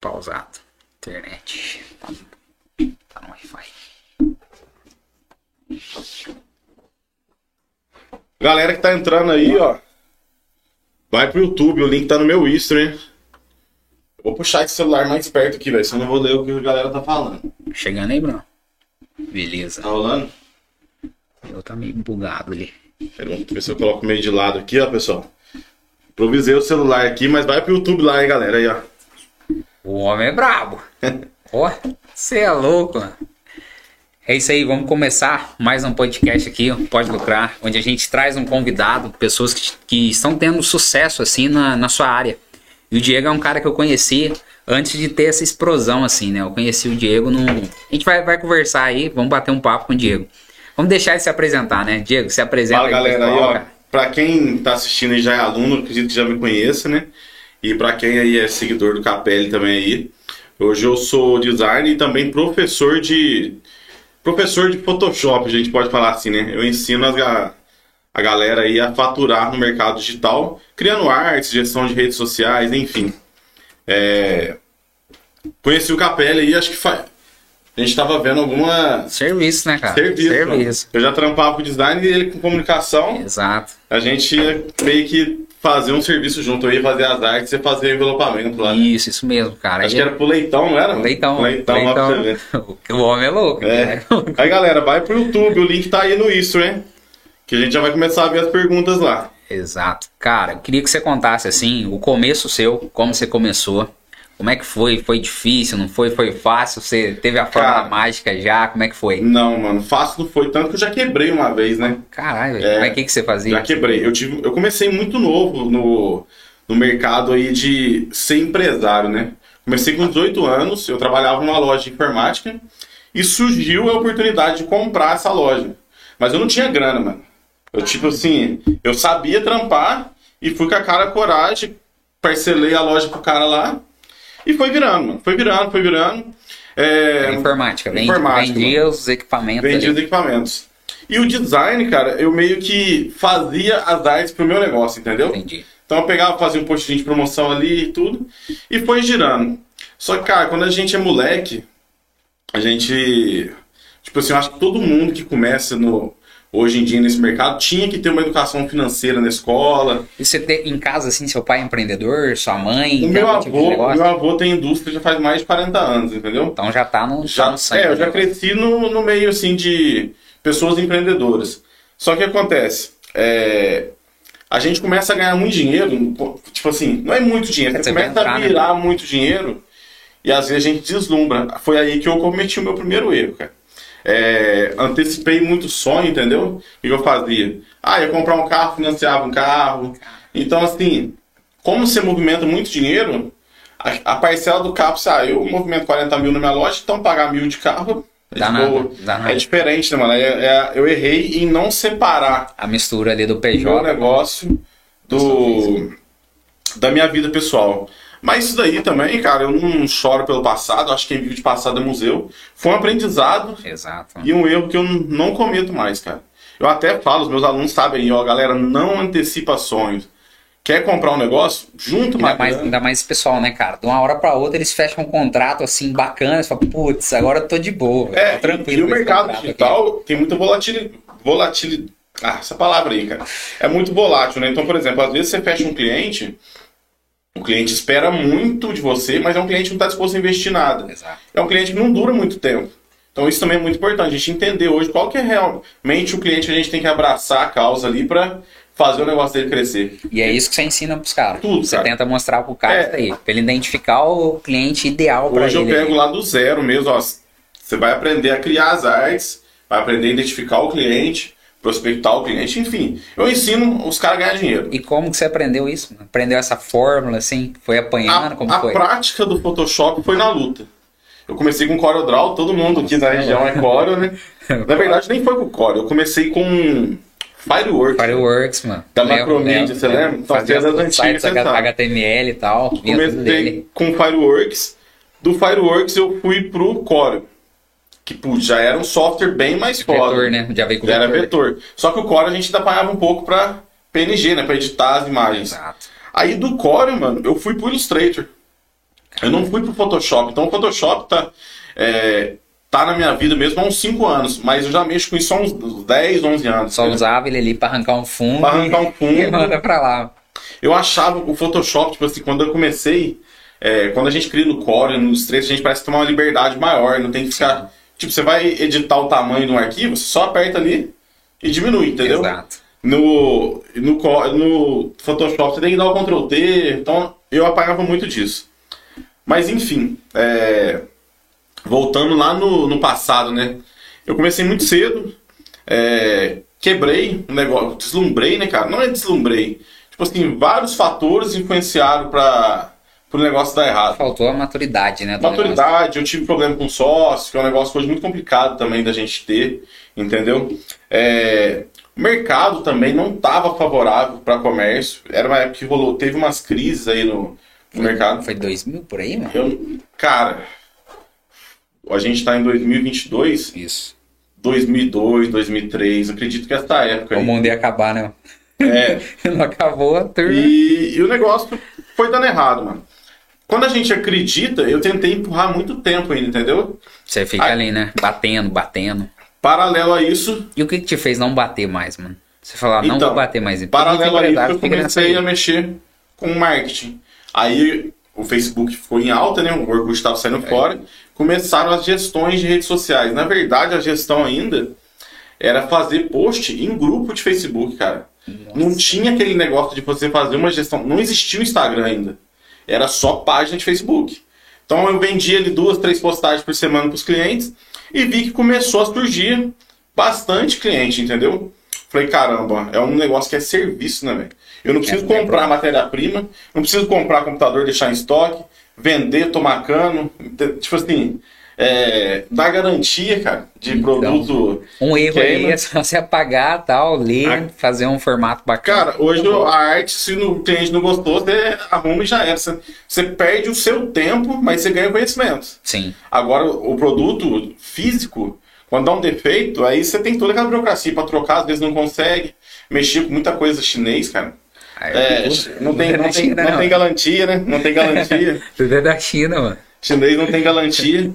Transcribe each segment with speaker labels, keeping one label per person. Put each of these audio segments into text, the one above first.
Speaker 1: Pausado. Internet. Tá, tá no Wi-Fi.
Speaker 2: Galera que tá entrando aí, ó. Vai pro YouTube, o link tá no meu Insta, hein? Vou puxar esse celular mais perto aqui, velho. Senão eu não vou ler o que a galera tá falando.
Speaker 1: Chegando aí, Bruno? Beleza.
Speaker 2: Tá rolando?
Speaker 1: Eu tá meio bugado ali.
Speaker 2: Vamos ver se eu coloco meio de lado aqui, ó, pessoal. Improvisei o celular aqui, mas vai pro YouTube lá, hein, galera. Aí, ó.
Speaker 1: O homem é brabo. Ó, você é louco, mano. É isso aí, vamos começar mais um podcast aqui, Pode Lucrar, onde a gente traz um convidado, pessoas que, que estão tendo sucesso assim na, na sua área. E o Diego é um cara que eu conheci antes de ter essa explosão assim, né? Eu conheci o Diego no. A gente vai, vai conversar aí, vamos bater um papo com o Diego. Vamos deixar ele se apresentar, né? Diego, se apresenta
Speaker 2: Fala,
Speaker 1: aí.
Speaker 2: galera. Aí, ó. Pra quem tá assistindo e já é aluno, acredito que já me conheça, né? E pra quem aí é seguidor do Capelli também aí. Hoje eu sou designer e também professor de. Professor de Photoshop, a gente pode falar assim, né? Eu ensino as ga- a galera aí a faturar no mercado digital, criando artes, gestão de redes sociais, enfim. É, Conheci o Capelli aí, acho que faz. A gente tava vendo alguma.
Speaker 1: Serviço, né, cara?
Speaker 2: Serviço.
Speaker 1: Serviço.
Speaker 2: Eu já trampava com design e ele com comunicação.
Speaker 1: Exato.
Speaker 2: A gente meio que fazer um serviço junto. Eu ia fazer as artes e fazer o envelopamento lá. né?
Speaker 1: Isso, isso mesmo, cara.
Speaker 2: Acho
Speaker 1: Aí-
Speaker 2: que era pro leitão, não era?
Speaker 1: Leitão.
Speaker 2: Leitão, lá pra você ver.
Speaker 1: o homem é louco.
Speaker 2: É.
Speaker 1: né?
Speaker 2: Aí galera, vai pro YouTube, o link tá aí no isso, né? Que a gente já vai começar a ver as perguntas lá.
Speaker 1: Exato. Cara, eu queria que você contasse assim, o começo seu, como você começou. Como é que foi? Foi difícil? Não foi? Foi fácil? Você teve a fórmula mágica já? Como é que foi?
Speaker 2: Não, mano, fácil não foi tanto que eu já quebrei uma vez, né?
Speaker 1: Caralho.
Speaker 2: É.
Speaker 1: Mas o que, que você fazia?
Speaker 2: Já quebrei. Eu, tive, eu comecei muito novo no, no mercado aí de ser empresário, né? Comecei com 18 anos, eu trabalhava numa loja de informática e surgiu a oportunidade de comprar essa loja. Mas eu não tinha grana, mano. Eu, tipo assim, eu sabia trampar e fui com a cara coragem, parcelei a loja pro cara lá e foi virando, mano. Foi virando, foi virando. É,
Speaker 1: Informática. Vendi,
Speaker 2: Informática,
Speaker 1: vendia os equipamentos.
Speaker 2: Vendi
Speaker 1: ali.
Speaker 2: os equipamentos. E o design, cara, eu meio que fazia as artes pro meu negócio, entendeu?
Speaker 1: Entendi.
Speaker 2: Então eu pegava, fazia um postinho de promoção ali e tudo, e foi girando. Só que, cara, quando a gente é moleque, a gente. Tipo assim, eu acho que todo mundo que começa no, hoje em dia nesse mercado tinha que ter uma educação financeira na escola.
Speaker 1: E você tem em casa, assim, seu pai é empreendedor, sua mãe?
Speaker 2: O
Speaker 1: tem
Speaker 2: meu
Speaker 1: tipo
Speaker 2: avô, meu avô tem indústria já faz mais de 40 anos, entendeu?
Speaker 1: Então já tá no, tá
Speaker 2: Já,
Speaker 1: no sangue.
Speaker 2: é, eu já
Speaker 1: né?
Speaker 2: cresci no, no meio assim de pessoas empreendedoras. Só que o que acontece? É, a gente começa a ganhar muito dinheiro, tipo assim, não é muito dinheiro,
Speaker 1: Quer
Speaker 2: você começa
Speaker 1: entrar,
Speaker 2: a
Speaker 1: né?
Speaker 2: virar muito dinheiro e às vezes a gente deslumbra. Foi aí que eu cometi o meu primeiro erro, cara. É, antecipei muito sonho, entendeu? O que eu fazia? Ah, ia comprar um carro, financiava um carro. Então, assim, como você movimenta muito dinheiro, a, a parcela do carro, ah, eu movimento 40 mil na minha loja, então pagar mil de carro é,
Speaker 1: nada,
Speaker 2: é diferente, né, mano? É- é- eu errei em não separar
Speaker 1: A mistura ali do PJ.
Speaker 2: negócio do da minha vida pessoal. Mas isso daí também, cara, eu não choro pelo passado, acho que quem vive de passado é museu. Foi um aprendizado
Speaker 1: Exato.
Speaker 2: e um erro que eu não cometo mais, cara. Eu até falo, os meus alunos sabem, ó, galera, não antecipa sonhos. Quer comprar um negócio? Junto
Speaker 1: Ainda
Speaker 2: mais.
Speaker 1: mais,
Speaker 2: grana.
Speaker 1: ainda mais esse pessoal, né, cara? De uma hora pra outra eles fecham um contrato assim bacana, você fala, putz, agora eu tô de boa,
Speaker 2: É,
Speaker 1: tô tranquilo.
Speaker 2: e o mercado digital tem muita volatilidade. volatilidade. Ah, essa palavra aí, cara. É muito volátil, né? Então, por exemplo, às vezes você fecha um cliente, o cliente espera muito de você, mas é um cliente que não está disposto a investir nada.
Speaker 1: Exato.
Speaker 2: É um cliente que não dura muito tempo. Então isso também é muito importante, a gente entender hoje qual que é realmente o cliente que a gente tem que abraçar a causa ali para fazer o negócio dele crescer.
Speaker 1: E é isso que você ensina pros caras.
Speaker 2: Tudo,
Speaker 1: Você
Speaker 2: cara.
Speaker 1: tenta mostrar pro cara
Speaker 2: É.
Speaker 1: isso daí, pra ele identificar o cliente ideal pra
Speaker 2: Hoje eu
Speaker 1: ele.
Speaker 2: pego lá do zero mesmo, ó. Você vai aprender a criar as artes, vai aprender a identificar o cliente, prospectar o cliente, enfim. Eu ensino os caras a ganhar dinheiro.
Speaker 1: E como que você aprendeu isso? Aprendeu essa fórmula, assim? Foi apanhando?
Speaker 2: A,
Speaker 1: como
Speaker 2: a
Speaker 1: foi?
Speaker 2: prática do Photoshop foi na luta. Eu comecei com CorelDRAW, todo mundo aqui da região é Corel, né? Na verdade, nem foi com Corel, eu comecei com Fireworks.
Speaker 1: Fireworks, mano.
Speaker 2: Da Macromedia, você lembra? Então,
Speaker 1: Fazia os
Speaker 2: antigas.
Speaker 1: HTML e tal.
Speaker 2: Comecei com Fireworks. Do Fireworks eu fui pro Corel. Que, putz, já era um software bem mais foda.
Speaker 1: Vetor, né? Já veio com
Speaker 2: Já era
Speaker 1: vetor.
Speaker 2: vetor. Só que o Corel a gente ainda apanhava um pouco pra PNG, né? Pra editar as imagens.
Speaker 1: Exato.
Speaker 2: Aí do Corel, mano, eu fui pro Illustrator. Eu não fui pro Photoshop. Então o Photoshop tá, é, tá na minha vida mesmo há uns 5 anos. Mas eu já mexo com isso há uns 10, 11 anos.
Speaker 1: Só usava ele ali pra arrancar um fundo.
Speaker 2: Pra arrancar um fundo.
Speaker 1: E manda pra lá.
Speaker 2: Eu achava o Photoshop, tipo assim, quando eu comecei, é, quando a gente cria no Core, nos três, a gente parece tomar uma liberdade maior, não tem que ficar. Tipo, você vai editar o tamanho de um arquivo, você só aperta ali e diminui, entendeu?
Speaker 1: Exato.
Speaker 2: No, no, no Photoshop você tem que dar o Ctrl T, então eu apagava muito disso. Mas enfim, é, voltando lá no, no passado, né? Eu comecei muito cedo, é, quebrei um negócio, deslumbrei, né, cara? Não é deslumbrei. Tipo assim, vários fatores influenciaram para o negócio dar errado.
Speaker 1: Faltou a maturidade, né? do negócio.
Speaker 2: Maturidade, eu tive problema com sócio, que é um negócio hoje muito complicado também da gente ter, entendeu? É, o mercado também não estava favorável para comércio. Era uma época que rolou, teve umas crises aí no, no mercado.
Speaker 1: Foi 2000 por aí, mano?
Speaker 2: Eu, cara, a gente está em 2022,
Speaker 1: Isso.
Speaker 2: 2002, 2003, acredito que essa época
Speaker 1: O
Speaker 2: aí.
Speaker 1: mundo ia acabar, né?
Speaker 2: É,
Speaker 1: Não acabou a turma.
Speaker 2: E, e o negócio foi dando errado, mano. Quando a gente acredita, eu tentei empurrar muito tempo ainda, entendeu?
Speaker 1: Você fica ali, né? Batendo, batendo.
Speaker 2: Paralelo a isso,
Speaker 1: E o que, que te fez não bater mais, mano? Você falou, não
Speaker 2: Então,
Speaker 1: vou bater mais.
Speaker 2: Paralelo a isso, eu comecei a mexer com marketing. Aí o Facebook ficou em alta, né? O Orkut estava saindo
Speaker 1: É.
Speaker 2: fora. Começaram as gestões de redes sociais. Na verdade, a gestão ainda era fazer post em grupo de Facebook, cara. Não tinha aquele negócio de você fazer uma gestão. Não existia o Instagram ainda. Era só página de Facebook. Então eu vendia ali duas, três postagens por semana para os clientes e vi que começou a surgir bastante cliente, entendeu? Falei, caramba, é um negócio que é serviço, né, velho? Eu não preciso
Speaker 1: não tem
Speaker 2: comprar matéria-prima, não preciso comprar computador, deixar em estoque, vender, tomar cano. Tipo assim, é, dar garantia, cara, de
Speaker 1: Então,
Speaker 2: produto.
Speaker 1: Um erro aí é só você apagar tal, ler,
Speaker 2: Ah.
Speaker 1: fazer um formato bacana.
Speaker 2: Cara, hoje a arte, se o cliente não gostou, você arruma e já era. Você, você perde o seu tempo, mas você ganha conhecimento.
Speaker 1: Sim.
Speaker 2: Agora, o produto físico, quando dá um defeito, aí você tem toda aquela burocracia para trocar, às vezes não consegue. Mexer com muita coisa chinês, cara.
Speaker 1: Aí,
Speaker 2: É, não, tem,
Speaker 1: é
Speaker 2: não,
Speaker 1: da
Speaker 2: tem, não tem garantia, né? Não tem garantia.
Speaker 1: Tudo é da China, mano.
Speaker 2: Chinês não tem garantia.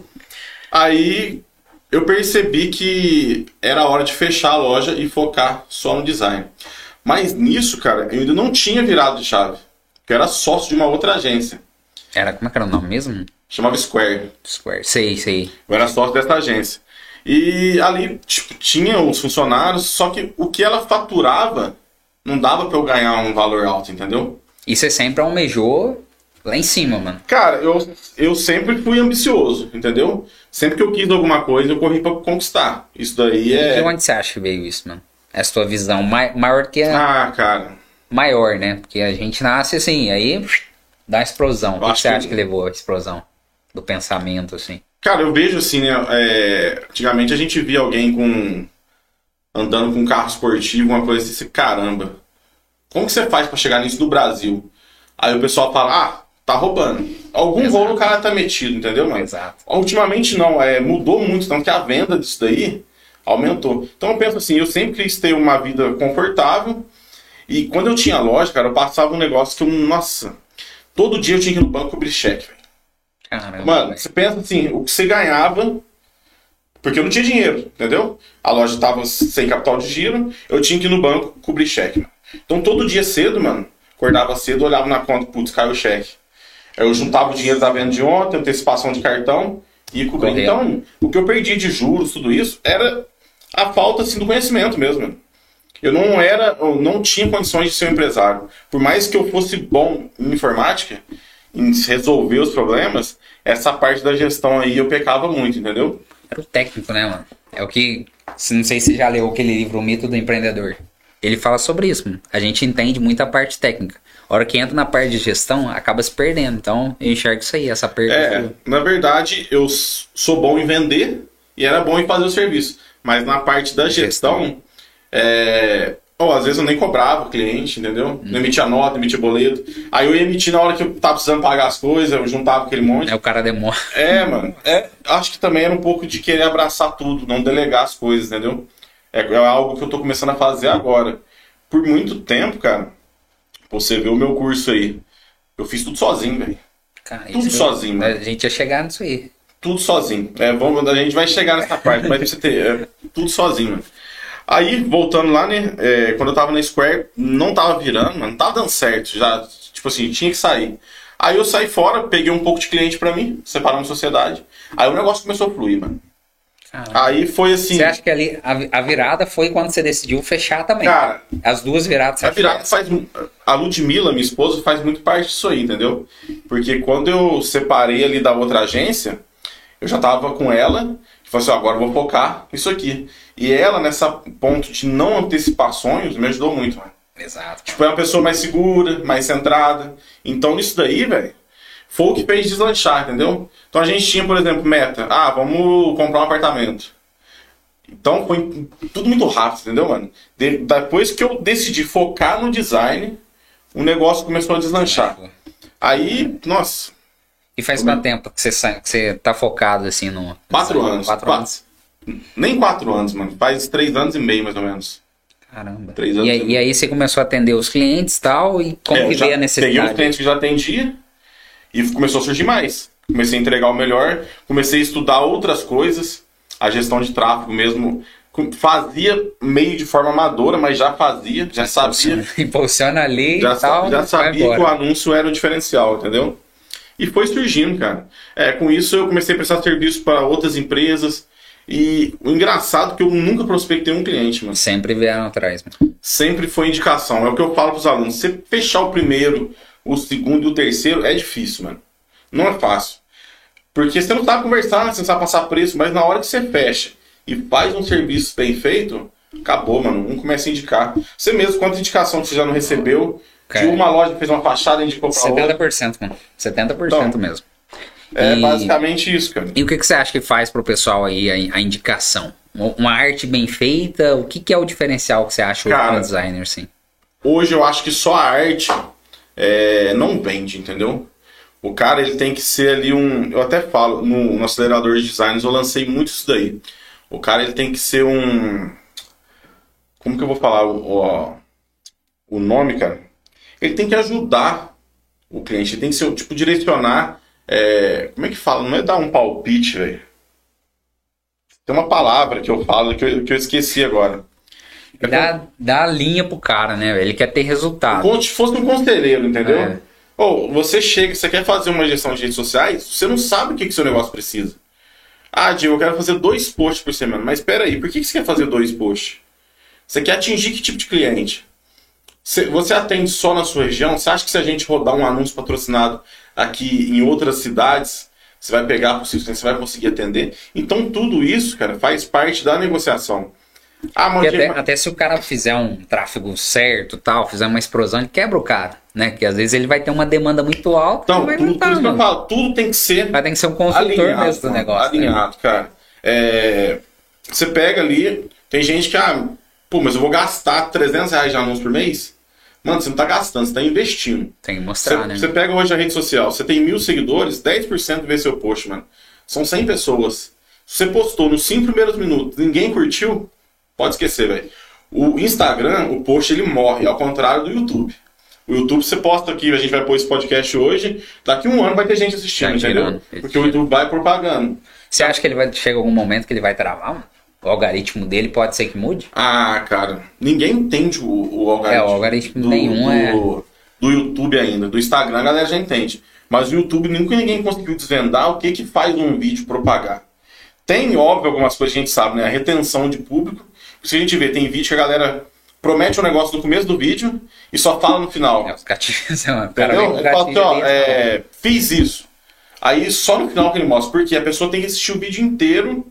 Speaker 2: Aí eu percebi que era hora de fechar a loja e focar só no design. Mas nisso, cara, eu ainda não tinha virado de chave. Porque eu era sócio de uma outra agência.
Speaker 1: Era, como é que era o nome mesmo?
Speaker 2: Chamava Square.
Speaker 1: Square. Sei, sei.
Speaker 2: Eu era sócio dessa agência. E ali, tipo, tinha os funcionários, só que o que ela faturava não dava pra eu ganhar um valor alto, entendeu?
Speaker 1: E você sempre almejou lá em cima, mano.
Speaker 2: Cara, eu, eu sempre fui ambicioso, entendeu? Sempre que eu quis alguma coisa, eu corri pra conquistar. Isso daí é.
Speaker 1: onde você acha que veio isso, mano? Essa tua visão mai- maior que a
Speaker 2: Ah, cara.
Speaker 1: maior, né? Porque a gente nasce assim, aí dá uma explosão. O que você
Speaker 2: que-
Speaker 1: acha que levou a explosão do pensamento, assim?
Speaker 2: Cara, eu vejo assim, né? é, antigamente a gente via alguém com. andando com um carro esportivo, uma coisa assim, caramba. Como que você faz pra chegar nisso no Brasil? Aí o pessoal fala, ah, tá roubando. Algum
Speaker 1: Exato.
Speaker 2: rolo o cara tá metido, entendeu, mano?
Speaker 1: Exato.
Speaker 2: Ultimamente não, é, mudou muito, tanto que a venda disso daí aumentou. Então eu penso assim, eu sempre quis ter uma vida confortável. E quando eu tinha loja, cara, eu passava um negócio que eu, nossa, todo dia eu tinha que ir no banco cobrir cheque, velho.
Speaker 1: Caramba.
Speaker 2: Mano, você pensa assim, o que você ganhava, porque eu não tinha dinheiro, entendeu? A loja tava sem capital de giro, eu tinha que ir no banco cobrir cheque. Mano. Então todo dia cedo, mano, acordava cedo, olhava na conta, putz, caiu o cheque. Eu juntava o dinheiro da venda de ontem, antecipação de cartão e cobria. Então, o que eu perdi de juros, tudo isso, era a falta assim, do conhecimento mesmo. Eu não era, eu não tinha condições de ser um empresário. Por mais que eu fosse bom em informática, em resolver os problemas, essa parte da gestão aí eu pecava muito, entendeu?
Speaker 1: Era o técnico, né, mano? É o que. Não sei se você já leu aquele livro, O Mito do Empreendedor. Ele fala sobre isso, mano. A gente entende muito a parte técnica. A hora que entra na parte de gestão, acaba se perdendo. Então, eu enxergo isso aí, essa perda.
Speaker 2: É, na verdade, eu sou bom em vender e era bom em fazer o serviço. Mas na parte da gestão, é... ó, às vezes eu nem cobrava o cliente, entendeu? Não emitia nota, emitia boleto. Aí eu ia emitir na hora que eu tava precisando pagar as coisas, eu juntava aquele monte.
Speaker 1: É, o cara demora.
Speaker 2: É, mano. É, acho que também era um pouco de querer abraçar tudo, não delegar as coisas, entendeu? É, é algo que eu tô começando a fazer agora. Por muito tempo, cara, você vê o meu curso aí. Eu fiz tudo sozinho, velho. Tudo
Speaker 1: isso-
Speaker 2: sozinho, mano.
Speaker 1: A gente ia chegar nisso aí.
Speaker 2: Tudo sozinho. É, vamos, a gente vai chegar nessa parte, mas você ter é, tudo sozinho, mano. Aí, voltando lá, né? é, quando eu tava na Square, não tava virando, mano, não tava dando certo. Já, tipo assim, tinha que sair. Aí eu saí fora, peguei um pouco de cliente pra mim, separamos sociedade. Aí o negócio começou a fluir, mano.
Speaker 1: Caramba.
Speaker 2: Aí foi assim.
Speaker 1: Você acha que ali a, a virada foi quando você decidiu fechar também?
Speaker 2: Cara,
Speaker 1: As duas viradas.
Speaker 2: A virada
Speaker 1: fez.
Speaker 2: faz. A Ludmilla, minha esposa, faz muito parte disso aí, entendeu? Porque quando eu separei ali da outra agência, eu já tava com ela e falei assim: agora eu vou focar nisso aqui. E ela, nessa ponto de não antecipar sonhos, me ajudou muito, mano.
Speaker 1: Exato.
Speaker 2: Tipo, é uma pessoa mais segura, mais centrada. Então, nisso daí, velho, foi o que fez deslanchar, entendeu? Então, a gente tinha, por exemplo, meta. Ah, vamos comprar um apartamento. Então, foi tudo muito rápido, entendeu, mano? De- depois que eu decidi focar no design, o negócio começou a deslanchar. Aí, nossa,
Speaker 1: E faz quanto tempo que você, que você tá focado assim no.
Speaker 2: quatro anos.
Speaker 1: Quatro
Speaker 2: Quatro-
Speaker 1: anos.
Speaker 2: Nem quatro anos, mano. Faz três anos e meio, mais ou menos.
Speaker 1: Caramba.
Speaker 2: Três anos
Speaker 1: E, aí-
Speaker 2: também.
Speaker 1: e aí você começou a atender os clientes e tal, e como
Speaker 2: É,
Speaker 1: que veio a
Speaker 2: Peguei os
Speaker 1: necessidade?
Speaker 2: clientes que já atendia e começou a surgir mais. Comecei a entregar o melhor, comecei a estudar outras coisas, a gestão de tráfego mesmo. Fazia meio de forma amadora, mas já fazia, já sabia.
Speaker 1: Impulsiona ali
Speaker 2: Já,
Speaker 1: tal.
Speaker 2: já sabia que o anúncio era o diferencial, entendeu? E foi surgindo, cara. É, com isso eu comecei a prestar serviço para outras empresas. E o engraçado é que eu nunca prospectei um cliente, mano.
Speaker 1: Sempre vieram atrás. mano.
Speaker 2: Sempre foi indicação. É o que eu falo pros alunos. Você fechar o primeiro, o segundo e o terceiro é difícil, mano. Não é fácil. Porque você não sabe conversar, você não sabe passar preço, mas na hora que você fecha e faz um serviço bem feito, acabou, mano. Um começa a indicar. Você mesmo, quanta indicação que você já não recebeu?
Speaker 1: Cara.
Speaker 2: De uma loja que fez uma fachada e indicou pra outra.
Speaker 1: 70%, mano. 70%
Speaker 2: Então,
Speaker 1: mesmo.
Speaker 2: É
Speaker 1: E-
Speaker 2: basicamente isso, cara.
Speaker 1: E o que, que você acha que faz pro pessoal aí a, a indicação? Uma arte bem feita, o que, que é o diferencial que você acha
Speaker 2: Cara,
Speaker 1: para designer, assim?
Speaker 2: Hoje eu acho que só a arte é, não vende, entendeu? O cara ele tem que ser ali um. Eu até falo, no, no acelerador de designs eu lancei muito isso daí. O cara ele tem que ser um. Como que eu vou falar o, o, nome, cara? Ele tem que ajudar o cliente, ele tem que ser, tipo, direcionar. é, como é que fala? Não é dar um palpite, velho. Tem uma palavra que eu falo que eu, que eu esqueci agora.
Speaker 1: Dá, dá a linha pro cara, né? Ele quer ter resultado.
Speaker 2: Como se fosse um conselheiro, entendeu?
Speaker 1: É.
Speaker 2: Ou você chega, você quer fazer uma gestão de redes sociais, você não sabe o que, que seu negócio precisa. Ah, Diego, eu quero fazer dois posts por semana. Mas espera aí, por que, que você quer fazer dois posts? Você quer atingir que tipo de cliente? Você, atende só na sua região? Você acha que se a gente rodar um anúncio patrocinado aqui em outras cidades, você vai pegar possível você vai conseguir atender? Então tudo isso, cara, faz parte da negociação. Ah, mas
Speaker 1: até, até se o cara fizer um tráfego certo tal, fizer uma explosão, ele quebra o cara, né? Que às vezes ele vai ter uma demanda muito alta
Speaker 2: então,
Speaker 1: vai
Speaker 2: tudo, por isso que eu falo, tudo tem que ser
Speaker 1: Vai ter que ser um consultor mesmo do negócio. né?
Speaker 2: Alinhado, cara. É, você pega ali, tem gente que, ah, pô, mas eu vou gastar 300 reais de anúncio por mês? Mano, você não tá gastando, você tá investindo.
Speaker 1: Tem que
Speaker 2: Você,
Speaker 1: mostrar, né?
Speaker 2: você pega hoje a rede social, você tem mil seguidores, 10% vê seu post, mano. São 100 pessoas. Se você postou nos 5 primeiros minutos, ninguém curtiu, pode esquecer, velho. O Instagram, o post, ele morre, ao contrário do YouTube. O YouTube você posta aqui, a gente vai pôr esse podcast hoje, daqui um ano vai ter gente assistindo,
Speaker 1: Tá
Speaker 2: entendeu?
Speaker 1: tirando,
Speaker 2: Porque o. YouTube vai propagando.
Speaker 1: Você acha que ele vai chega algum momento que ele vai travar? mano? O algoritmo dele pode ser que mude?
Speaker 2: Ah, cara, ninguém entende o, o algoritmo.
Speaker 1: É, o algoritmo
Speaker 2: do,
Speaker 1: nenhum
Speaker 2: do,
Speaker 1: é-
Speaker 2: do YouTube ainda. Do Instagram a galera já entende. Mas o YouTube nunca ninguém conseguiu desvendar o que que faz um vídeo propagar. Tem, óbvio, algumas coisas que a gente sabe, né? A retenção de público. Se a gente vê, tem vídeo que a galera promete um negócio no começo do vídeo e só fala no final.
Speaker 1: É, os gatilhos. O cara
Speaker 2: Entendeu? Ele fala assim, ó,
Speaker 1: ali,
Speaker 2: é, fiz isso. Aí só no final que ele mostra. Porque a pessoa tem que assistir o vídeo inteiro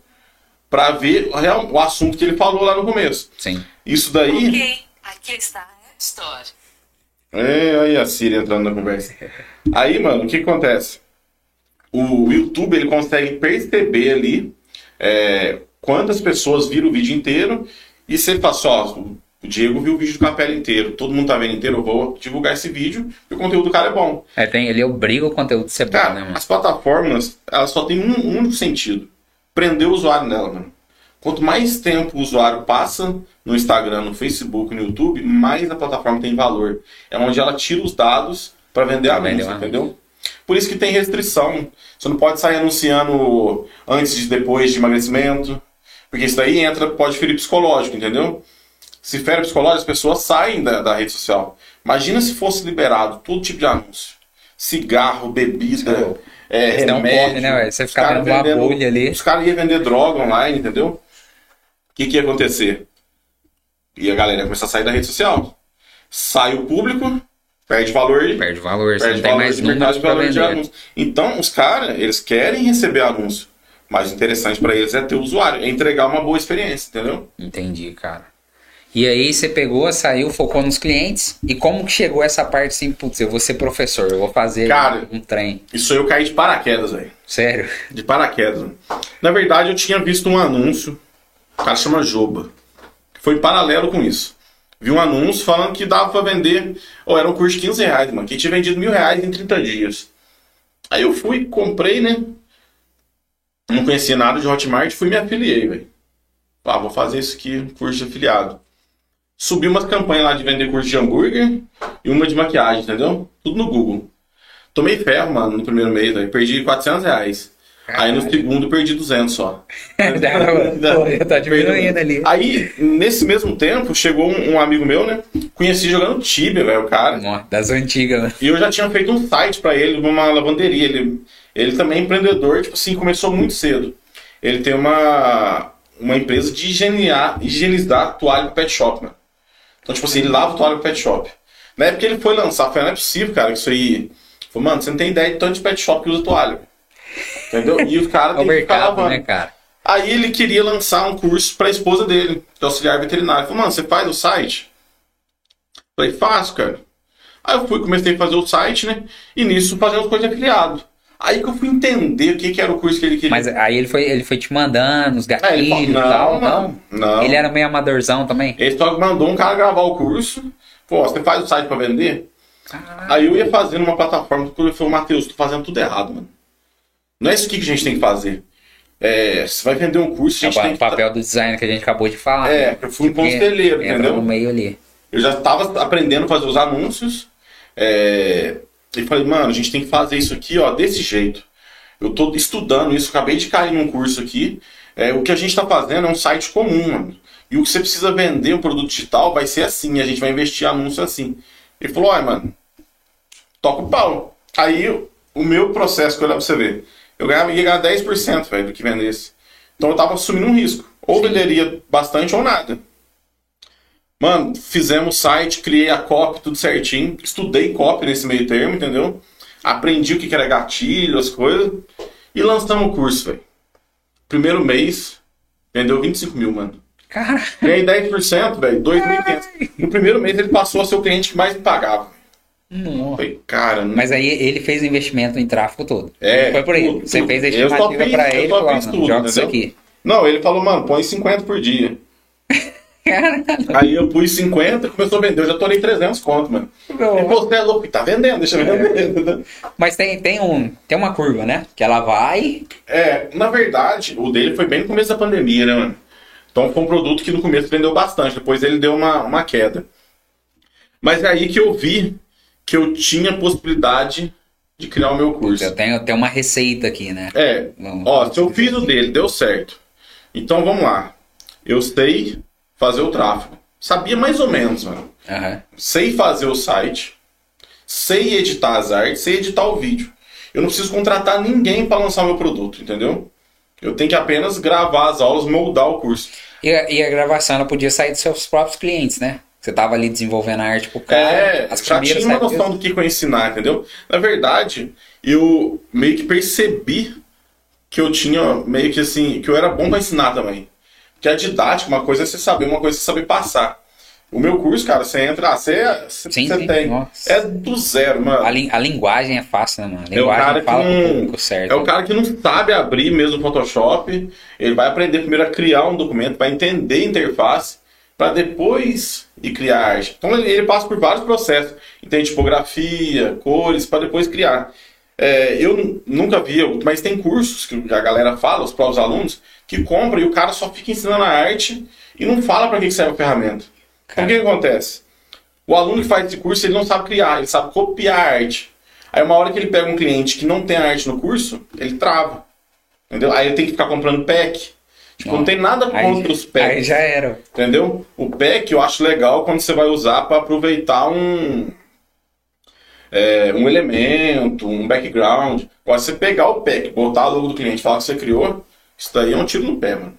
Speaker 2: pra ver o real- o assunto que ele falou lá no começo.
Speaker 1: Sim.
Speaker 2: Isso daí.
Speaker 3: Ok, aqui está a Store.
Speaker 2: É, aí a Siri entrando na conversa. Aí, mano, o que acontece? O YouTube ele consegue perceber ali é, quantas pessoas viram o vídeo inteiro e você fala só, o Diego viu o vídeo do Capela inteiro, todo mundo tá vendo inteiro, eu vou divulgar esse vídeo porque o conteúdo do cara é bom.
Speaker 1: É, tem, ele obriga o conteúdo a ser bom,
Speaker 2: Cara,
Speaker 1: né, mano?
Speaker 2: as plataformas, elas só têm um, um único sentido. Prender o usuário nela, mano. Quanto mais tempo o usuário passa no Instagram, no Facebook, no YouTube, mais a plataforma tem valor. É onde ela tira os dados para vender
Speaker 1: vender o anúncio.
Speaker 2: entendeu? Por isso que tem restrição. Você não pode sair anunciando antes e depois de emagrecimento. Porque isso daí entra, pode ferir psicológico, entendeu? Se fere psicológico, as pessoas saem da, da rede social. Imagina se fosse liberado todo tipo de anúncio. Cigarro, bebida, é,
Speaker 1: Você um
Speaker 2: remédio.
Speaker 1: corre, né? Você
Speaker 2: Os
Speaker 1: fica
Speaker 2: caras
Speaker 1: dentro de uma bolha ali.
Speaker 2: Os caras iam vender droga online, entendeu? O que, que ia acontecer? E a galera ia começar a sair da rede social. Sai o público, perde valor,
Speaker 1: Perde valor, você
Speaker 2: perde
Speaker 1: não tem mais
Speaker 2: de mercado de valor de anúncio. Então, os caras, eles querem receber anúncio. Mas o interessante para eles é ter o usuário, é entregar uma boa experiência, entendeu?
Speaker 1: Entendi, cara. E aí você pegou, saiu, focou nos clientes. E como que chegou essa parte assim, putz, eu vou ser professor, eu vou fazer
Speaker 2: Cara.
Speaker 1: um trem.
Speaker 2: Isso aí eu caí de paraquedas, velho.
Speaker 1: Sério?
Speaker 2: De paraquedas. Na verdade, eu tinha visto um anúncio. O cara chama Joba. Foi em paralelo com isso. Vi um anúncio falando que dava pra vender. Ou era um curso de 15 reais, mano. Que tinha vendido mil reais em 30 dias. Aí eu fui, comprei, né? Não conhecia nada de Hotmart, fui me afiliei, velho. Ah, vou fazer isso aqui, curso de afiliado. Subi umas campanhas lá de vender curso de hambúrguer e uma de maquiagem, entendeu? Tudo no Google. Tomei ferro, mano, no primeiro mês, velho. Perdi 400 reais. Aí no segundo perdi 200 só.
Speaker 1: Pô, tá diminuindo ali.
Speaker 2: Aí, nesse mesmo tempo, chegou um, um amigo meu, né? Conheci jogando Tibia, velho, o cara.
Speaker 1: Das antigas, né?
Speaker 2: E eu já tinha feito um site pra ele, uma lavanderia. Ele, ele também é empreendedor, tipo assim, começou muito cedo. Ele tem uma, uma empresa de higienizar, higienizar toalha pro pet shop, mano. Então, tipo assim, ele lava toalha pro pet shop. Na época que ele foi lançar, foi, não é possível, cara, que isso aí... Falei, mano, você não tem ideia de tanto de pet shop que usa toalha. Entendeu? E os caras
Speaker 1: É o
Speaker 2: têm que ficar
Speaker 1: mercado,
Speaker 2: lavando.
Speaker 1: né, cara?
Speaker 2: Aí ele queria lançar um curso pra esposa dele, que é auxiliar veterinário. Falou, mano, você faz o site? Falei, faço, cara. Aí eu fui, comecei a fazer o site, né? E nisso fazendo coisa de afiliado. Aí que eu fui entender o que, que era o curso que ele queria.
Speaker 1: Mas aí ele foi, ele foi te mandando os
Speaker 2: É, ele
Speaker 1: gatilhos
Speaker 2: falou,
Speaker 1: e tal,
Speaker 2: não,
Speaker 1: não?
Speaker 2: não.
Speaker 1: Ele era meio amadorzão também?
Speaker 2: Ele só mandou um cara gravar o curso. Pô, você faz o site pra vender? Aí eu ia fazendo uma plataforma, porque ele falou, Matheus, tô fazendo tudo errado, mano. Não é isso aqui que a gente tem que fazer. É, você vai vender um curso, a
Speaker 1: É
Speaker 2: gente tem
Speaker 1: o
Speaker 2: que...
Speaker 1: papel do design que a gente acabou de falar.
Speaker 2: É,
Speaker 1: né?
Speaker 2: eu fui um conselheiro, entendeu?
Speaker 1: no meio ali.
Speaker 2: Eu já estava aprendendo a fazer os anúncios. É... E falei, mano, a gente tem que fazer isso aqui, ó, desse jeito. Eu tô estudando isso, acabei de cair num curso aqui. É, o que a gente está fazendo é um site comum, mano. E o que você precisa vender um produto digital vai ser assim, a gente vai investir anúncio assim. Ele falou, olha, mano, toca o pau. Aí o meu processo, que eu pra você ver, eu ganhava, ia ganhar 10% velho, do que vendesse. Então eu tava assumindo um risco. Ou venderia bastante ou nada. Mano, fizemos o site, criei a copy, tudo certinho. Estudei copy nesse meio termo, entendeu? Aprendi o que era gatilho, as coisas. E lançamos o curso, velho. Primeiro mês, vendeu 25 mil, mano.
Speaker 1: Cara,
Speaker 2: Ganhei 10%, velho, 2.500. No primeiro mês ele passou a ser o cliente que mais me pagava.
Speaker 1: nossa.
Speaker 2: Falei, cara, não
Speaker 1: Mas aí ele fez o investimento em tráfego todo.
Speaker 2: É,
Speaker 1: Foi por aí.
Speaker 2: tudo,
Speaker 1: Você
Speaker 2: tudo.
Speaker 1: fez a estimativa pra ele e falou,
Speaker 2: tudo,
Speaker 1: joga isso aqui.
Speaker 2: Não, ele falou, mano, põe 50 por dia.
Speaker 1: Caralho.
Speaker 2: Aí eu pus 50 e começou a vender. Eu já tornei 300 conto, mano. Falou, você é louco, tá vendendo, deixa eu vender.
Speaker 1: Mas tem, tem, um, tem uma curva, né? Que ela vai.
Speaker 2: É, na verdade, o dele foi bem no começo da pandemia, né, mano? Então foi um produto que no começo vendeu bastante, depois ele deu uma, uma queda. Mas é aí que eu vi que eu tinha possibilidade de criar o meu curso.
Speaker 1: Eu tenho, eu tenho uma receita aqui, né?
Speaker 2: É,
Speaker 1: Não.
Speaker 2: ó, se eu fiz o dele, deu certo. Então vamos lá. Eu sei fazer o tráfego. Sabia mais ou menos, mano.
Speaker 1: Aham.
Speaker 2: Sei fazer o site, sei editar as artes, sei editar o vídeo. Eu não preciso contratar ninguém para lançar meu produto, entendeu? Eu tenho que apenas gravar as aulas, moldar o curso.
Speaker 1: E, a- e a gravação ela podia sair dos seus próprios clientes, né? Você tava ali desenvolvendo a arte pro cara.
Speaker 2: É,
Speaker 1: as
Speaker 2: já tinha uma noção do que eu ensinar, entendeu? Na verdade, eu meio que percebi que eu tinha meio que assim, que eu era bom para ensinar também. Que a didática, uma coisa é você saber, uma coisa é você saber passar. O meu curso, cara, você entra, ah, você, você,
Speaker 1: Sim, sim,
Speaker 2: tem.
Speaker 1: nossa.
Speaker 2: É do zero, mano.
Speaker 1: A, lin- a linguagem é fácil, né, mano? A
Speaker 2: É o cara
Speaker 1: linguagem
Speaker 2: que
Speaker 1: fala pro
Speaker 2: não.
Speaker 1: público certo.
Speaker 2: É o cara que não sabe abrir mesmo o Photoshop. Ele vai aprender primeiro a criar um documento, vai entender a interface, para depois ir criar arte. Então ele, ele passa por vários processos. Entende tipografia, cores, para depois criar. É, eu nunca vi, mas tem cursos que a galera fala, os próprios alunos, que compram e o cara só fica ensinando a arte e não fala para que que serve a ferramenta. Então o que, acontece? O aluno que faz esse curso, ele não sabe criar, ele sabe copiar a arte. Aí uma hora que ele pega um cliente que não tem a arte no curso, ele trava. Entendeu? Aí ele tem que ficar comprando pack. Tipo, não,
Speaker 1: Não.
Speaker 2: tem nada
Speaker 1: Aí,
Speaker 2: contra os packs.
Speaker 1: aí já era.
Speaker 2: Entendeu? O pack eu acho legal quando você vai usar para aproveitar um é, um elemento, um background. Agora, você pegar o pack, botar a logo do cliente, falar que você criou, isso daí é um tiro no pé, mano.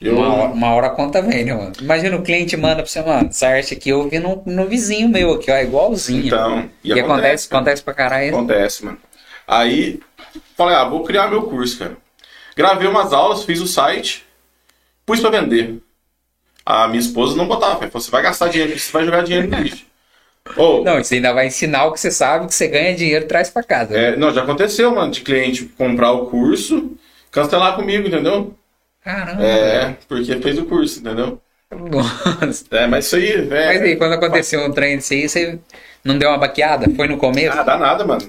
Speaker 2: Eu,
Speaker 1: Uma, hora- uma hora a conta vem, né, mano? Imagina o cliente manda pra você, mano, essa arte aqui eu vi no, no vizinho meu aqui, ó, igualzinho.
Speaker 2: Então,
Speaker 1: e, acontece,
Speaker 2: cara.
Speaker 1: acontece pra caralho.
Speaker 2: Acontece, mano. Aí, falei, ah, vou criar meu curso, cara. Gravei umas aulas, fiz o site, pus pra vender. A minha esposa não botava, falou, você vai gastar dinheiro, você vai jogar dinheiro no lixo. Ô,
Speaker 1: Não, você ainda vai ensinar o que você sabe, que você ganha dinheiro e traz pra casa.
Speaker 2: É, não, já aconteceu, mano, de cliente comprar o curso, cancelar comigo, entendeu?
Speaker 1: Caramba.
Speaker 2: É, porque fez o curso, entendeu?
Speaker 1: Nossa.
Speaker 2: É, mas isso aí, velho.
Speaker 1: Mas aí, quando aconteceu um trem desse aí, você não deu uma baqueada? Foi no começo?
Speaker 2: Ah, dá nada, mano.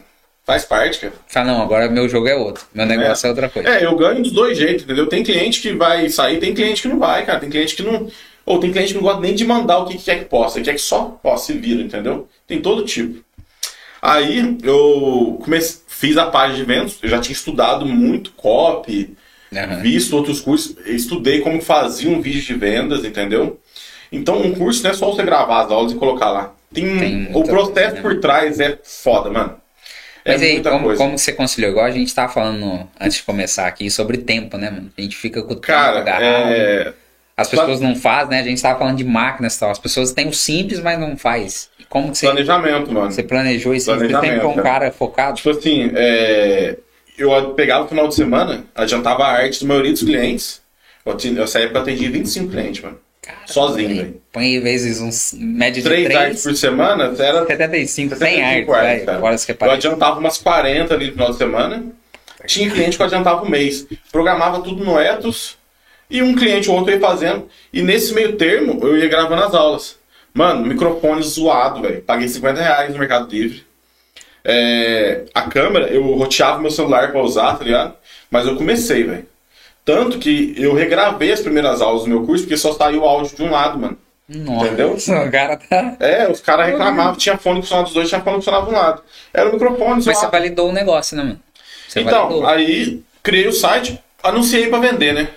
Speaker 2: Faz parte, cara.
Speaker 1: Fala, não, agora meu jogo é outro. Meu negócio é, outra coisa.
Speaker 2: É, eu ganho dos dois jeitos, entendeu? Tem cliente que vai sair, tem cliente que não vai, cara. Tem cliente que não. Ou tem cliente que não gosta nem de mandar o que que quer que possa, quer que só ó, se vira, entendeu? Tem todo tipo. Aí eu comecei, fiz a página de vendas, eu já tinha estudado muito copy,
Speaker 1: Aham.
Speaker 2: visto outros cursos, estudei como fazia um vídeo de vendas, entendeu? Então, um curso não é só você gravar as aulas e colocar lá. Tem,
Speaker 1: Tem
Speaker 2: o processo
Speaker 1: coisa, né?
Speaker 2: por trás é foda, mano. É
Speaker 1: Mas aí,
Speaker 2: muita
Speaker 1: como,
Speaker 2: coisa.
Speaker 1: como você conciliou? Igual a gente tava falando antes de começar aqui sobre tempo, né, mano? A gente fica com o tempo
Speaker 2: Cara,
Speaker 1: agarrado.
Speaker 2: é...
Speaker 1: As pessoas não fazem, né? A gente tava falando de máquinas e tal. As pessoas têm o simples, mas não faz. Como que você,
Speaker 2: planejamento, mano.
Speaker 1: você planejou isso? Você sempre um
Speaker 2: cara.
Speaker 1: cara focado?
Speaker 2: Tipo assim, é, eu pegava o final de semana, adiantava a arte da maioria dos clientes. Eu, época eu atendi 25 clientes, mano. Sozinho, velho.
Speaker 1: Põe vezes uns média de
Speaker 2: Três
Speaker 1: 3,
Speaker 2: artes por semana, era
Speaker 1: 75, 100
Speaker 2: 75 artes,
Speaker 1: velho.
Speaker 2: cara.
Speaker 1: Agora você
Speaker 2: Eu adiantava umas 40 ali no final de semana. Tinha cliente que eu adiantava um mês. Programava tudo no Ethos. E um cliente ou outro ia fazendo. E nesse meio termo, eu ia gravando as aulas. Mano, microfone zoado, velho. Paguei 50 reais no Mercado Livre. É, a câmera, eu roteava meu celular pra usar, tá ligado? Mas eu comecei, velho. Tanto que eu regravei as primeiras aulas do meu curso, porque só saiu o áudio de um lado, mano.
Speaker 1: Nossa,
Speaker 2: entendeu?
Speaker 1: o cara tá.
Speaker 2: É, os caras reclamavam, tinha fone que funcionava dos dois, tinha fone que funcionava de um lado. Era o microfone
Speaker 1: Mas você validou o negócio, né, mano? Você
Speaker 2: Então,
Speaker 1: validou.
Speaker 2: aí criei o site, anunciei pra vender, né?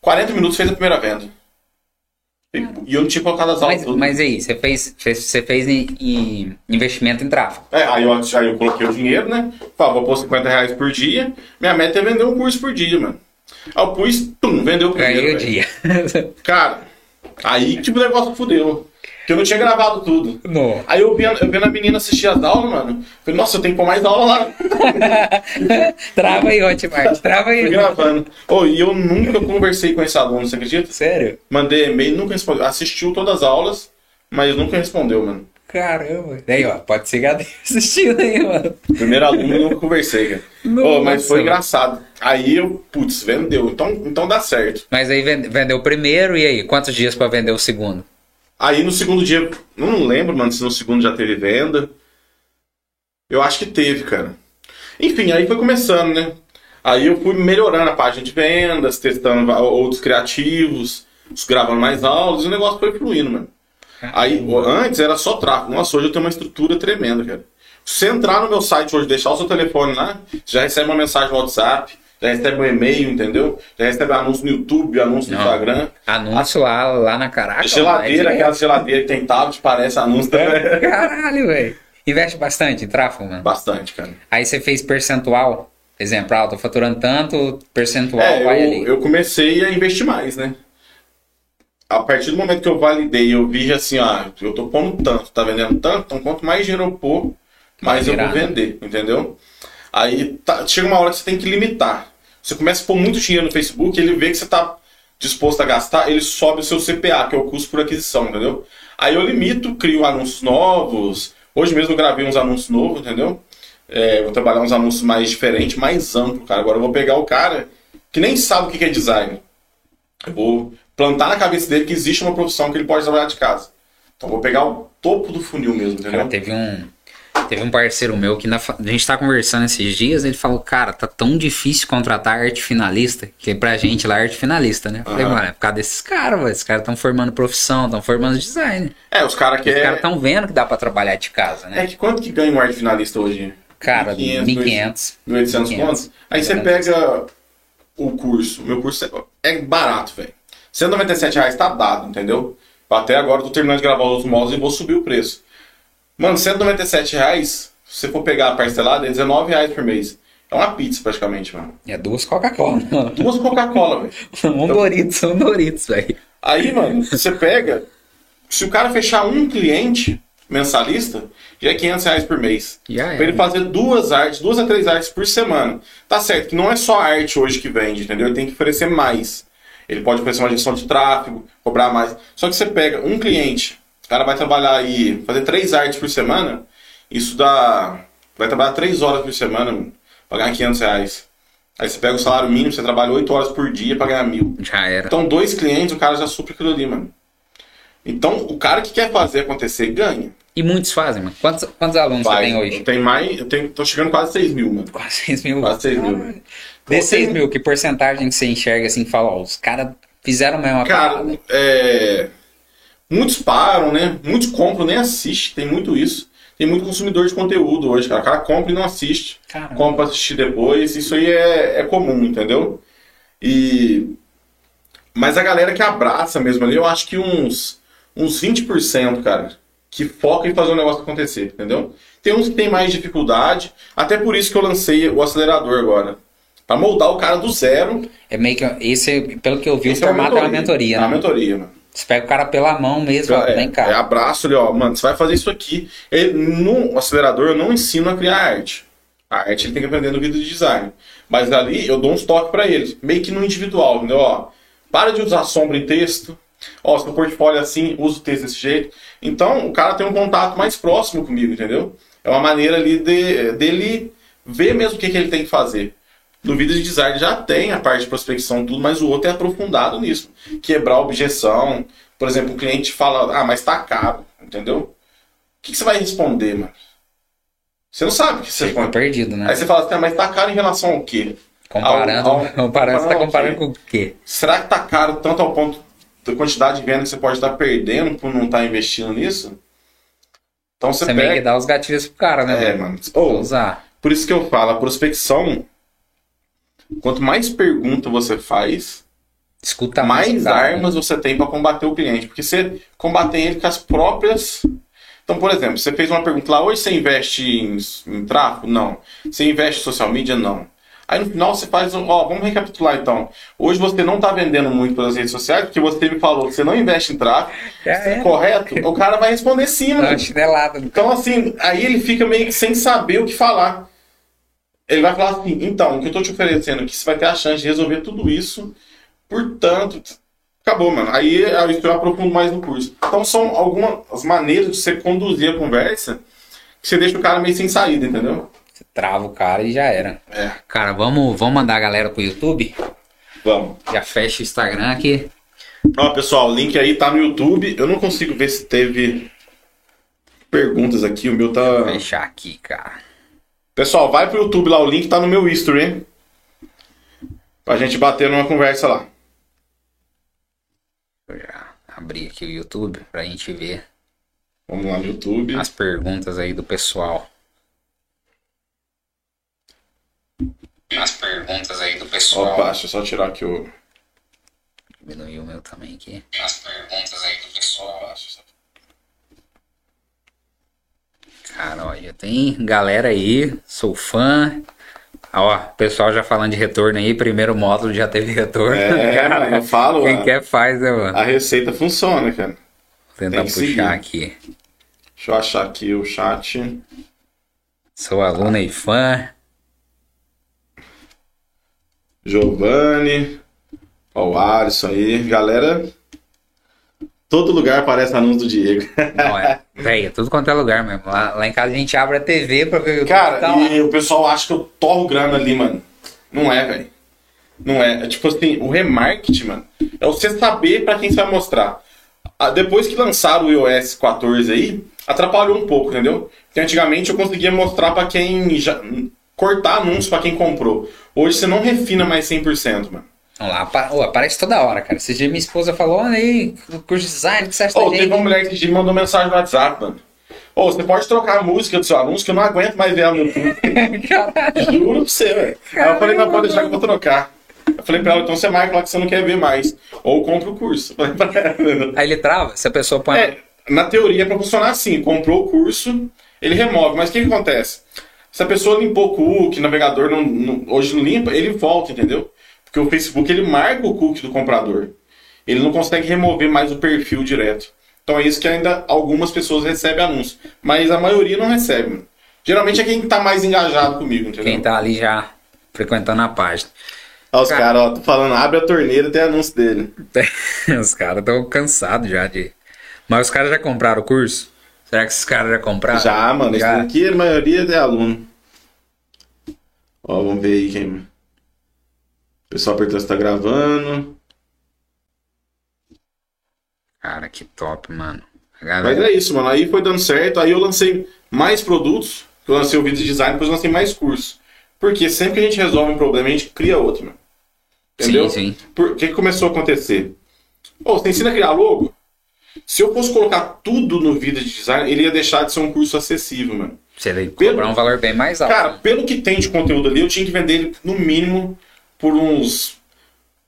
Speaker 2: 40 minutos fez a primeira venda. E eu não tinha colocado as aulas
Speaker 1: Mas, mas aí, você fez, fez- você fez em, em investimento em tráfego.
Speaker 2: É, aí, eu, aí eu coloquei o dinheiro, né? Falei, vou pôr 50 reais por dia. Minha meta é vender um curso por dia, mano. Aí eu pus, pum, vendeu o primeiro.
Speaker 1: Ganhei o dia.
Speaker 2: Cara, aí tipo o negócio fudeu. Porque eu não tinha gravado tudo.
Speaker 1: Não.
Speaker 2: Aí eu vendo, eu vendo a menina assistir as aulas, mano. Falei, nossa, eu tenho que pôr mais aula lá.
Speaker 1: Trava aí, Hotmart. Trava
Speaker 2: Fui
Speaker 1: aí.
Speaker 2: gravando. Oh, e eu nunca conversei com esse aluno, você acredita?
Speaker 1: Sério?
Speaker 2: Mandei e-mail, nunca respondeu. Assistiu todas as aulas, mas nunca respondeu, mano.
Speaker 1: Caramba. Daí, ó, pode ser HD assistindo aí, mano.
Speaker 2: Primeiro aluno, eu nunca conversei, cara.
Speaker 1: Nossa,
Speaker 2: Oh, mas foi
Speaker 1: mano.
Speaker 2: engraçado. Aí eu, putz, vendeu. Então, então dá certo.
Speaker 1: Mas aí vende- vendeu o primeiro e aí? Quantos dias pra vender o segundo?
Speaker 2: Aí no segundo dia, eu não lembro, mano, se no segundo já teve venda. Eu acho que teve, cara. Enfim, aí foi começando, né? Aí eu fui melhorando a página de vendas, testando outros criativos, gravando mais aulas, e o negócio foi fluindo, mano. Aí, antes era só tráfego. Nossa, hoje eu tenho uma estrutura tremenda, cara. Se você entrar no meu site hoje, deixar o seu telefone lá, já recebe uma mensagem no WhatsApp, já recebe um e-mail, entendeu? Já recebe anúncio no YouTube, anúncio no
Speaker 1: Não.
Speaker 2: Instagram.
Speaker 1: Anúncio lá, lá na caraca.
Speaker 2: Geladeira,
Speaker 1: é
Speaker 2: aquela geladeira que tem tablet, parece anúncio também.
Speaker 1: direto. Caralho, velho. Investe bastante em tráfego, mano.
Speaker 2: Bastante, cara.
Speaker 1: Aí você fez percentual. Exemplo, ah, eu tô faturando tanto, percentual
Speaker 2: É,
Speaker 1: vai
Speaker 2: eu,
Speaker 1: ali.
Speaker 2: eu comecei a investir mais, né? A partir do momento que eu validei, eu vi assim, ah, eu tô pondo tanto, tá vendendo tanto, então quanto mais dinheiro eu pôr, mais eu vou
Speaker 1: né?
Speaker 2: vender, entendeu? Aí tá- chega uma hora que você tem que limitar. Você começa a pôr muito dinheiro no Facebook, ele vê que você tá disposto a gastar, ele sobe o seu CPA, que é o custo por aquisição, entendeu? Aí eu limito, crio anúncios novos. Hoje mesmo eu gravei uns anúncios novos, entendeu? É, vou trabalhar uns anúncios mais diferentes, mais amplos, cara. Agora eu vou pegar o cara que nem sabe o que é design. Eu vou plantar na cabeça dele que existe uma profissão que ele pode trabalhar de casa. Então eu vou pegar o topo do funil mesmo,
Speaker 1: Cara,
Speaker 2: entendeu?
Speaker 1: teve um. Teve um parceiro meu que na a gente tá conversando esses dias, ele falou, cara, tá tão difícil contratar arte finalista, que pra gente lá é arte finalista, né? Eu Falei, mano, é por causa desses caras, velho. Esses caras estão formando profissão, estão formando design.
Speaker 2: É, os caras que
Speaker 1: Os
Speaker 2: é...
Speaker 1: caras estão vendo que dá pra trabalhar de casa, né?
Speaker 2: É que quanto que ganha um arte finalista hoje?
Speaker 1: Cara,
Speaker 2: 1.500,
Speaker 1: 1.500.
Speaker 2: 1.800
Speaker 1: 1.500.
Speaker 2: pontos. Aí você pega o curso. Meu curso é, é barato, velho. 197 reais tá dado, entendeu? Até agora eu tô terminando de gravar os outros módulos e vou subir o preço. Mano, 197 reais, se você for pegar a parcelada, é 19 reais por mês. É uma pizza praticamente, mano.
Speaker 1: É duas Coca-Cola.
Speaker 2: Duas Coca-Cola, velho.
Speaker 1: um Doritos, um Doritos, velho.
Speaker 2: Aí, mano, você pega. Se o cara fechar um cliente mensalista, já é 500 reais por mês.
Speaker 1: Já
Speaker 2: Pra ele fazer duas artes, duas a três artes por semana. Tá certo que não é só arte hoje que vende, entendeu? Ele tem que oferecer mais. Ele pode oferecer uma gestão de tráfego, cobrar mais. Só que você pega um cliente, o cara vai trabalhar aí, fazer três artes por semana, isso dá. Vai trabalhar três horas por semana, mano, pra ganhar 500 reais. Aí você pega o salário mínimo, você trabalha oito horas por dia pra ganhar mil.
Speaker 1: Já era.
Speaker 2: Então, dois clientes, o cara já supre aquilo ali, mano. Então, o cara que quer fazer acontecer ganha.
Speaker 1: E muitos fazem, mano. Quantos, quantos alunos
Speaker 2: Vai.
Speaker 1: você tem hoje?
Speaker 2: Eu tenho mais, eu tenho, tô chegando quase 6 mil, mano.
Speaker 1: Quase 6 mil.
Speaker 2: Quase 6 mil. velho.
Speaker 1: Desses
Speaker 2: Tem-
Speaker 1: 6 mil, que porcentagem que você enxerga assim fala, ó, os caras fizeram mesmo a
Speaker 2: Cara,
Speaker 1: parada?
Speaker 2: é, muitos param, né? Muitos compram, nem assistem. Tem muito isso. Tem muito consumidor de conteúdo hoje, cara. O cara compra e não assiste.
Speaker 1: Caramba.
Speaker 2: Compra pra assistir depois. Isso aí é, é comum, entendeu? E... Mas a galera que abraça mesmo ali, eu acho que uns, uns 20%, cara, que foca em fazer o negócio acontecer, entendeu? Tem uns que tem mais dificuldade. Até por isso que eu lancei o acelerador agora. Pra moldar o cara do zero.
Speaker 1: É meio que. Esse, pelo que eu vi,
Speaker 2: Esse
Speaker 1: o formato é uma mentoria,
Speaker 2: É uma
Speaker 1: né?
Speaker 2: mentoria, mano.
Speaker 1: Você pega o cara pela mão mesmo, ó,
Speaker 2: É,
Speaker 1: vem cá.
Speaker 2: é abraço ali, ó, mano, você vai fazer isso aqui. Ele, no acelerador eu não ensino a criar arte. A arte ele tem que aprender no vídeo de design. Mas ali eu dou uns toques pra eles, meio que no individual, entendeu? Ó, para de usar sombra em texto. Ó, seu portfólio é assim, usa o texto desse jeito. Então o cara tem um contato mais próximo comigo, entendeu? É uma maneira ali de, dele ver mesmo o que, que ele tem que fazer. No vídeo de design já tem a parte de prospecção tudo, mas o outro é aprofundado nisso. Quebrar a objeção. Por exemplo, o cliente fala, ah, mas tá caro, entendeu? O que, que você vai responder, mano? Você não sabe o que você responde.
Speaker 1: perdido, né?
Speaker 2: Aí você fala assim, ah, mas tá caro em relação ao quê?
Speaker 1: Comparando,
Speaker 2: Ao- ao-
Speaker 1: comparando, você tá comparando com o quê?
Speaker 2: Será que tá caro tanto ao ponto da quantidade de venda que você pode estar perdendo por não estar investindo nisso? Então você,
Speaker 1: Você meio que
Speaker 2: pega...
Speaker 1: dá os gatilhos pro cara, né?
Speaker 2: É, mano. Ou,
Speaker 1: usar.
Speaker 2: por isso que eu falo, a prospecção, quanto mais pergunta você faz,
Speaker 1: Escuta
Speaker 2: mais
Speaker 1: o cara,
Speaker 2: armas você tem para combater o cliente. Porque você combater ele com as próprias. Então, por exemplo, você fez uma pergunta lá, hoje você investe em, em tráfego? Não. Você investe em social media? Não. Aí no final você faz, um- ó, vamos recapitular então. Hoje você não está vendendo muito pelas redes sociais, porque você me falou que você não investe em tráfego,
Speaker 1: Já é.
Speaker 2: correto? O cara vai responder sim,
Speaker 1: no
Speaker 2: Então, assim, aí ele fica meio que sem saber o que falar. Ele vai falar assim, então, o que eu tô te oferecendo aqui, você vai ter a chance de resolver tudo isso. Portanto, acabou, mano. Aí eu aprofundo mais no curso. Então são algumas maneiras de você conduzir a conversa que você deixa o cara meio sem saída, entendeu?
Speaker 1: Você trava o cara e já era.
Speaker 2: É.
Speaker 1: Cara, vamos, vamos mandar a galera pro YouTube?
Speaker 2: Vamos.
Speaker 1: Já fecha o Instagram aqui.
Speaker 2: Ó, pessoal, o link aí tá no YouTube. Eu não consigo ver se teve perguntas aqui. O meu tá.
Speaker 1: Fechar aqui, cara.
Speaker 2: Pessoal, vai pro YouTube lá, o link tá no meu history, hein? Pra gente bater numa conversa lá.
Speaker 1: Vou já abrir aqui o YouTube pra gente ver
Speaker 2: Vamos lá no YouTube.
Speaker 1: as perguntas aí do pessoal. As perguntas aí do pessoal.
Speaker 2: Opa, deixa eu só tirar aqui o.
Speaker 1: Diminuiu o meu também aqui. As perguntas aí do pessoal. Cara, já tem galera aí, sou fã. Ó, pessoal já falando de retorno aí, primeiro módulo já teve retorno.
Speaker 2: É,
Speaker 1: Cara,
Speaker 2: mano, eu falo,
Speaker 1: Quem
Speaker 2: a-
Speaker 1: quer faz, né, mano?
Speaker 2: A receita funciona, cara.
Speaker 1: Vou tentar
Speaker 2: que seguir.
Speaker 1: puxar aqui.
Speaker 2: Deixa eu achar aqui o chat.
Speaker 1: Sou aluno e fã.
Speaker 2: Giovanni. Ó, o Alisson aí. Galera. Todo lugar aparece anúncio do Diego.
Speaker 1: Não é. Véi, é tudo quanto é lugar mesmo. Lá, lá em casa a gente abre a TV pra ver o YouTube
Speaker 2: Cara,
Speaker 1: tá
Speaker 2: e o pessoal acha que eu torro grana ali, mano. Não é, velho. Não é. É tipo assim, o remarketing, mano, é você saber pra quem você vai mostrar. Ah, Depois que lançaram o iOS 14 aí, atrapalhou um pouco, entendeu? Porque antigamente eu conseguia mostrar pra quem já. cortar anúncio pra quem comprou. Hoje você não refina mais 100%, mano.
Speaker 1: Lá, ô, aparece toda hora, cara. Esse dia minha esposa falou, olha aí, curso de design, que você acha da
Speaker 2: teve uma mulher que mandou mensagem no WhatsApp, mano. Ô, você pode trocar a música do seu anúncio, que eu não aguento mais ver ela no YouTube. Juro pra você, velho. Aí eu falei, não, pode deixar que eu vou trocar. Eu falei pra ela, então você marca lá que você não quer ver mais. Ou compra o curso.
Speaker 1: Aí ele trava, se a pessoa põe.
Speaker 2: É, na teoria é pra funcionar assim, comprou o curso, ele remove. Mas o que, que acontece? Se a pessoa limpou o cookie, o navegador não, não- hoje não limpa, ele volta, entendeu? Porque o Facebook ele marca o cookie do comprador. Ele não consegue remover mais o perfil direto. Então é isso que ainda algumas pessoas recebem anúncio. Mas a maioria não recebe. Geralmente é quem tá mais engajado comigo, entendeu?
Speaker 1: Quem tá ali já frequentando a página.
Speaker 2: Olha os
Speaker 1: Cara.
Speaker 2: caras, ó, tô falando, abre a torneira, tem anúncio dele.
Speaker 1: Os caras estão cansados já de. Mas os caras já compraram o curso? Será que esses caras já compraram?
Speaker 2: Já, mano, esse
Speaker 1: Já.
Speaker 2: daqui a maioria é aluno. Ó, vamos ver aí quem. O pessoal perguntando se tá gravando.
Speaker 1: Cara, que top, mano. A
Speaker 2: Mas
Speaker 1: galera.
Speaker 2: é isso, mano. Aí foi dando certo. Aí eu lancei mais produtos. Eu lancei o vídeo de design, depois eu lancei mais cursos. Porque sempre que a gente resolve um problema, a gente cria outro, mano. Entendeu?
Speaker 1: Sim, sim.
Speaker 2: Por o que, que começou a acontecer? Pô, você ensina a criar logo? Se eu fosse colocar tudo no vídeo de design, ele ia deixar de ser um curso acessível, mano.
Speaker 1: Você
Speaker 2: Pelo-
Speaker 1: cobrar um valor bem mais alto.
Speaker 2: Cara, pelo que tem de conteúdo ali, eu tinha que vender ele no mínimo por uns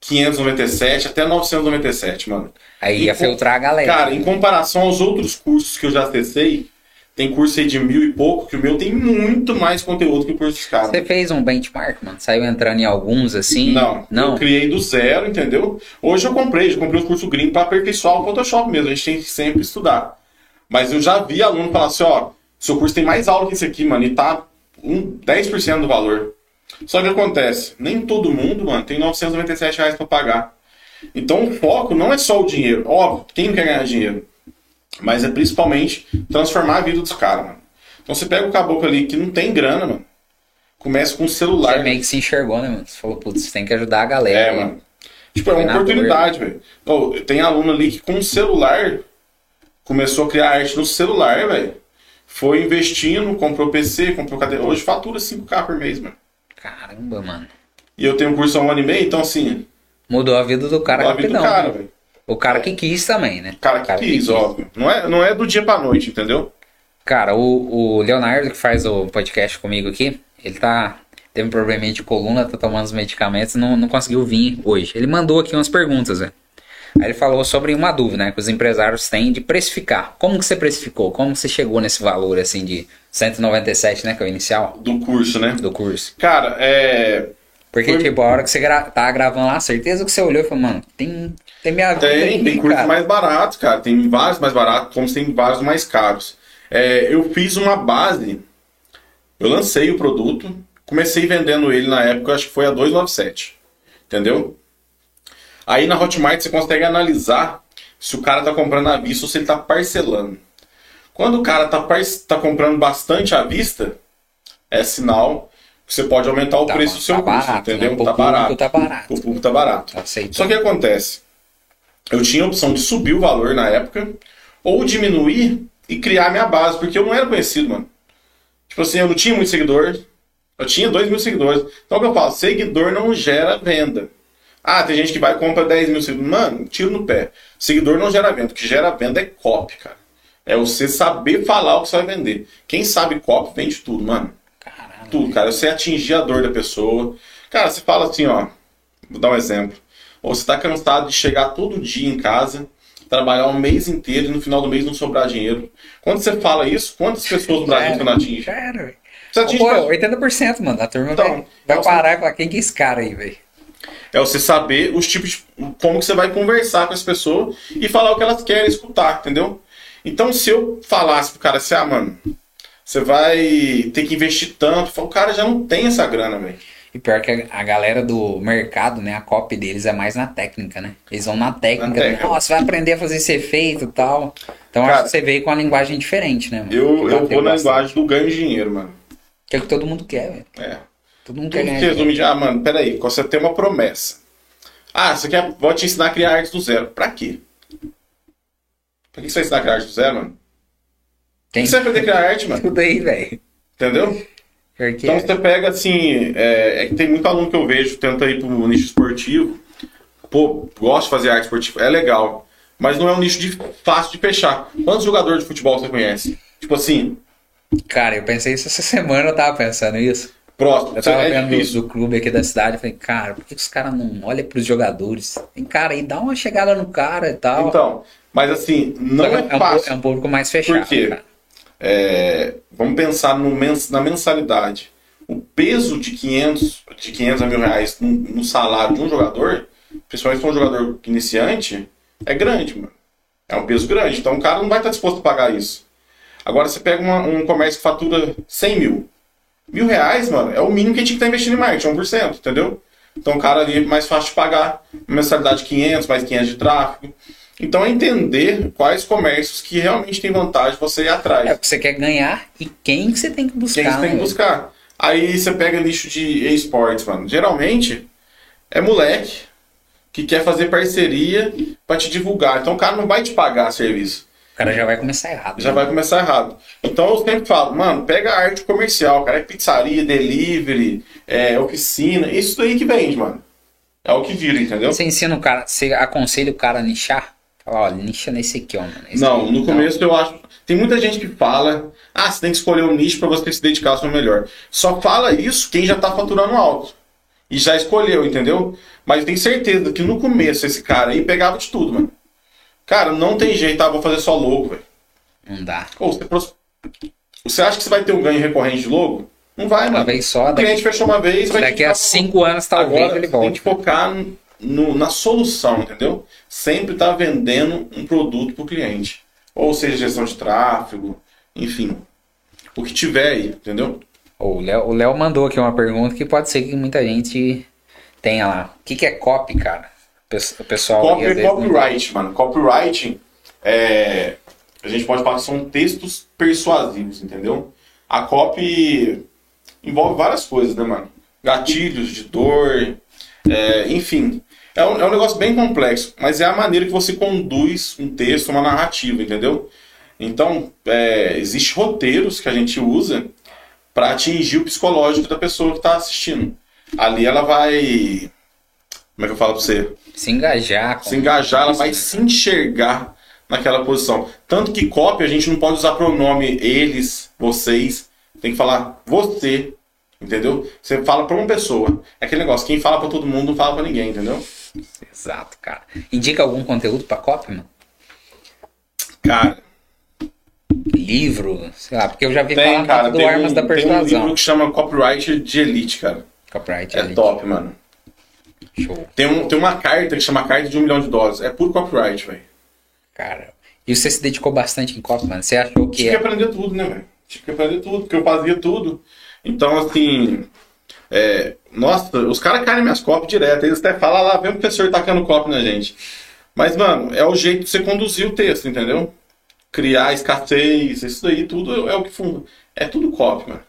Speaker 2: 597 até 997, mano.
Speaker 1: Aí ia
Speaker 2: e
Speaker 1: filtrar a galera.
Speaker 2: Cara, em comparação aos outros cursos que eu já acessei, tem curso aí de mil e pouco, que o meu tem muito mais conteúdo que o curso dos caras.
Speaker 1: Você fez um benchmark, mano? Saiu entrando em alguns assim?
Speaker 2: Não,
Speaker 1: Não.
Speaker 2: eu criei do zero, entendeu? Hoje eu comprei, já comprei um curso gringo para aperfeiçoar o Photoshop mesmo, a gente tem que sempre estudar. Mas eu já vi aluno falar assim, ó, seu curso tem mais aula que esse aqui, mano, e tá um 10% do valor. Só que acontece, nem todo mundo, mano, tem 997 reais para pagar. Então o foco não é só o dinheiro. Óbvio, quem quer ganhar dinheiro? Mas é principalmente transformar a vida dos caras, mano. Então você pega o caboclo ali que não tem grana, mano. Começa com um celular.
Speaker 1: Você meio que se enxergou, né, mano? Você falou, putz, você tem que ajudar a galera.
Speaker 2: É,
Speaker 1: aí.
Speaker 2: mano. Tipo, é uma oportunidade, velho. Pô, Tem aluno ali que com o celular começou a criar arte no celular, velho. Foi investindo, comprou PC, comprou cadeira. Hoje fatura 5k por mês, mano.
Speaker 1: Caramba, mano.
Speaker 2: E eu tenho um curso há um ano e meio, então assim,
Speaker 1: Mudou a vida do cara
Speaker 2: a vida do
Speaker 1: rapidão.
Speaker 2: cara, velho.
Speaker 1: O cara que quis também, né?
Speaker 2: O cara que quis, óbvio. Não é, não é do dia pra noite, entendeu?
Speaker 1: Cara, o, o Leonardo que faz o podcast comigo aqui, ele tá. Teve um probleminha de coluna, tá tomando os medicamentos não, não conseguiu vir hoje. Ele mandou aqui umas perguntas, velho. Aí ele falou sobre uma dúvida, né? Que os empresários têm de precificar. Como que você precificou? Como você chegou nesse valor, assim, de 197, né? Que é o inicial
Speaker 2: Do curso, né?
Speaker 1: do curso?
Speaker 2: Cara, é.
Speaker 1: Porque,
Speaker 2: Foi-
Speaker 1: tipo, a hora que você gra tava gravando lá, certeza que você olhou e falou, mano, tem, tem minha vida
Speaker 2: Tem,
Speaker 1: aqui,
Speaker 2: tem curso
Speaker 1: cara.
Speaker 2: mais barato, cara. Tem vários mais baratos, como tem vários mais caros. É, eu fiz uma base, eu lancei o produto, comecei vendendo ele na época, acho que foi a 297. Entendeu? Aí na Hotmart você consegue analisar se o cara tá comprando à vista ou se ele tá parcelando. Quando o cara tá, par- tá comprando bastante à vista, é sinal que você pode aumentar o
Speaker 1: Tá
Speaker 2: preço do seu
Speaker 1: tá
Speaker 2: curso,
Speaker 1: barato,
Speaker 2: entendeu?
Speaker 1: né?
Speaker 2: Tá
Speaker 1: público
Speaker 2: barato.
Speaker 1: tá barato.
Speaker 2: O público tá barato.
Speaker 1: Tá.
Speaker 2: Só que acontece, eu tinha a opção de subir o valor na época, ou diminuir e criar minha base, porque eu não era conhecido, mano. Tipo assim, eu não tinha muito seguidor, eu tinha 2 mil seguidores. Então o que eu falo? Seguidor não gera venda. Ah, tem gente que vai e compra 10 mil seguidores. Mano, tiro no pé. Seguidor não gera venda. O que gera venda é copy, cara. É você saber falar o que você vai vender. Quem sabe copy vende tudo, mano.
Speaker 1: Caralho.
Speaker 2: Tudo, cara. Você atingir a dor da pessoa. Cara, você fala assim, ó. Vou dar um exemplo. Ou você tá cansado de chegar todo dia em casa, trabalhar um mês inteiro e no final do mês não sobrar dinheiro. Quando você fala isso, quantas pessoas no Brasil você não atinge?
Speaker 1: Velho.
Speaker 2: Você atinge
Speaker 1: Pô,
Speaker 2: pra-
Speaker 1: 80%, mano. A turma
Speaker 2: Então,
Speaker 1: vai, vai
Speaker 2: então,
Speaker 1: parar falar, quem que é esse cara aí, velho?
Speaker 2: É você saber os tipos de, como que você vai conversar com as pessoas e falar o que elas querem escutar, entendeu? Então, se eu falasse pro cara assim, ah, mano, você vai ter que investir tanto, o cara já não tem essa grana, velho.
Speaker 1: E pior que a, galera do mercado, né? A copy deles é mais na técnica, né? Eles vão na técnica.
Speaker 2: Na técnica.
Speaker 1: Nossa, vai aprender a fazer esse efeito e tal. Então
Speaker 2: Cara,
Speaker 1: acho que você veio com uma linguagem diferente, né, mano?
Speaker 2: Eu, eu vou na
Speaker 1: bastante.
Speaker 2: linguagem do ganho de dinheiro, mano.
Speaker 1: Que é o que todo mundo quer, velho.
Speaker 2: É.
Speaker 1: Todo mundo
Speaker 2: Tudo
Speaker 1: quer
Speaker 2: que
Speaker 1: ganhar.
Speaker 2: resume de, ah, mano, peraí, você tem uma promessa. Ah, você quer, vou te ensinar a criar arte do zero. Pra quê? Pra que você vai ensinar a criar arte do zero, mano? Por que você vai aprender a criar arte, mano?
Speaker 1: tudo aí, velho.
Speaker 2: Entendeu?
Speaker 1: Pior que
Speaker 2: Então você pega assim, é, é que tem muito aluno que eu vejo tenta ir pro nicho esportivo. Pô, gosta de fazer arte esportiva, é legal. Mas não é um nicho de, fácil de fechar. Quantos jogadores de futebol você conhece? Tipo assim,
Speaker 1: Cara, eu pensei isso essa semana, eu tava pensando isso.
Speaker 2: Próximo.
Speaker 1: Eu tava
Speaker 2: é
Speaker 1: vendo
Speaker 2: difícil.
Speaker 1: do, clube aqui da cidade, eu falei, cara, por que os caras não olham pros jogadores? Tem cara aí, dá uma chegada no cara e tal.
Speaker 2: Então, mas assim, não é
Speaker 1: é, um,
Speaker 2: fácil.
Speaker 1: é um público mais fechado.
Speaker 2: Por quê? É, vamos pensar no mens- na mensalidade. O peso de 500, de 500 a mil reais no, no salário de um jogador, principalmente para um jogador iniciante, é grande, mano. É um peso grande. Então o cara não vai estar disposto a pagar isso. Agora você pega uma- um comércio que fatura 100 mil. Mil reais, mano, é o mínimo que a gente tem que estar investindo em marketing, 1%, entendeu? Então o cara ali é mais fácil de pagar. Mensalidade de 500, mais 500 de tráfego. Então é entender quais comércios que realmente tem vantagem você ir atrás.
Speaker 1: É, você quer ganhar e quem que você tem que buscar.
Speaker 2: Quem você tem que
Speaker 1: né?
Speaker 2: buscar. Aí você pega lixo de esportes, mano. Geralmente é moleque que quer fazer parceria pra te divulgar. Então o cara não vai te pagar serviço.
Speaker 1: O cara já vai começar errado.
Speaker 2: Já
Speaker 1: né?
Speaker 2: vai começar errado. Então eu sempre falo, mano, pega a arte comercial, cara. É pizzaria, delivery, é, oficina. Isso daí que vende, mano. É o que vira, entendeu?
Speaker 1: Você ensina o cara, você aconselha o cara a nichar? Fala, ó, nicha nesse aqui, ó, mano. Esse
Speaker 2: Não,
Speaker 1: aqui,
Speaker 2: no começo eu acho. Tem muita gente que fala, ah, você tem que escolher um nicho pra você se dedicar ao seu melhor. Só fala isso quem já tá faturando alto. E já escolheu, entendeu? Mas eu tenho certeza que no começo esse cara aí pegava de tudo, mano. Cara, não tem jeito, ah, vou fazer só logo, velho.
Speaker 1: Não dá.
Speaker 2: Ou você, você acha que você vai ter um ganho recorrente de logo? Não vai,
Speaker 1: Uma
Speaker 2: mano.
Speaker 1: vez só,
Speaker 2: O
Speaker 1: daqui,
Speaker 2: cliente fechou uma vez, vai
Speaker 1: daqui a cinco anos talvez
Speaker 2: Agora,
Speaker 1: ele
Speaker 2: Tem
Speaker 1: volte.
Speaker 2: que focar no- na solução, entendeu? Sempre tá vendendo um produto pro cliente. Ou seja, gestão de tráfego, enfim. O que tiver aí, entendeu?
Speaker 1: O Léo, o Léo mandou aqui uma pergunta que pode ser que muita gente tenha lá. O que, que é copy, cara? O pes- O pessoal.
Speaker 2: Copy é copyright, mano. Copywriting é. A gente pode falar que são textos persuasivos, entendeu? A copy envolve várias coisas, né, mano? Gatilhos de dor, é, enfim. É um, é um negócio bem complexo, mas é a maneira que você conduz um texto, uma narrativa, entendeu? Então, é, existe roteiros que a gente usa para atingir o psicológico da pessoa que está assistindo. Ali ela vai. Como é que eu falo pra você?
Speaker 1: Se engajar.
Speaker 2: se engajar, ela vai se enxergar naquela posição. Tanto que copy a gente não pode usar pronome eles, vocês, tem que falar você, entendeu? Você fala pra uma pessoa. É aquele negócio, quem fala pra todo mundo não fala pra ninguém, entendeu?
Speaker 1: Exato, cara. Indica algum conteúdo pra copy, mano?
Speaker 2: Cara,
Speaker 1: Livro, sei lá, porque eu já vi
Speaker 2: tem,
Speaker 1: falar
Speaker 2: cara,
Speaker 1: do Armas
Speaker 2: um,
Speaker 1: da
Speaker 2: tem um
Speaker 1: Persuasão.
Speaker 2: livro que chama Copyright de Elite, cara.
Speaker 1: Copyright
Speaker 2: É
Speaker 1: ali.
Speaker 2: top, mano.
Speaker 1: Show,
Speaker 2: Tem, um, tem uma carta que chama Carta de um milhão de dólares. É puro copyright, velho.
Speaker 1: cara. E você se dedicou bastante em copy, mano? Você achou que
Speaker 2: Tinha que
Speaker 1: é...
Speaker 2: aprender tudo, né, velho? Tinha que aprender tudo, porque eu fazia tudo. Então, assim. é, nossa, os caras caem minhas cópias direto. Eles até falam "Ah lá, vem o professor tacando copo na gente. Mas, mano, é o jeito de você conduzir o texto, entendeu? Criar escassez, isso daí tudo é o que funda. É tudo copy, mano.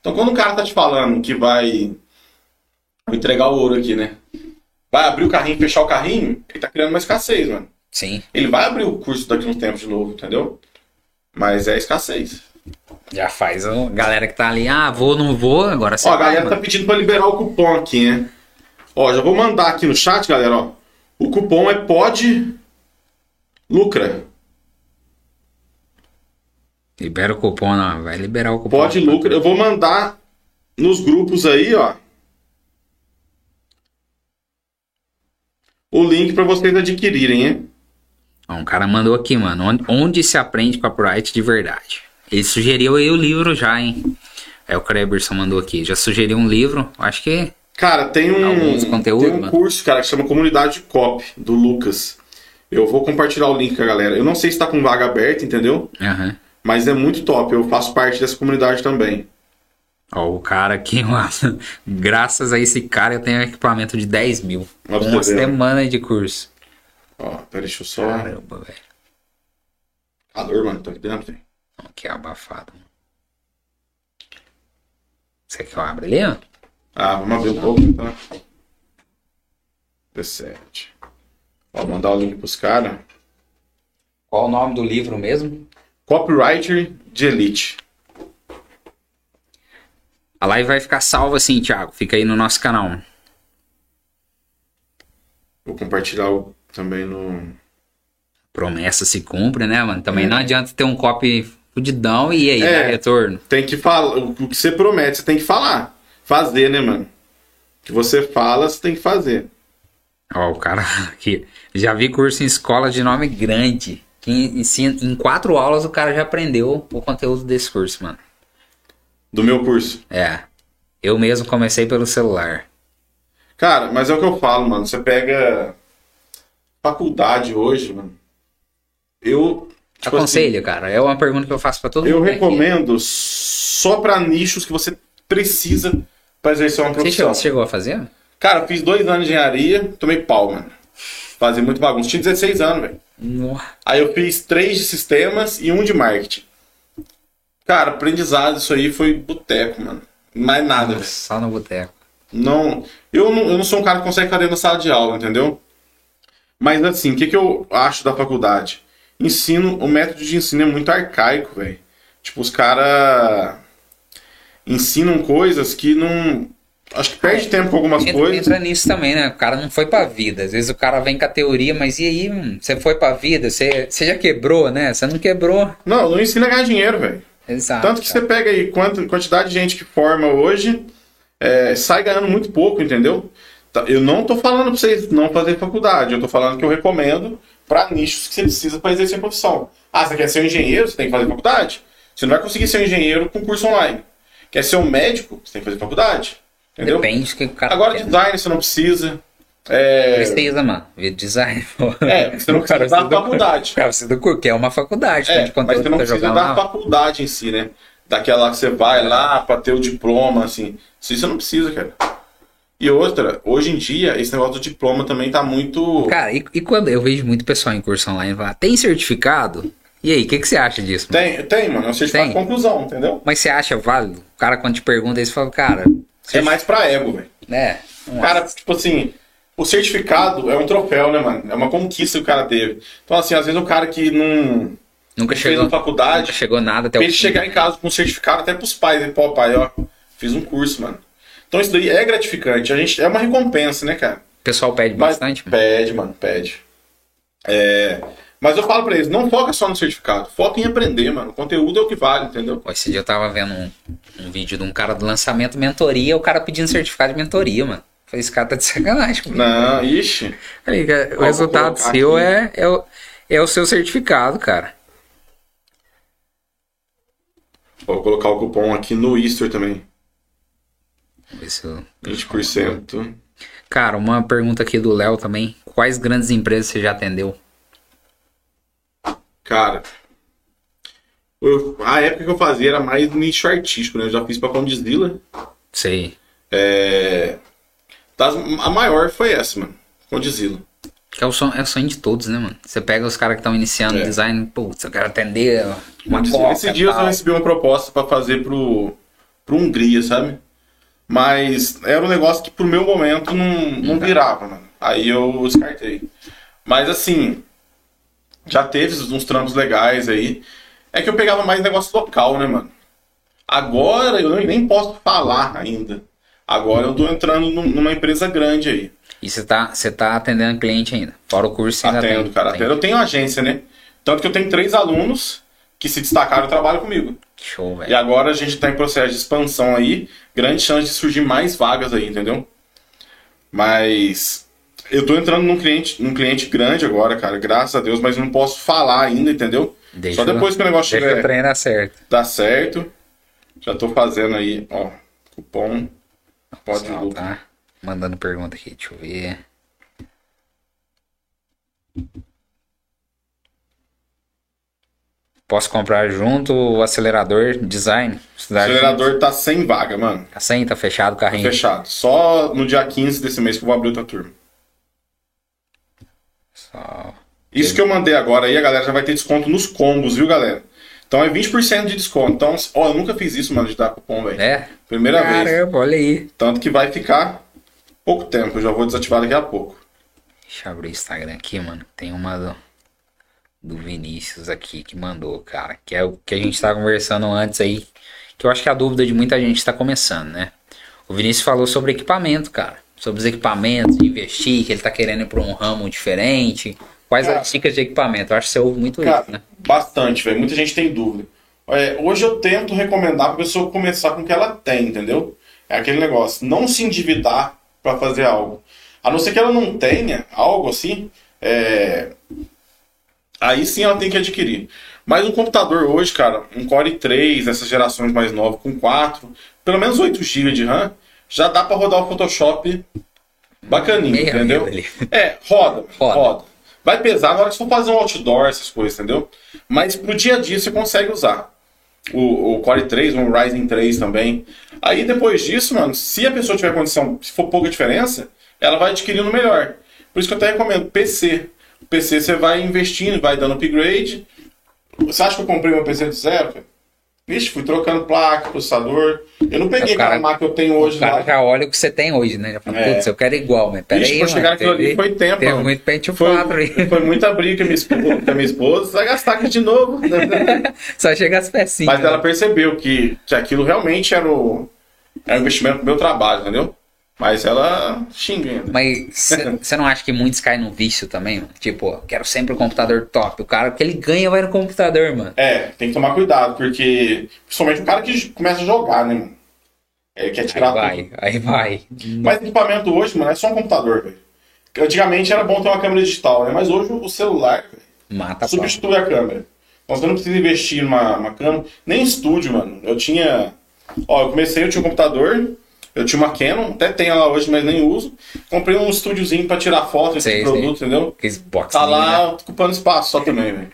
Speaker 2: Então, quando o cara tá te falando que vai. Vou entregar o ouro aqui, né? Vai abrir o carrinho fechar o carrinho, ele tá criando uma escassez, mano.
Speaker 1: Sim,
Speaker 2: Ele vai abrir o curso daqui a uns tempos de novo, entendeu? Mas é escassez.
Speaker 1: já faz. A galera que tá ali, ah, vou, não vou, agora você
Speaker 2: Ó, a
Speaker 1: vai,
Speaker 2: galera tá
Speaker 1: mano.
Speaker 2: pedindo pra liberar o cupom aqui, né? Ó, já vou mandar aqui no chat, galera, ó. O cupom é POD Lucra.
Speaker 1: Libera o cupom, não. Vai liberar o cupom.
Speaker 2: POD Lucra. Eu vou mandar nos grupos aí, ó. O link pra vocês adquirirem, hein?
Speaker 1: Um cara mandou aqui, mano. Onde, se aprende copyright de verdade? Ele sugeriu aí o livro já, hein? É o Kreberson mandou aqui. Já sugeriu um livro. Acho que.
Speaker 2: Cara, tem um,
Speaker 1: Alguns conteúdos,
Speaker 2: tem um
Speaker 1: mano.
Speaker 2: curso, cara, que chama Comunidade de Copy, do Lucas. Eu vou compartilhar o link com a galera. Eu não sei se tá com vaga aberta, entendeu?
Speaker 1: Aham.
Speaker 2: Mas é muito top. Eu faço parte dessa comunidade também.
Speaker 1: Ó, o cara aqui, mano. Graças a esse cara, eu tenho um equipamento de 10 mil.
Speaker 2: Pra
Speaker 1: Uma semana de curso.
Speaker 2: Ó, pera, deixa eu só.
Speaker 1: Caramba, velho.
Speaker 2: Calor, mano, tá aqui dentro, velho.
Speaker 1: Que abafado. Você quer que eu abra ali, ó?
Speaker 2: Ah, vamos abrir um pouco, tá? 17. Ó, mandar o link pros caras.
Speaker 1: Qual o nome do livro mesmo?
Speaker 2: Copywriter de Elite.
Speaker 1: A live vai ficar salva assim, Thiago. Fica aí no nosso canal.
Speaker 2: Vou compartilhar o- também no.
Speaker 1: Promessa se cumpre, né, mano? Também
Speaker 2: É.
Speaker 1: não adianta ter um copy Fudidão e aí,
Speaker 2: É.
Speaker 1: dá retorno.
Speaker 2: Tem que falar. O que você promete, você tem que falar. Fazer, né, mano? O que você fala, você tem que fazer.
Speaker 1: Ó, o cara aqui. Já vi curso em escola de nome grande. Que ensina, em quatro aulas o cara já aprendeu o conteúdo desse curso, mano.
Speaker 2: Do meu curso.
Speaker 1: É. Eu mesmo comecei pelo celular.
Speaker 2: Cara, mas é o que eu falo, mano. Você pega faculdade hoje, mano. Eu. tipo
Speaker 1: Aconselho, cara. É uma pergunta que eu faço pra todo
Speaker 2: assim, eu
Speaker 1: mundo. que vem aqui.
Speaker 2: recomendo só pra nichos que você precisa pra exercer uma profissão.
Speaker 1: chegou, você chegou a fazer?
Speaker 2: Cara, fiz dois anos de engenharia, tomei pau, mano. Fazia muito bagunça. Tinha 16 anos, velho. Aí eu fiz três de sistemas e um de marketing. Cara, aprendizado, isso aí foi boteco, mano. Mais nada, velho.
Speaker 1: Só no boteco.
Speaker 2: Não, eu não, eu não sou um cara que consegue ficar dentro da sala de aula, entendeu? Mas assim, o que, que eu acho da faculdade? Ensino, o método de ensino é muito arcaico, velho. Tipo, os caras ensinam coisas que não. Acho que perde tempo com algumas
Speaker 1: Entra,
Speaker 2: coisas.
Speaker 1: entra nisso também, né? O cara não foi pra vida. Às vezes o cara vem com a teoria, mas e aí? hum, Você foi pra vida? Você, você já quebrou, né? Você não quebrou.
Speaker 2: Não, não ensina a ganhar dinheiro, velho.
Speaker 1: Exato.
Speaker 2: Tanto que você pega aí quanto, quantidade de gente que forma hoje, é, sai ganhando muito pouco, entendeu? Tá, Eu não tô falando pra vocês não fazer faculdade, eu tô falando que eu recomendo pra nichos que você precisa pra exercer a profissão. Ah, você quer ser um engenheiro, você tem que fazer faculdade. Você não vai conseguir ser um engenheiro com curso online. Quer ser um médico, você tem que fazer faculdade. Entendeu?
Speaker 1: Depende do que o cara
Speaker 2: Agora,
Speaker 1: quer.
Speaker 2: design você não precisa. É,
Speaker 1: Precisa, mano. Ver design.
Speaker 2: É, você não
Speaker 1: O cara
Speaker 2: precisa da
Speaker 1: precisa
Speaker 2: faculdade.
Speaker 1: Cara precisa do curso, que é uma faculdade.
Speaker 2: É, mas você não precisa da faculdade em si, né? Daquela que você vai lá pra ter o diploma, assim. Isso você não precisa, cara. E outra, hoje em dia, esse negócio do diploma também tá muito.
Speaker 1: Cara, e, e quando eu vejo muito pessoal em curso online falar, tem certificado? E aí, o que, que você acha disso? mano?
Speaker 2: Tem, tem, mano. É um certificado de
Speaker 1: Tem.
Speaker 2: conclusão, entendeu?
Speaker 1: Mas você acha válido? O cara, quando te pergunta, isso fala, cara,
Speaker 2: É mais pra ego, velho.
Speaker 1: né?
Speaker 2: Cara, tipo assim, o certificado é um troféu, né, mano? É uma conquista que o cara teve. Então, assim, às vezes o cara que não
Speaker 1: nunca
Speaker 2: fez
Speaker 1: chegou,
Speaker 2: na faculdade,
Speaker 1: nunca chegou nada até o
Speaker 2: ele
Speaker 1: fim.
Speaker 2: chegar em casa com um certificado até pros pais, e pô, pai, ó, fiz um curso, mano. Então isso daí é gratificante. A gente, é uma recompensa, né, cara?
Speaker 1: O pessoal pede
Speaker 2: Mas
Speaker 1: bastante. mano.
Speaker 2: pede, mano, pede. É, mas eu falo pra eles, não foca só no certificado, foca em aprender, mano. O conteúdo é o que vale, entendeu?
Speaker 1: Esse dia eu tava vendo um, um vídeo de um cara do lançamento mentoria, o cara pedindo certificado de mentoria, mano. Falei, esse cara tá de sacanagem comigo.
Speaker 2: Não, ixi.
Speaker 1: Falei, o resultado seu
Speaker 2: aqui.
Speaker 1: é, é, o, é o seu certificado, cara.
Speaker 2: Vou colocar o cupom aqui no Easter também.
Speaker 1: Vamos ver se eu-
Speaker 2: 20%.
Speaker 1: Cara, uma pergunta aqui do Léo também. Quais grandes empresas você já atendeu?
Speaker 2: Cara, eu- a época que eu fazia era mais nicho artístico, né? Eu já fiz pra Condizila.
Speaker 1: Sei.
Speaker 2: É... das- a maior foi essa, mano. Condizila.
Speaker 1: Que é o, sonho, é o sonho de todos, né, mano? Você pega os caras que estão iniciando
Speaker 2: É.
Speaker 1: design, putz, eu quero atender uma coca
Speaker 2: Esses dias
Speaker 1: tal.
Speaker 2: eu recebi uma proposta pra fazer pro, pro Hungria, sabe? Mas era um negócio que pro meu momento não, não virava, mano. Aí eu descartei. Mas assim, já teve uns trampos legais aí. É que eu pegava mais negócio local, né, mano? Agora eu nem posso falar ainda. Agora eu tô entrando num- numa empresa grande aí.
Speaker 1: E você tá, você tá atendendo cliente ainda. Fora o curso, você
Speaker 2: Atendo,
Speaker 1: tem.
Speaker 2: cara.
Speaker 1: tem.
Speaker 2: Atendo. Eu tenho agência, né? Tanto que eu tenho três alunos que se destacaram e trabalham comigo.
Speaker 1: Show,
Speaker 2: E
Speaker 1: velho.
Speaker 2: agora a gente está em processo de expansão aí, grande chance de surgir mais vagas aí, entendeu? Mas eu tô entrando num cliente, num cliente grande agora, cara, graças a Deus, mas não posso falar ainda, entendeu?
Speaker 1: Deixa
Speaker 2: Só depois que o negócio
Speaker 1: Deixa o
Speaker 2: tiver
Speaker 1: trem dar certo.
Speaker 2: dar certo. Já tô fazendo aí, ó, cupom. Pode
Speaker 1: Pessoal, tá mandando pergunta aqui, deixa eu ver. Posso comprar junto o acelerador design?
Speaker 2: O acelerador tá sem vaga, mano.
Speaker 1: junto? Tá sem, tá fechado o
Speaker 2: Tá
Speaker 1: carrinho.
Speaker 2: fechado. Só no dia 15 desse mês que eu vou abrir outra turma.
Speaker 1: Só-
Speaker 2: Isso que eu mandei agora aí, a galera já vai ter desconto nos combos, viu, galera? Então é 20% de desconto. Então, ó, eu nunca fiz isso, mano, de dar cupom, velho.
Speaker 1: É?
Speaker 2: Primeira vez.
Speaker 1: Caramba, olha aí.
Speaker 2: Tanto que vai ficar pouco tempo. Eu já vou desativar daqui a pouco.
Speaker 1: Deixa eu abrir o Instagram aqui, mano. Tem uma do, do Vinícius aqui que mandou, cara. Que é o que a gente tava conversando antes aí. Que eu acho que a dúvida de muita gente tá começando, né? O Vinícius falou sobre equipamento, cara. Sobre os equipamentos, investir, que ele tá querendo ir pra um ramo diferente. Quais
Speaker 2: Cara.
Speaker 1: as dicas de equipamento? Eu acho que você ouve muito
Speaker 2: Cara,
Speaker 1: isso, né?
Speaker 2: bastante, velho. Muita gente tem dúvida. É, hoje eu tento recomendar para a pessoa começar com o que ela tem, entendeu? É aquele negócio, não se endividar para fazer algo. A não ser que ela não tenha algo assim, é, aí sim ela tem que adquirir. Mas um computador hoje, cara, um Core 3, essas gerações mais novas, com 4, pelo menos 8 GB de RAM, já dá para rodar o Photoshop bacaninho,
Speaker 1: Meia
Speaker 2: entendeu? É, roda,
Speaker 1: Roda.
Speaker 2: roda, Vai pesar na hora que você for fazer um outdoor, essas coisas, entendeu? Mas pro dia a dia você consegue usar. O, o Core 3, o Ryzen 3 também. Aí depois disso, mano, se a pessoa tiver condição, se for pouca diferença, ela vai adquirindo melhor. Por isso que eu até recomendo PC. O PC você vai investindo, vai dando upgrade. Você acha que eu comprei meu PC do zero? cara? Vixe, fui trocando placa, processador. Eu não peguei
Speaker 1: O cara-
Speaker 2: aquela que eu tenho hoje
Speaker 1: O cara
Speaker 2: lá.
Speaker 1: já olha o que você tem hoje, né? Já fala,
Speaker 2: É.
Speaker 1: putz, eu quero igual, mas peraí,
Speaker 2: Vixe, pra chegar naquilo ali foi tempo,
Speaker 1: Teve
Speaker 2: mano.
Speaker 1: muito Pentium
Speaker 2: Foi,
Speaker 1: 4 aí.
Speaker 2: foi muita briga com a minha esposa, com a minha esposa vai gastar aqui de novo. né?
Speaker 1: Só chega as pecinhas.
Speaker 2: Mas ela percebeu que, que aquilo realmente era, o, era um investimento pro meu trabalho, entendeu? Mas ela xinga ainda.
Speaker 1: Mas você não acha que muitos caem no vício também, mano? Tipo, eu quero sempre um computador top. O cara que ele ganha vai no computador, mano.
Speaker 2: É, tem que tomar cuidado, porque principalmente o cara que começa a jogar, né, mano? Ele quer
Speaker 1: Aí
Speaker 2: tirar
Speaker 1: vai,
Speaker 2: tudo.
Speaker 1: aí vai.
Speaker 2: Mas equipamento hoje, mano, é só um computador, velho. Antigamente era bom ter uma câmera digital, né? Mas hoje o celular,
Speaker 1: Mata a
Speaker 2: substitui a câmera. Então você não precisa investir numa uma câmera. Nem estúdio, mano. Eu tinha. Ó, eu comecei, eu tinha um computador, eu tinha uma Canon, até tenho ela hoje, mas nem uso. Comprei um estúdiozinho pra tirar foto desse produto, entendeu?
Speaker 1: Aqueles box
Speaker 2: Tá
Speaker 1: né?
Speaker 2: lá ocupando espaço só também, velho.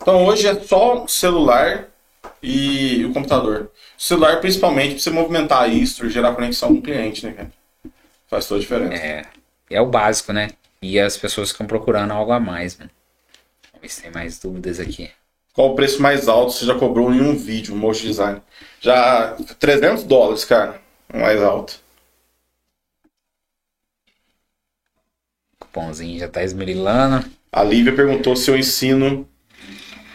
Speaker 2: Então hoje é só celular e o computador. O celular, principalmente, pra você movimentar isso, gerar conexão com o cliente, né, cara? Faz toda a diferença.
Speaker 1: É, é o básico, né? E as pessoas ficam procurando algo a mais, mano. Vamos ver se tem mais dúvidas aqui.
Speaker 2: Qual o preço mais alto você já cobrou em um vídeo, um motion design? Já 300 dólares, cara. Mais alto.
Speaker 1: Cupomzinho já tá esmerilando.
Speaker 2: A Lívia perguntou se eu ensino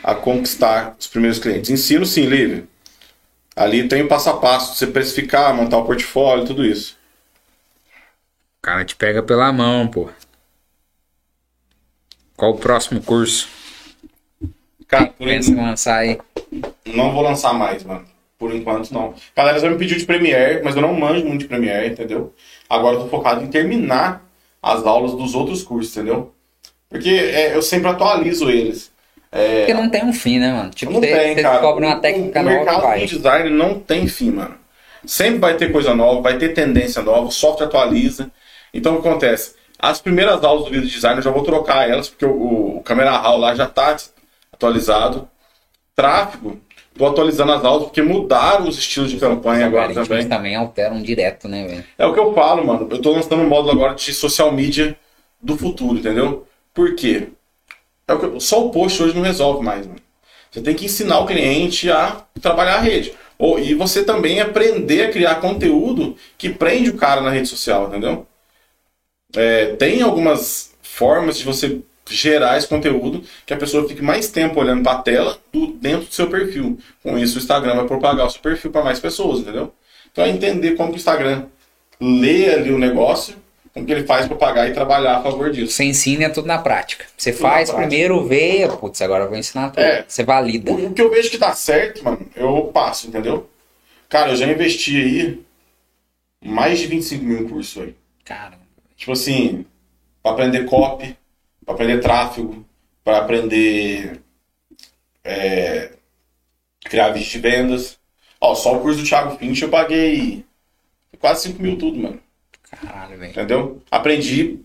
Speaker 2: a conquistar os primeiros clientes. Ensino sim, Lívia. Ali tem o passo a passo, você precificar, montar o portfólio, tudo isso.
Speaker 1: O cara te pega pela mão, pô. Qual o próximo curso?
Speaker 2: Cara, por
Speaker 1: Pensa em lançar aí.
Speaker 2: Não vou lançar mais, mano. Por enquanto, não. Galera já me pediu de Premiere, mas eu não manjo muito de Premiere, entendeu? Agora eu tô focado em terminar as aulas dos outros cursos, entendeu? Porque é, eu sempre atualizo eles. É,
Speaker 1: Porque não tem um fim, né, mano? Tipo,
Speaker 2: não tem, cara.
Speaker 1: descobre uma
Speaker 2: O-
Speaker 1: técnica
Speaker 2: o,
Speaker 1: nova e
Speaker 2: mercado do design não tem fim, mano. Sempre vai ter coisa nova, vai ter tendência nova, o software atualiza. Então o que acontece? As primeiras aulas do vídeo design eu já vou trocar elas, porque o, o Camera Raw lá já tá atualizado. Tráfego, tô atualizando as aulas porque mudaram os estilos de campanha
Speaker 1: Os
Speaker 2: agora
Speaker 1: algoritmos
Speaker 2: também.
Speaker 1: também alteram direto, né, velho?
Speaker 2: É o que eu falo, mano. Eu tô lançando um módulo agora de social media do futuro, entendeu? Por quê? É o que, só o post hoje não resolve mais, mano. Você tem que ensinar o cliente a trabalhar a rede. Ou, e você também aprender a criar conteúdo que prende o cara na rede social, entendeu? É, tem algumas formas de você gerar esse conteúdo que a pessoa fique mais tempo olhando para a tela do, dentro do seu perfil. Com isso, o Instagram vai propagar o seu perfil para mais pessoas, entendeu? Então é entender como que o Instagram lê ali o negócio, como que ele faz para pagar e trabalhar a favor disso.
Speaker 1: Você ensina é tudo na prática. Você
Speaker 2: Tudo
Speaker 1: faz
Speaker 2: prática.
Speaker 1: primeiro, vê, putz, agora eu vou ensinar tudo.
Speaker 2: É.
Speaker 1: Você valida.
Speaker 2: O, que eu vejo que dá certo, mano, eu passo, entendeu? Cara, eu já investi aí mais de 25 mil em curso aí.
Speaker 1: Caramba.
Speaker 2: Tipo assim, para aprender copy, para aprender tráfego, para aprender é, criar vídeo de vendas. Ó, só o curso do Thiago Finch eu paguei quase 5 mil tudo, mano.
Speaker 1: Caralho, velho.
Speaker 2: Entendeu? Aprendi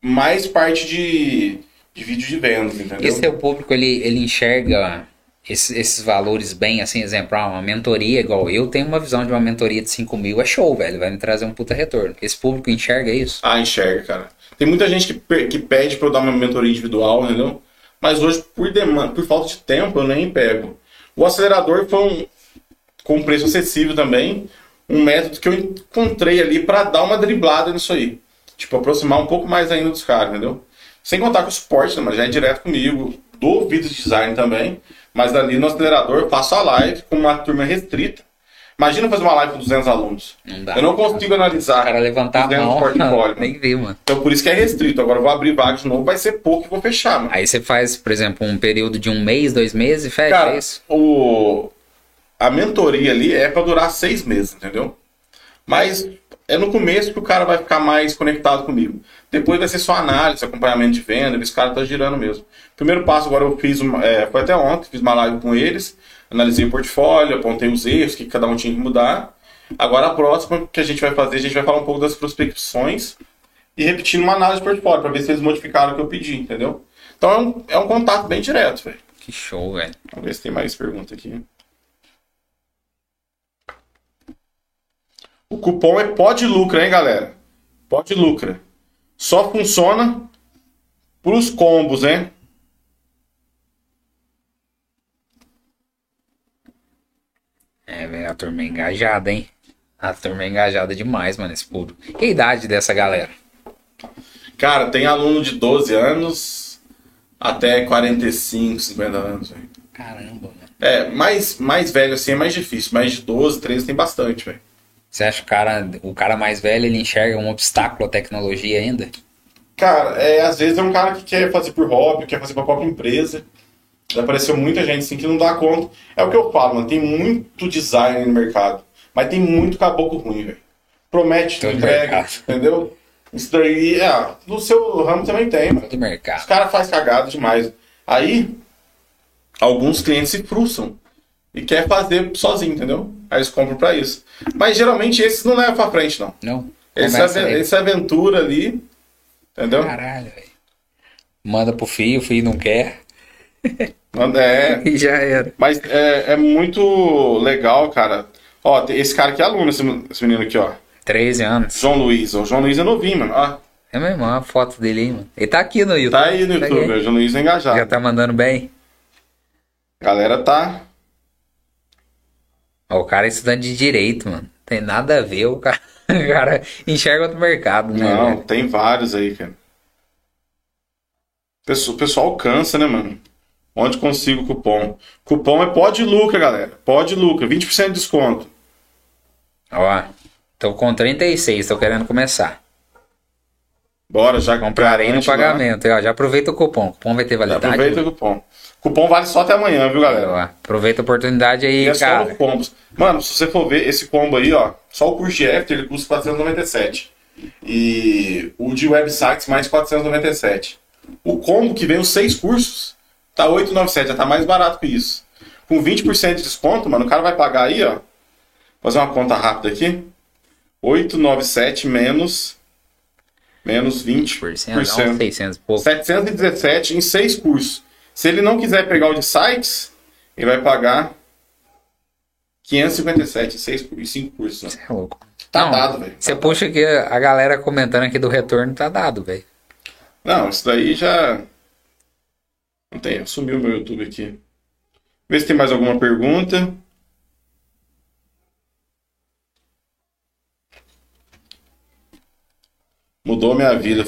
Speaker 2: mais parte de, de vídeo de vendas, entendeu?
Speaker 1: Esse seu público, ele, ele enxerga esses, esses valores bem, assim, exemplo, ah, uma mentoria igual eu tenho uma visão de uma mentoria de 5 mil, é show, velho, vai me trazer um puta retorno. Esse público enxerga isso?
Speaker 2: Ah, enxerga, cara. Tem muita gente que, que pede pra eu dar uma mentoria individual, entendeu? Mas hoje, por demanda, por falta de tempo, eu nem pego. O acelerador foi um, com preço acessível também, um método que eu encontrei ali pra dar uma driblada nisso aí. Tipo, aproximar um pouco mais ainda dos caras, entendeu? Sem contar com o suporte, né, mas já é direto comigo, do vídeo design também, mas ali no acelerador eu faço a live com uma turma restrita. Imagina fazer uma live com 200 alunos.
Speaker 1: Não dá.
Speaker 2: Eu não consigo analisar
Speaker 1: O cara levantar a mão,
Speaker 2: portfólio,
Speaker 1: nem vi, mano.
Speaker 2: então por isso que é restrito. Agora eu vou abrir vaga de novo, vai ser pouco e vou fechar, mano.
Speaker 1: Aí você faz, por exemplo, um período de um mês, dois meses e fecha
Speaker 2: Cara,
Speaker 1: isso.
Speaker 2: o, a mentoria ali é para durar seis meses, entendeu? Mas é no começo que o cara vai ficar mais conectado comigo. Depois vai ser só análise, acompanhamento de venda, esse cara tá girando mesmo. Primeiro passo agora eu fiz, uma, é, foi até ontem, fiz uma live com eles, analisei o portfólio, apontei os erros, que cada um tinha que mudar. Agora a próxima que a gente vai fazer, a gente vai falar um pouco das prospecções e repetindo uma análise de portfólio, para ver se eles modificaram o que eu pedi, entendeu? Então é um, é um contato bem direto, velho.
Speaker 1: Que show, velho.
Speaker 2: Vamos ver se tem mais pergunta aqui. O cupom é pode lucra, hein, galera? Pode lucra. Só funciona pros combos, hein?
Speaker 1: É, velho, a turma é engajada, hein? A turma é engajada demais, mano, esse público. Que idade dessa galera?
Speaker 2: Cara, tem aluno de 12 anos até 45, 50 anos, velho.
Speaker 1: Caramba, mano.
Speaker 2: É, mais, mais velho assim é mais difícil. Mais de 12, 13 tem bastante, velho.
Speaker 1: Você acha que o cara, o cara mais velho ele enxerga um obstáculo à tecnologia ainda?
Speaker 2: Cara, é, às vezes é um cara que quer fazer por hobby, quer fazer pra própria empresa. Já apareceu muita gente assim que não dá conta. É o que eu falo, mano. Tem muito design no mercado. Mas tem muito caboclo ruim, velho. Promete, entrega, entendeu? Isso daí, é, no seu ramo também tem, mano. Os
Speaker 1: mercado.
Speaker 2: caras fazem cagada demais. Aí, alguns clientes se frustram e quer fazer sozinho, entendeu? Aí eles compram pra isso. Mas geralmente esses não levam pra frente, não.
Speaker 1: Não.
Speaker 2: Esse,
Speaker 1: Começa
Speaker 2: ave- aventura ali, entendeu?
Speaker 1: Caralho, velho. Manda pro filho, o filho não quer.
Speaker 2: É,
Speaker 1: E já era.
Speaker 2: mas é, é muito legal, cara. Ó, esse cara aqui é aluno, esse, menino aqui, ó.
Speaker 1: 13 anos.
Speaker 2: João Luiz. O João Luiz é novinho, mano. Ó,
Speaker 1: É mesmo, uma foto dele aí, mano. Ele tá aqui no YouTube.
Speaker 2: tá aí no YouTube,
Speaker 1: aí.
Speaker 2: o João Luiz é engajado.
Speaker 1: Já tá mandando bem.
Speaker 2: A galera tá.
Speaker 1: Ó, o cara é estudante de direito, mano. Tem nada a ver, o cara, o cara enxerga outro mercado, né?
Speaker 2: Não,
Speaker 1: velho?
Speaker 2: tem vários aí, cara. O pessoal cansa, né, mano? Onde consigo o cupom? Cupom é pode lucra, galera. Pode lucra, 20% de desconto.
Speaker 1: Ó, tô com 36, tô querendo começar.
Speaker 2: Bora, já
Speaker 1: Comprarei no
Speaker 2: lá.
Speaker 1: pagamento. Ó, já aproveita o cupom. O cupom vai ter
Speaker 2: Já
Speaker 1: validade.
Speaker 2: aproveita o cupom. Cupom vale só até amanhã, viu, galera?
Speaker 1: Ó, aproveita a oportunidade aí,
Speaker 2: E é
Speaker 1: cara.
Speaker 2: no combos. Mano, se você for ver esse combo aí, ó, só o curso de After ele custa 497. E o de websites mais 497. O combo que vem os seis cursos tá 897, já tá mais barato que isso. Com 20% de desconto, mano, o cara vai pagar aí, ó. Fazer uma conta rápida aqui. 897 menos menos 20%.
Speaker 1: 100%, dá uns 600 e pouco.
Speaker 2: 717 em seis cursos. Se ele não quiser pegar o de sites, ele vai pagar 557 em seis em cinco cursos. né?
Speaker 1: Você é louco.
Speaker 2: Tá
Speaker 1: Não,
Speaker 2: dado, velho.
Speaker 1: Você puxa aqui a galera comentando aqui do retorno, tá dado, velho.
Speaker 2: Não, isso daí já. Não tem. Sumiu meu YouTube aqui. Vê se tem mais alguma pergunta. Mudou minha vida.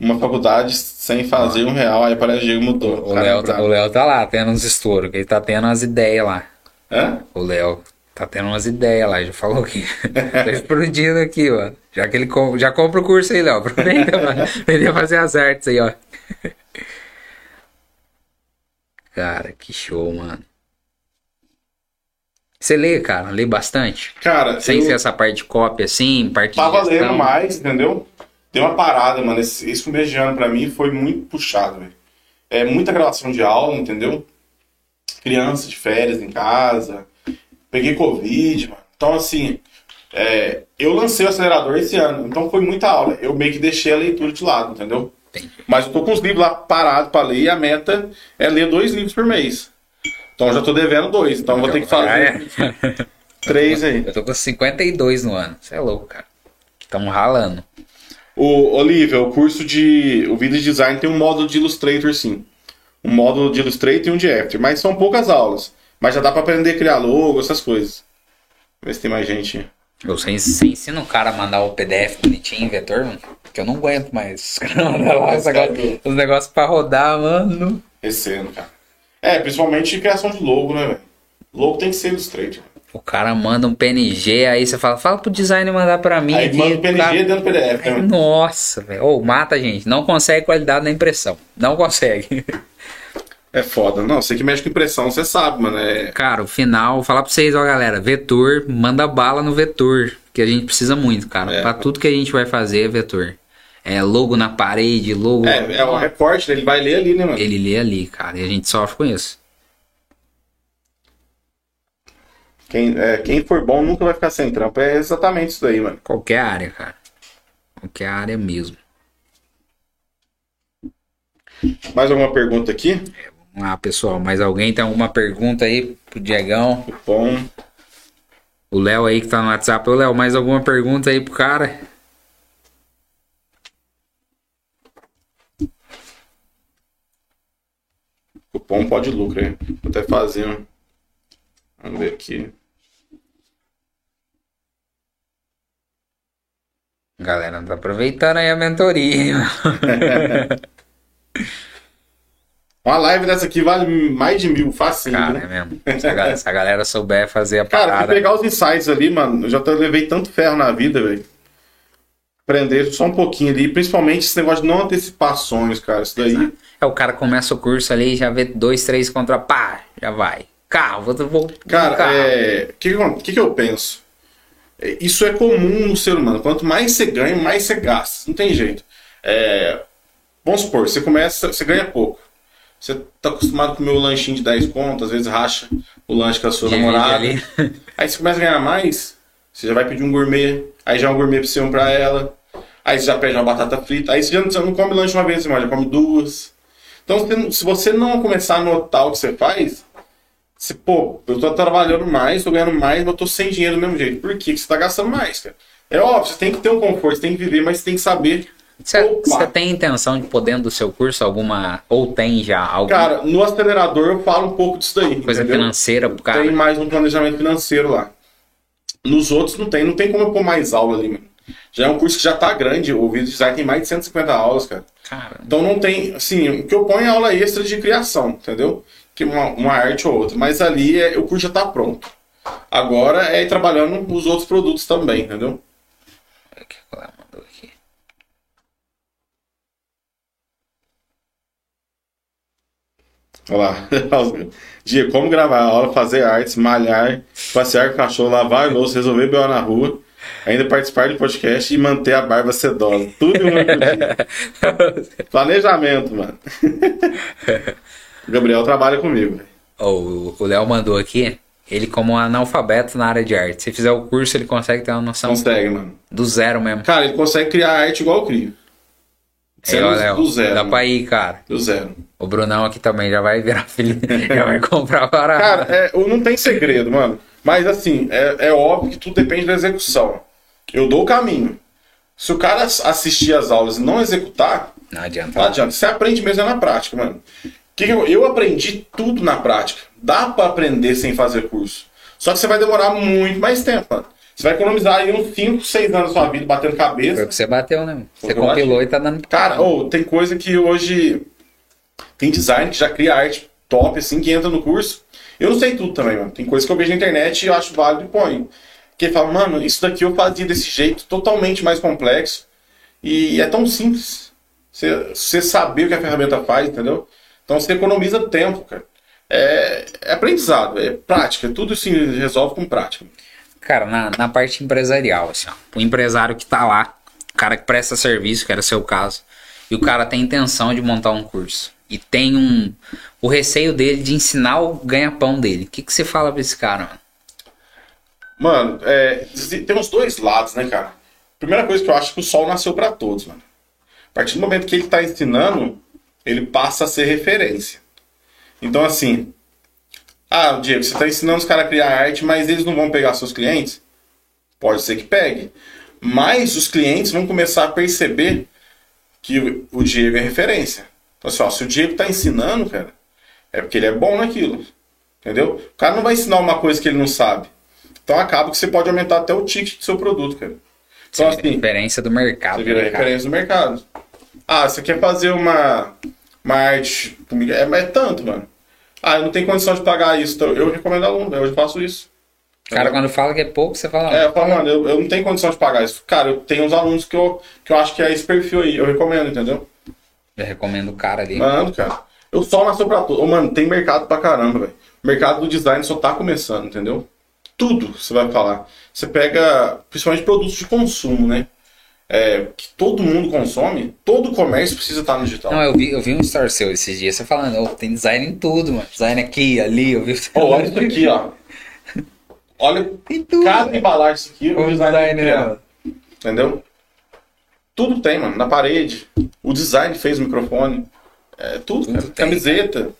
Speaker 2: Uma faculdade sem fazer um real. Aí parece que mudou.
Speaker 1: O Léo, tá, o Léo tá lá, tendo uns estouros, ele tá tendo umas ideias lá.
Speaker 2: Hã?
Speaker 1: O Léo tá tendo umas ideias lá, já falou que tá explodindo aqui, ó. Já que ele já compra o curso aí, Léo. Aproveita, mano. Aprender a fazer as artes aí, ó. Cara, que show, mano. Você lê, cara? Lê bastante?
Speaker 2: Cara,
Speaker 1: Sem
Speaker 2: eu
Speaker 1: ser essa parte de cópia, assim, parte de
Speaker 2: tava
Speaker 1: gestão.
Speaker 2: lendo mais, entendeu? Deu uma parada, mano. Esse, esse começo de ano pra mim foi muito puxado, velho. É muita gravação de aula, entendeu? Criança de férias em casa. Peguei Covid, mano. Então, assim, é, eu lancei o acelerador esse ano, então foi muita aula. Eu meio que deixei a leitura de lado, entendeu?
Speaker 1: Entendi.
Speaker 2: Mas eu tô com os livros lá parados pra ler e a meta é ler dois livros por mês. Então eu já tô devendo dois, então eu vou ter que fazer
Speaker 1: Ah, é?
Speaker 2: três aí.
Speaker 1: Eu tô com 52 no ano. Você é louco, cara. Estamos ralando.
Speaker 2: O Olivia, o curso de. O vídeo design tem um módulo de Illustrator, sim. Um módulo de Illustrator e um de After. Mas são poucas aulas. Mas já dá pra aprender a criar logo, essas coisas. Vê se tem mais gente.
Speaker 1: Você, você ensina o cara a mandar o PDF bonitinho em vetor, mano? Que eu não aguento mais. Os caras mandam lá os negócios, os negócios pra rodar, mano.
Speaker 2: Ano, cara. É, principalmente criação de logo, né, velho? Logo tem que ser Illustrator.
Speaker 1: O cara manda um PNG, aí você fala, fala pro designer mandar pra mim.
Speaker 2: Aí manda o PNG
Speaker 1: tá?
Speaker 2: dentro do PDF, né?
Speaker 1: Nossa, velho. Ô, mata a gente. Não consegue qualidade na impressão. Não consegue.
Speaker 2: É foda. Não, você que mexe com impressão, você sabe, mano. É...
Speaker 1: Cara, o final, falar pra vocês, ó, galera, vetor, manda bala no vetor, que a gente precisa muito, cara.
Speaker 2: É.
Speaker 1: Pra tudo que a gente vai fazer é vetor. É logo na parede, logo.
Speaker 2: É, é o recorte, né? ele vai ler ali, né, mano?
Speaker 1: Ele lê ali, cara, e a gente sofre com isso.
Speaker 2: Quem, é, quem for bom nunca vai ficar sem trampo. É exatamente isso daí, mano.
Speaker 1: Qualquer área, cara. Qualquer área mesmo.
Speaker 2: Mais alguma pergunta aqui?
Speaker 1: Lá, pessoal. Mais alguém tem alguma pergunta aí pro Diegão?
Speaker 2: Bom.
Speaker 1: O Léo aí que tá no WhatsApp. Ô, Léo, mais alguma pergunta aí pro cara?
Speaker 2: Cupom pode lucro, hein? Vou até fazer um. Vamos ver aqui.
Speaker 1: Galera, tá aproveitando aí a mentoria. hein?
Speaker 2: Uma live dessa aqui vale mais de mil, facinho,
Speaker 1: Cara,
Speaker 2: né?
Speaker 1: é mesmo. Se a, galera, se a galera souber fazer a
Speaker 2: Cara,
Speaker 1: parada.
Speaker 2: pegar os insights ali, mano. Eu já levei tanto ferro na vida, velho. Aprender só um pouquinho ali. Principalmente esse negócio de não antecipar sonhos, cara. Isso daí.
Speaker 1: É, o cara começa o curso ali e já vê dois, três contra pá, já vai. Carro, vou. vou
Speaker 2: Cara,
Speaker 1: carro.
Speaker 2: é. O que, que, que que eu penso? É, Isso é comum no ser humano. Quanto mais você ganha, mais você gasta. Não tem jeito. É, Vamos supor, você começa, você ganha pouco. Você tá acostumado a comer o lanchinho de 10 contas, às vezes racha o lanche com a sua
Speaker 1: Divide
Speaker 2: namorada.
Speaker 1: ali.
Speaker 2: Aí você começa a ganhar mais, você já vai pedir um gourmet, aí já é um gourmet pra você um pra ela, aí você já pede uma batata frita, aí você já não, você não come lanche uma vez, mas já come duas. Então, você se você não começar a notar o que você faz, você, pô, eu tô trabalhando mais, tô ganhando mais, mas eu tô sem dinheiro do mesmo jeito. Por quê? Porque você tá gastando mais, cara. É óbvio, você tem que ter um conforto, você tem que viver, mas você tem que saber.
Speaker 1: Você tem intenção de dentro do seu curso alguma. Ou tem já alguma
Speaker 2: Cara, no acelerador eu falo um pouco disso daí.
Speaker 1: coisa
Speaker 2: entendeu?
Speaker 1: financeira pro cara?
Speaker 2: Tem mais um planejamento financeiro lá. Nos outros não tem, não tem como eu pôr mais aula ali, mano. Já é um curso que já tá grande, o vídeo design tem mais de 150 aulas, cara.
Speaker 1: Cara,
Speaker 2: Então não tem, assim, o que eu ponho é aula extra de criação, entendeu? Que uma, uma arte ou outra. Mas ali é, o curso já tá pronto. Agora é ir trabalhando os outros produtos também, entendeu?
Speaker 1: o que ela mandou aqui?
Speaker 2: Olha lá. Dia, como gravar a aula, fazer artes, malhar, passear com o cachorro, lavar a louça, resolver B.O. na rua, ainda participar do podcast e manter a barba sedosa. Tudo em um dia. Planejamento, mano. O Gabriel trabalha comigo.
Speaker 1: Ô, o Léo mandou aqui. Ele, como um analfabeto na área de arte. Se fizer o curso, ele consegue ter uma noção
Speaker 2: Consegue, mano.
Speaker 1: do zero mesmo.
Speaker 2: Cara, ele consegue criar arte igual eu crio.
Speaker 1: Ó, Léo,
Speaker 2: do zero.
Speaker 1: dá
Speaker 2: mano.
Speaker 1: pra ir, cara.
Speaker 2: Do zero.
Speaker 1: O Brunão aqui também já vai virar filho. já vai comprar para.
Speaker 2: Cara, é, o- não tem segredo, mano. Mas assim, é, é óbvio que tudo depende da execução. Eu dou o caminho. Se o cara ass- assistir as aulas e não executar,
Speaker 1: Não adianta.
Speaker 2: não adianta. Você aprende mesmo é na prática, mano. Que eu, eu aprendi tudo na prática. Dá pra aprender sem fazer curso. Só que você vai demorar muito mais tempo, mano. Você vai economizar aí uns 5, 6 anos da sua vida batendo
Speaker 1: Foi
Speaker 2: cabeça.
Speaker 1: o que você bateu, né? Você
Speaker 2: Foi
Speaker 1: compilou e tá dando.
Speaker 2: Cara, ou tem coisa que hoje tem design que já cria arte top, assim, que entra no curso. Eu não sei tudo também, mano. Tem coisa que eu vejo na internet e eu acho válido e ponho. Que fala, mano, isso daqui eu fazia desse jeito, totalmente mais complexo. E é tão simples. Você, você saber o que a ferramenta faz, entendeu? Então você economiza tempo, cara. É, é aprendizado, é prática. Tudo se resolve com prática.
Speaker 1: Cara, na, na parte empresarial, assim, ó. O empresário que tá lá, o cara que presta serviço, que era seu caso, e o cara tem intenção de montar um curso. E tem um. O receio dele de ensinar o ganha-pão dele. O que, que você fala pra esse cara, mano?
Speaker 2: Mano, é, tem uns dois lados, né, cara? Primeira coisa que eu acho que o sol nasceu pra todos, mano. A partir do momento que ele tá ensinando, ele passa a ser referência. Então, assim. Ah, Diego, você tá ensinando os caras a criar arte, mas eles não vão pegar seus clientes? Pode ser que pegue. Mas os clientes vão começar a perceber que o- Diego é referência. Então, assim, ó, se o Diego tá ensinando, cara, é porque ele é bom naquilo. Entendeu? O cara não vai ensinar uma coisa que ele não sabe. Então acaba que você pode aumentar até o ticket do seu produto, cara. Então, assim,
Speaker 1: referência do mercado.
Speaker 2: você vira
Speaker 1: né, cara?
Speaker 2: referência no mercado. Ah, você quer fazer uma, uma arte comigo? É, é tanto, mano. Ah, eu não tenho condição de pagar isso. Então eu recomendo aluno, eu faço isso.
Speaker 1: Cara, quando fala que é pouco, você fala.
Speaker 2: É, eu falo, mano, eu, eu não tenho condição de pagar isso. Cara, eu tenho uns alunos que eu, que eu acho que é esse perfil aí. Eu recomendo, entendeu?
Speaker 1: Eu recomendo o cara ali.
Speaker 2: Mano, cara. O sol nasceu pra tudo. Ô, mano, tem mercado pra caramba, velho. Mercado do design só tá começando, entendeu? Tudo você vai falar. Você pega, principalmente produtos de consumo, né? É, que todo mundo consome, todo comércio precisa estar no digital.
Speaker 1: Não, eu vi, eu vi um story seu esses dias, você falando, "Ô, tem design em tudo, mano. Design aqui, ali, eu vi
Speaker 2: Ô, olha isso aqui, ó. Olha
Speaker 1: Tem tudo.
Speaker 2: cada embalagem disso aqui, o
Speaker 1: O
Speaker 2: design
Speaker 1: design, né?
Speaker 2: Entendeu? Tudo tem, mano. Na parede. O design fez o microfone. É tudo,
Speaker 1: Tudo
Speaker 2: cara.
Speaker 1: tem.
Speaker 2: Camiseta.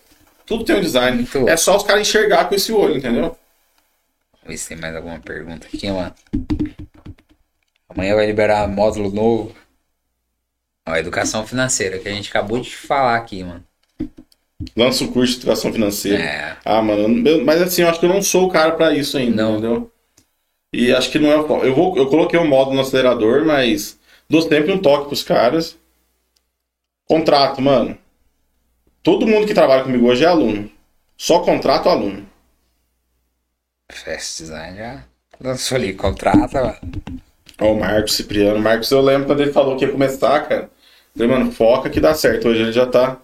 Speaker 2: Tudo tem um design.
Speaker 1: Muito.
Speaker 2: É só os caras enxergar com esse olho, entendeu?
Speaker 1: Vamos ver se tem mais alguma pergunta aqui, mano. Amanhã vai liberar módulo novo. Ó, educação financeira, que a gente acabou de falar aqui, mano.
Speaker 2: Lança o curso de educação financeira.
Speaker 1: É.
Speaker 2: Ah, mano, eu- mas assim, eu acho que eu não sou o cara pra isso ainda,
Speaker 1: Não.
Speaker 2: entendeu? E acho que não é o. Eu, vou, eu coloquei um modo no acelerador, mas dou sempre um toque pros caras. Contrato, mano. Todo mundo que trabalha comigo hoje é aluno. Só contrato aluno.
Speaker 1: Fast Design já lançou ali, contrata, mano.
Speaker 2: Ó, o Marcos Cipriano. Marcos, eu lembro quando ele falou que ia começar, cara. Falei, mano, foca que dá certo. Hoje ele já tá.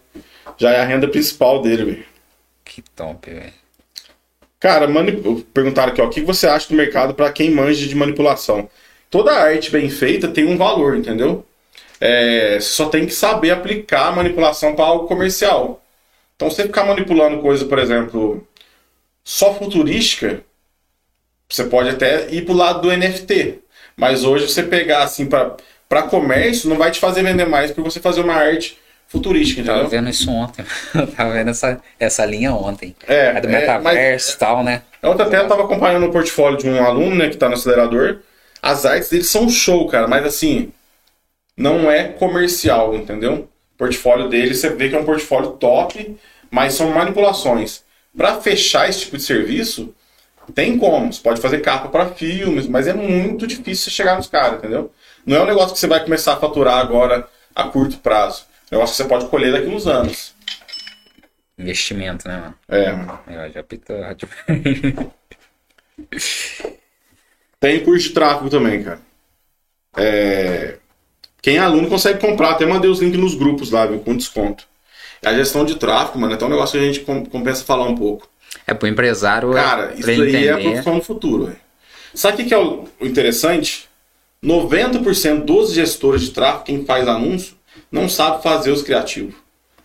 Speaker 2: Já é a renda principal dele, velho.
Speaker 1: Que top, velho.
Speaker 2: Cara, mani... perguntaram aqui, ó, o que você acha do mercado para quem manja de manipulação? Toda arte bem feita tem um valor, entendeu? É, você só tem que saber aplicar a manipulação para algo comercial. Então, você ficar manipulando coisa, por exemplo, só futurística, você pode até ir pro lado do NFT. Mas hoje você pegar assim para comércio não vai te fazer vender mais por você fazer uma arte futurística,
Speaker 1: Eu tava
Speaker 2: entendeu?
Speaker 1: vendo isso ontem. Eu tava vendo essa, essa linha ontem.
Speaker 2: É,
Speaker 1: É do
Speaker 2: é,
Speaker 1: metaverso e tal, né?
Speaker 2: Ontem até eu tava acompanhando o portfólio de um aluno, né, que tá no acelerador. As artes deles são show, cara, mas assim, não é comercial, entendeu? O portfólio dele, você vê que é um portfólio top, mas são manipulações. Pra fechar esse tipo de serviço, tem como. Você pode fazer capa pra filmes, mas é muito difícil você chegar nos caras, entendeu? Não é um negócio que você vai começar a faturar agora a curto prazo. É um negócio que você pode colher daqui uns anos.
Speaker 1: Investimento, né, mano?
Speaker 2: É, mano.
Speaker 1: Eu já pitou.
Speaker 2: Tem curso de tráfego também, cara. É, Quem é aluno consegue comprar, até mandei os links nos grupos lá, viu, com desconto. A gestão de tráfego, mano, é até um negócio que a gente com- compensa falar um pouco.
Speaker 1: É pro empresário.
Speaker 2: Cara,
Speaker 1: pra
Speaker 2: isso
Speaker 1: ele
Speaker 2: aí é a profissão do futuro. Sabe o que que é o interessante? 90% dos gestores de tráfego, quem faz anúncio, não sabe fazer os criativos.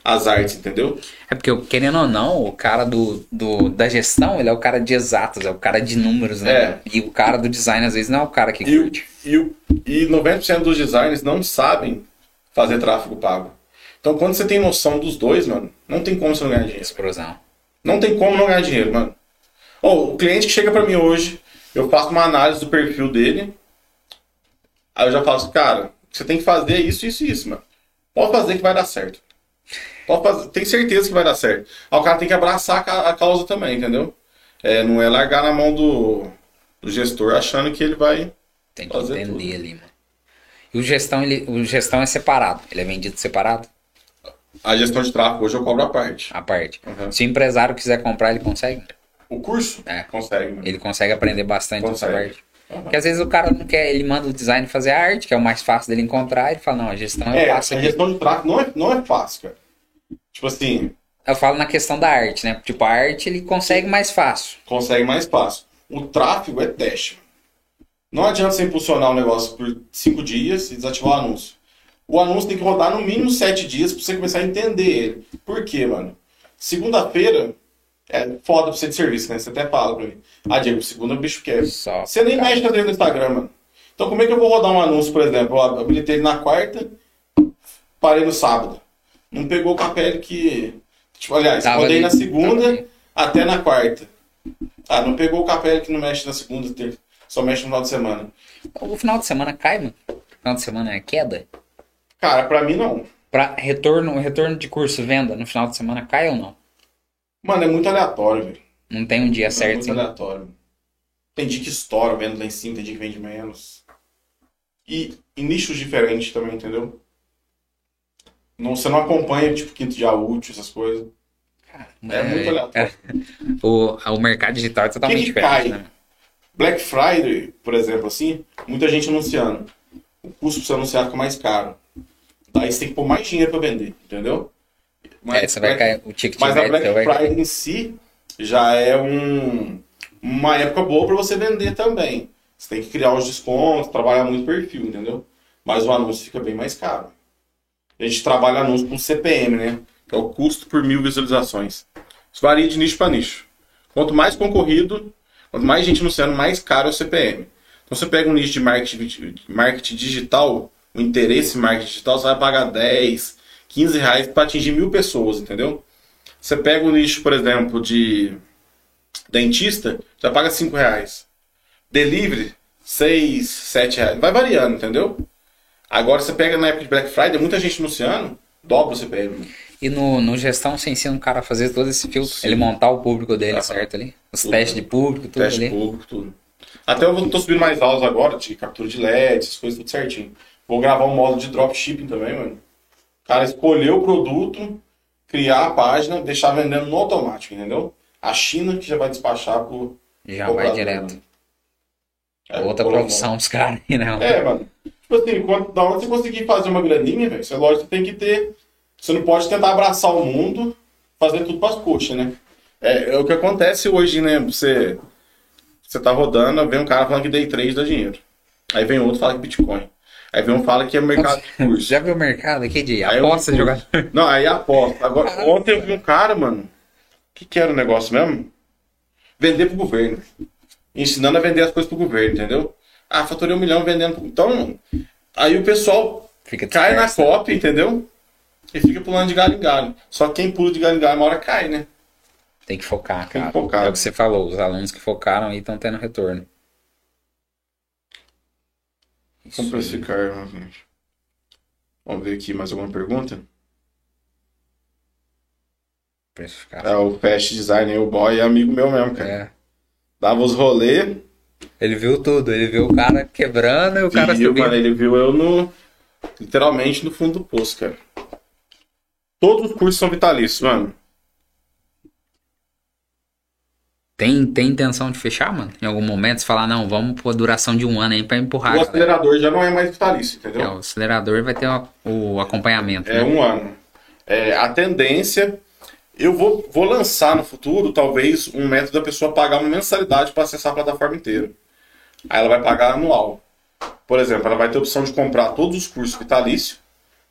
Speaker 2: As artes, entendeu?
Speaker 1: É porque, querendo ou não, o cara do, do, da gestão, ele é o cara de exatos, é o cara de números, né?
Speaker 2: É.
Speaker 1: E o cara do design, às vezes, não é o cara que
Speaker 2: E,
Speaker 1: curte.
Speaker 2: e, e 90% dos designers não sabem fazer tráfego pago. Então, quando você tem noção dos dois, mano, não tem como você não ganhar dinheiro.
Speaker 1: Explosão.
Speaker 2: Não tem como não ganhar dinheiro, mano. Ó, o cliente que chega pra mim hoje, eu faço uma análise do perfil dele. Aí eu já falo assim, cara, você tem que fazer isso, isso e isso, mano. Pode fazer que vai dar certo. Pode fazer, tem certeza que vai dar certo. Aí o cara tem que abraçar a causa também, entendeu? É, não é largar na mão do, do gestor achando que ele vai.
Speaker 1: Tem que
Speaker 2: Fazer
Speaker 1: entender
Speaker 2: tudo.
Speaker 1: ali, mano. E o gestão, ele, o gestão é separado. Ele é vendido separado,
Speaker 2: A gestão de tráfego hoje eu cobro a parte.
Speaker 1: a parte.
Speaker 2: Uhum.
Speaker 1: Se o empresário quiser comprar, ele consegue.
Speaker 2: O curso?
Speaker 1: É.
Speaker 2: Consegue.
Speaker 1: Ele consegue aprender bastante essa
Speaker 2: Consegue.
Speaker 1: parte.
Speaker 2: Uhum.
Speaker 1: Porque às vezes o cara não quer, ele manda o design fazer a arte, que é o mais fácil dele encontrar, ele fala, não, a gestão eu
Speaker 2: É, a
Speaker 1: faço aqui.
Speaker 2: gestão de tráfego não é, não é fácil, cara. Tipo assim,
Speaker 1: Eu falo na questão da arte, né? Tipo, a arte ele consegue mais fácil.
Speaker 2: consegue mais fácil. O tráfego é teste. Não adianta você impulsionar o negócio por cinco dias e desativar o anúncio. O anúncio tem que rodar no mínimo sete dias pra você começar a entender ele. Por quê, mano? Segunda-feira é foda pra você de serviço, né? Você até fala pra mim. Ah, Diego, segunda o bicho quer. Você nem mexe dentro do Instagram, mano. Então como é que eu vou rodar um anúncio, por exemplo? Eu habilitei ele na quarta, parei no sábado. Não pegou com a pele que. Tipo, aliás,
Speaker 1: Tava
Speaker 2: rodei
Speaker 1: ali.
Speaker 2: na segunda
Speaker 1: Tava
Speaker 2: até na quarta. Ah, não pegou o capela que não mexe na segunda, terça, só mexe no final de semana.
Speaker 1: O final de semana cai, mano. O final de semana é queda.
Speaker 2: Cara, pra mim não.
Speaker 1: Pra retorno, retorno de curso venda no final de semana cai ou não?
Speaker 2: Mano, é muito aleatório, velho.
Speaker 1: Não tem um dia
Speaker 2: É
Speaker 1: certo.
Speaker 2: muito
Speaker 1: assim.
Speaker 2: aleatório. Tem dia que estoura vendo lá em cima, tem dia que vende menos. E em nichos diferentes também, entendeu? Não, você não acompanha, tipo, quinto dia útil, essas coisas. É, muito aleatório.
Speaker 1: O, o mercado digital é totalmente
Speaker 2: que
Speaker 1: diferente,
Speaker 2: cai?
Speaker 1: né?
Speaker 2: Black Friday, por exemplo, assim, muita gente anunciando. O custo pra você anunciar fica mais caro. Daí você tem que pôr mais dinheiro pra vender, entendeu? Mas,
Speaker 1: É, você vai cair, o ticket
Speaker 2: mas a Black
Speaker 1: vai cair.
Speaker 2: Friday em si já é um, uma época boa para você vender também. Você tem que criar os descontos, trabalhar muito perfil, entendeu? Mas o anúncio fica bem mais caro. A gente trabalha anúncio com CPM, né? Que é o custo por mil visualizações. Isso varia de nicho para nicho. Quanto mais concorrido, quanto mais gente anunciando, mais caro é o CPM. Então você pega um nicho de marketing, marketing digital, o interesse em marketing digital, você vai pagar 10, 15 reais para atingir mil pessoas, entendeu? Você pega o nicho, por exemplo, de dentista, já paga 5 reais. Delivery, 6, 7 reais. Vai variando, entendeu? Agora você pega na época de Black Friday, muita gente anunciando, dobra o CPM.
Speaker 1: E no, no gestão você ensina o cara a fazer todo esse filtro,
Speaker 2: Sim.
Speaker 1: ele montar o público dele,
Speaker 2: Aham.
Speaker 1: certo ali? Os
Speaker 2: Tudo.
Speaker 1: testes de público, tudo
Speaker 2: Teste
Speaker 1: ali.
Speaker 2: público, tudo. Até eu tô subindo mais aulas agora de captura de LED, essas coisas tudo certinho. Vou gravar um módulo de dropshipping também, mano. O cara escolher o produto, criar a página, deixar vendendo no automático, entendeu? A China que já vai despachar pro.
Speaker 1: Já
Speaker 2: comprador,
Speaker 1: vai direto.
Speaker 2: mano. É,
Speaker 1: Outra profissão os caras aí, né?
Speaker 2: É, mano. Tipo assim, quando, da hora você conseguir fazer uma graninha, velho, você lógico que tem que ter. Você não pode tentar abraçar o mundo, fazer tudo pras coxas, né? É, é o que acontece hoje, né? Você, você tá rodando, vem um cara falando que day trade dá dinheiro. Aí vem outro fala que Bitcoin. Aí vem um fala que é mercado de curso.
Speaker 1: Já viu o mercado aqui de
Speaker 2: Aí
Speaker 1: aposta de jogador?
Speaker 2: Não, aí aposta. Agora, ontem eu vi um cara, mano. O que, que era o negócio mesmo? Vender pro governo. Ensinando a vender as coisas pro governo, entendeu? Ah, faturei um milhão vendendo. pro- Então, aí o pessoal
Speaker 1: Fica
Speaker 2: cai na copy, entendeu? E fica pulando de galho em galho. Só que quem pula de galho em galho, uma hora cai, né?
Speaker 1: Tem que focar,
Speaker 2: Tem
Speaker 1: cara.
Speaker 2: que focar.
Speaker 1: É o que você falou, os alunos que focaram aí estão tendo retorno.
Speaker 2: Vamos precificar, gente. Vamos ver aqui mais alguma pergunta?
Speaker 1: Precificar.
Speaker 2: É, o Fast Design o boy é amigo meu mesmo, cara.
Speaker 1: É.
Speaker 2: Dava os rolê,
Speaker 1: Ele viu tudo, ele viu o cara quebrando e o cara
Speaker 2: viu,
Speaker 1: subindo.
Speaker 2: mano, ele viu eu no. Literalmente no fundo do poço, cara. Todos os cursos são vitalícios, mano.
Speaker 1: Tem, tem intenção de fechar, mano? Em algum momento, você falar, não, vamos por duração de um ano aí pra empurrar.
Speaker 2: o
Speaker 1: a
Speaker 2: acelerador já não é mais vitalício,
Speaker 1: É,
Speaker 2: entendeu?
Speaker 1: o acelerador vai ter o, o acompanhamento.
Speaker 2: É
Speaker 1: né?
Speaker 2: um ano. É, a tendência. Eu vou, vou lançar no futuro, talvez, um método da pessoa pagar uma mensalidade para acessar a plataforma inteira. Aí ela vai pagar anual. Por exemplo, ela vai ter a opção de comprar todos os cursos vitalícios.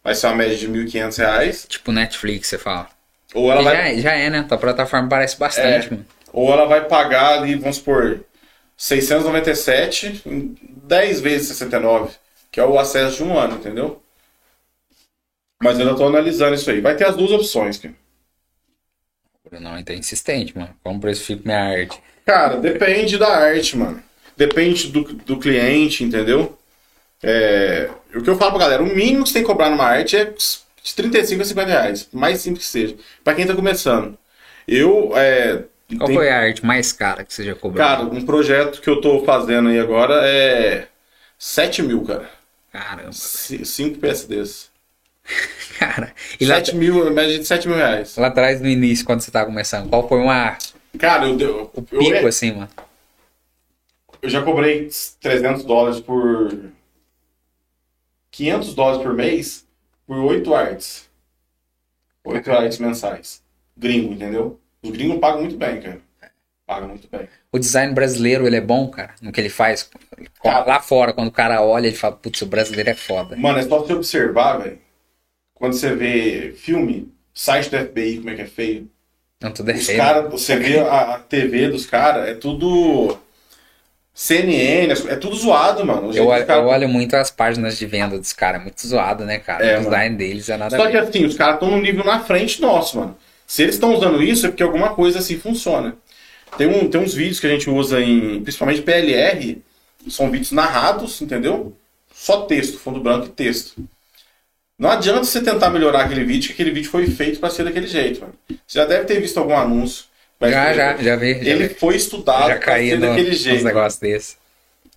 Speaker 2: Vai ser uma média de 1.500 reais.
Speaker 1: Tipo Netflix, você fala.
Speaker 2: Ou ela vai
Speaker 1: já, é- já é, né? Tua plataforma parece bastante,
Speaker 2: É.
Speaker 1: mano.
Speaker 2: Ou ela vai pagar ali, vamos supor, 697 em 10 vezes 69, que é o acesso de um ano, entendeu? Mas eu ainda tô analisando isso aí. Vai ter as duas opções, cara.
Speaker 1: Não, é insistente, mano. Como precifico minha arte?
Speaker 2: Cara, depende da arte, mano. Depende do, do cliente, entendeu? É, o que eu falo pra galera, o mínimo que você tem que cobrar numa arte é de 35 a 50 reais. Mais simples que seja. Pra quem tá começando. Eu, é,
Speaker 1: Qual
Speaker 2: tem-
Speaker 1: foi a arte mais cara que você já cobrou?
Speaker 2: Cara, um projeto que eu tô fazendo aí agora é 7 mil, cara.
Speaker 1: Caramba,
Speaker 2: 5 PSDs.
Speaker 1: cara. E lá,
Speaker 2: 7 mil, média de 7 mil reais.
Speaker 1: lá atrás, no início, quando você tava começando, qual foi uma,
Speaker 2: Cara, eu, deu-
Speaker 1: o
Speaker 2: eu,
Speaker 1: pico, assim, mano?
Speaker 2: eu já cobrei 300 dólares por. 500 dólares por mês por 8 artes. 8 artes mensais. Gringo, entendeu? Os gringos pagam muito bem, cara. Pagam muito bem.
Speaker 1: O design brasileiro, ele é bom, cara, no que ele faz.
Speaker 2: Cara.
Speaker 1: Lá fora, quando o cara olha, ele fala, putz, o brasileiro é foda.
Speaker 2: Mano, é só você observar, velho. Quando você vê filme, site do FBI, como é que é feio.
Speaker 1: Não, tudo é
Speaker 2: Os
Speaker 1: feio.
Speaker 2: caras, você vê a, TV dos caras, é tudo CNN, é tudo zoado, mano. O
Speaker 1: Eu, olho-
Speaker 2: cara-
Speaker 1: eu olho muito as páginas de venda dos caras, muito zoado, né, cara?
Speaker 2: É,
Speaker 1: o design deles é nada
Speaker 2: Só que assim, os caras estão num nível na frente nosso, mano. Se eles estão usando isso, é porque alguma coisa assim funciona. Tem, um, tem uns vídeos que a gente usa em, principalmente PLR, são vídeos narrados, entendeu? Só texto, fundo branco e texto. Não adianta você tentar melhorar aquele vídeo, que aquele vídeo foi feito pra ser daquele jeito, mano. Você já deve ter visto algum anúncio.
Speaker 1: Já, já, já vi. Já,
Speaker 2: Ele
Speaker 1: vi.
Speaker 2: foi estudado
Speaker 1: já
Speaker 2: pra
Speaker 1: caí
Speaker 2: ser
Speaker 1: no,
Speaker 2: daquele jeito.
Speaker 1: negócios desses.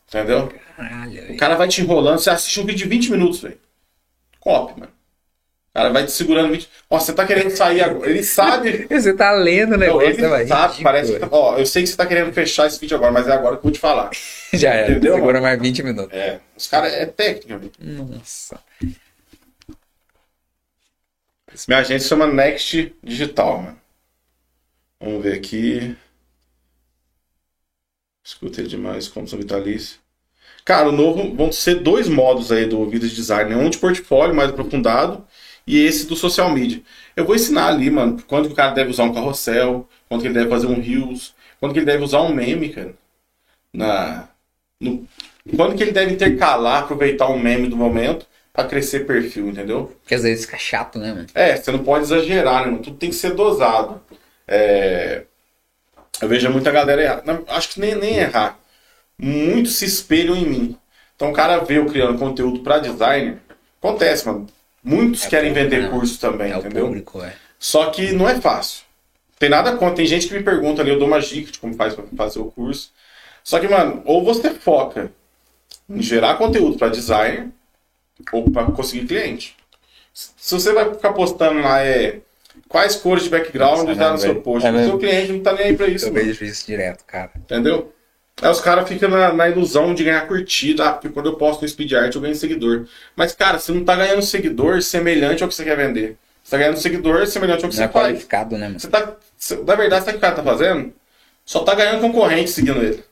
Speaker 2: Entendeu?
Speaker 1: Caralho,
Speaker 2: O cara vai te enrolando, você assiste um vídeo de 20 minutos, velho. Copy, mano. O cara vai te segurando 20. Ó, você tá querendo sair agora. Ele sabe.
Speaker 1: Você tá lendo o
Speaker 2: Não,
Speaker 1: negócio,
Speaker 2: ele
Speaker 1: né,
Speaker 2: sabe,
Speaker 1: Ridículo,
Speaker 2: parece que. Ó, eu sei que você tá querendo fechar esse vídeo agora, mas é agora que eu vou te falar.
Speaker 1: Já era.
Speaker 2: Entendeu,
Speaker 1: Segura mais 20 minutos.
Speaker 2: É. Os caras é técnica, velho.
Speaker 1: Nossa.
Speaker 2: Minha agência chama Next Digital, mano. Vamos ver aqui. Escutei demais, como são vitalício. Cara, o novo vão ser dois modos aí do de Design, né? Um de portfólio mais aprofundado e esse do social media. Eu vou ensinar ali, mano, quando que o cara deve usar um carrossel, quando que ele deve fazer um reels, quando que ele deve usar um meme, cara. Na, no, quando que ele deve intercalar, aproveitar um meme do momento pra crescer perfil, entendeu?
Speaker 1: Porque às vezes fica chato, né, mano?
Speaker 2: É, você não pode exagerar, né? mano? Tudo tem que ser dosado. É, Eu vejo muita galera errar. Não, acho que nem, nem errar. Muitos se espelham em mim. Então o cara vê eu criando conteúdo pra designer. Acontece, mano. Muitos
Speaker 1: É
Speaker 2: querem
Speaker 1: público,
Speaker 2: vender
Speaker 1: né?
Speaker 2: curso também,
Speaker 1: É
Speaker 2: entendeu?
Speaker 1: público, é.
Speaker 2: Só que não é fácil. Tem nada contra. Tem gente que me pergunta ali, eu dou uma dica de como faz pra fazer o curso. Só que, mano, ou você foca em gerar conteúdo para designer ou para conseguir cliente. Se você vai ficar postando lá é quais cores de background
Speaker 1: Nossa,
Speaker 2: tá
Speaker 1: né,
Speaker 2: no seu
Speaker 1: velho?
Speaker 2: post,
Speaker 1: É
Speaker 2: o seu cliente não tá nem aí pra isso,
Speaker 1: Eu
Speaker 2: mano.
Speaker 1: vejo isso direto, cara.
Speaker 2: entendeu? Aí os caras ficam na, na ilusão de ganhar curtida, ah, porque quando eu posto no Speed Art eu ganho seguidor. Mas, cara, você não tá ganhando seguidor semelhante ao que você quer vender. Você tá ganhando seguidor semelhante ao que
Speaker 1: Não é
Speaker 2: você faz.
Speaker 1: qualificado, né, mano?
Speaker 2: Você tá. você- na verdade, sabe o que o cara tá fazendo? Só tá ganhando concorrente seguindo ele.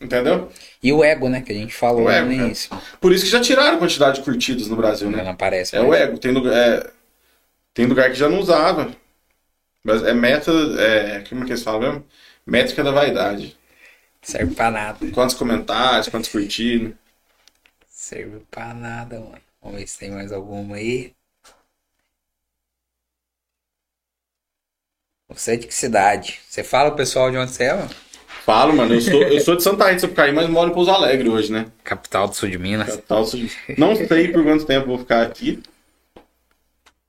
Speaker 2: Entendeu?
Speaker 1: E o ego, né, que a gente falou
Speaker 2: O
Speaker 1: lá
Speaker 2: ego,
Speaker 1: no
Speaker 2: cara.
Speaker 1: início.
Speaker 2: Por isso que já tiraram a quantidade de curtidas no Brasil, né?
Speaker 1: Não aparece.
Speaker 2: É o ego. Tem lugar, é, tem lugar que já não usava. Mas é meta. É, como é que eles falam mesmo? Métrica da vaidade.
Speaker 1: Serve pra nada.
Speaker 2: Quantos comentários, quantos curtidas.
Speaker 1: Serve pra nada, mano. Vamos ver se tem mais alguma aí. Você é de que cidade? Você fala o pessoal de onde você é, mano?
Speaker 2: Falo, mano. Eu sou, eu sou de Santa Rita de Sapucaí, mas moro em Pouso Alegre hoje, né?
Speaker 1: Capital do sul de Minas.
Speaker 2: Capital sul- Não sei por quanto tempo vou ficar aqui.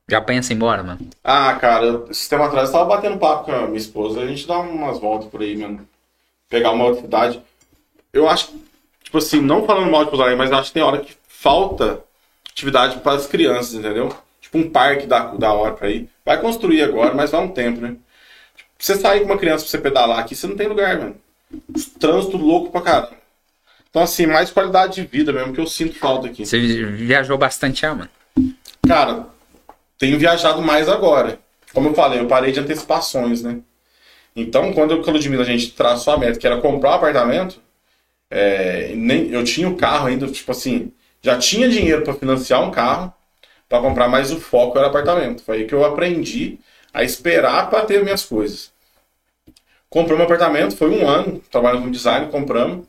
Speaker 1: Já pensa em ir embora, mano?
Speaker 2: Ah, cara, esse tempo atrás eu tava batendo papo com a minha esposa. A gente dá umas voltas por aí, mano. Pegar uma outra cidade. Eu acho, tipo assim, não falando mal de Pouso Alegre, mas acho que tem hora que falta atividade para as crianças, entendeu? Tipo um parque da, da hora pra ir. Vai construir agora, mas vai um tempo, né? Tipo, você sair com uma criança pra você pedalar aqui, você não tem lugar, mano. Trânsito louco pra caramba. Então, assim, mais qualidade de vida mesmo, que eu sinto falta aqui.
Speaker 1: Você viajou bastante já, mano?
Speaker 2: Cara, tenho viajado mais agora. Como eu falei, eu parei de antecipações, né? Então, quando eu com a Ludmilla, a gente traçou a meta, que era comprar um apartamento, é, nem, eu tinha o carro ainda, tipo assim, já tinha dinheiro para financiar um carro, para comprar, mas o foco era apartamento. Foi aí que eu aprendi a esperar para ter minhas coisas. Compramos um apartamento, foi um ano, trabalhando com design, compramos,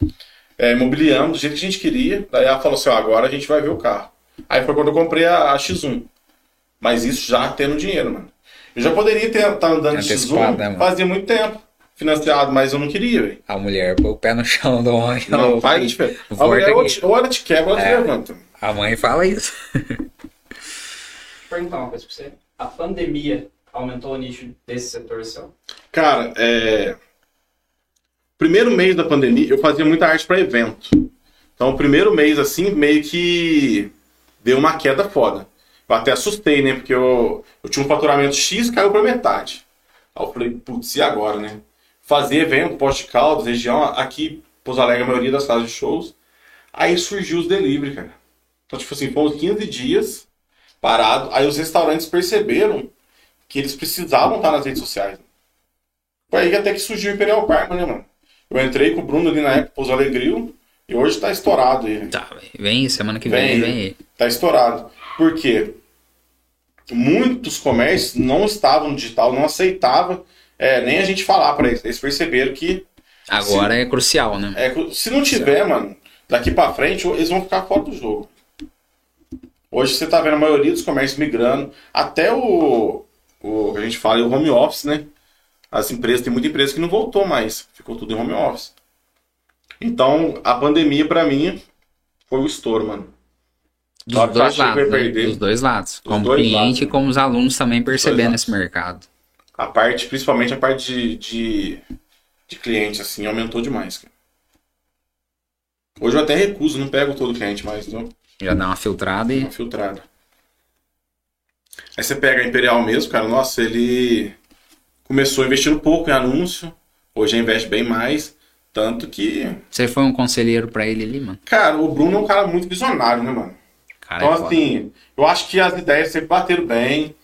Speaker 2: é, mobiliamos do jeito que a gente queria. Daí ela falou assim: agora a gente vai ver o carro. Aí foi quando eu comprei a, a X1. Mas isso já tendo dinheiro, mano. Eu já poderia estar andando de
Speaker 1: Antecipado,
Speaker 2: X1
Speaker 1: né, mano?
Speaker 2: fazia muito tempo, financiado, mas eu não queria, velho.
Speaker 1: A mulher põe o pé no chão do homem.
Speaker 2: Não, faz diferença. A mulher ou,
Speaker 1: aqui.
Speaker 2: te- ou ela te quebra ou ela te
Speaker 1: É.
Speaker 2: levanta.
Speaker 1: A mãe fala isso.
Speaker 4: perguntar uma coisa pra você. A pandemia aumentou o nicho desse setor seu?
Speaker 2: Cara, é. Primeiro mês da pandemia, eu fazia muita arte para evento. Então, o primeiro mês, assim, meio que deu uma queda foda. Eu até assustei, né? Porque eu, eu tinha um faturamento X caiu pra metade. Aí eu falei, putz, e agora, né? Fazer evento, Poste Caldas, região, aqui, Pouso Alegre, a maioria das casas de shows. Aí surgiu os delivery, cara. Então, tipo assim, foram uns 15 dias parado. Aí os restaurantes perceberam que eles precisavam estar nas redes sociais. Foi aí que até que surgiu o Imperial Parma, né, mano? Eu entrei com o Bruno ali na época, Pouso Alegril, e hoje tá estourado aí.
Speaker 1: Tá, vem semana que vem,
Speaker 2: Vem.
Speaker 1: vem aí.
Speaker 2: Tá estourado. Por quê? Muitos comércios não estavam no digital, não aceitavam é, nem a gente falar para eles. Eles perceberam que
Speaker 1: Agora é crucial, né?
Speaker 2: é, se não tiver, mano, daqui pra frente, eles vão ficar fora do jogo. Hoje você tá vendo a maioria dos comércios migrando, até o, o que a gente fala, o home office, né? As empresas, tem muita empresa que não voltou mais, ficou tudo em home office. Então, a pandemia pra mim foi o estouro, mano.
Speaker 1: Dos dois lados, né?
Speaker 2: perder.
Speaker 1: Dos dois lados. Como
Speaker 2: dois
Speaker 1: cliente
Speaker 2: lados.
Speaker 1: e como os alunos também percebendo esse mercado.
Speaker 2: A parte, principalmente a parte de, de, de cliente, assim, aumentou demais, cara. Hoje eu até recuso, não pego todo cliente mais, não.
Speaker 1: Já dá uma filtrada e
Speaker 2: Uma filtrada. Aí você pega a Imperial mesmo, cara, nossa, ele começou investindo pouco em anúncio, hoje investe bem mais, tanto que,
Speaker 1: você foi um conselheiro pra ele ali, mano.
Speaker 2: cara, o Bruno é um cara muito visionário, né, mano?
Speaker 1: Cara,
Speaker 2: Então,
Speaker 1: é
Speaker 2: assim, eu acho que as ideias sempre bateram bem.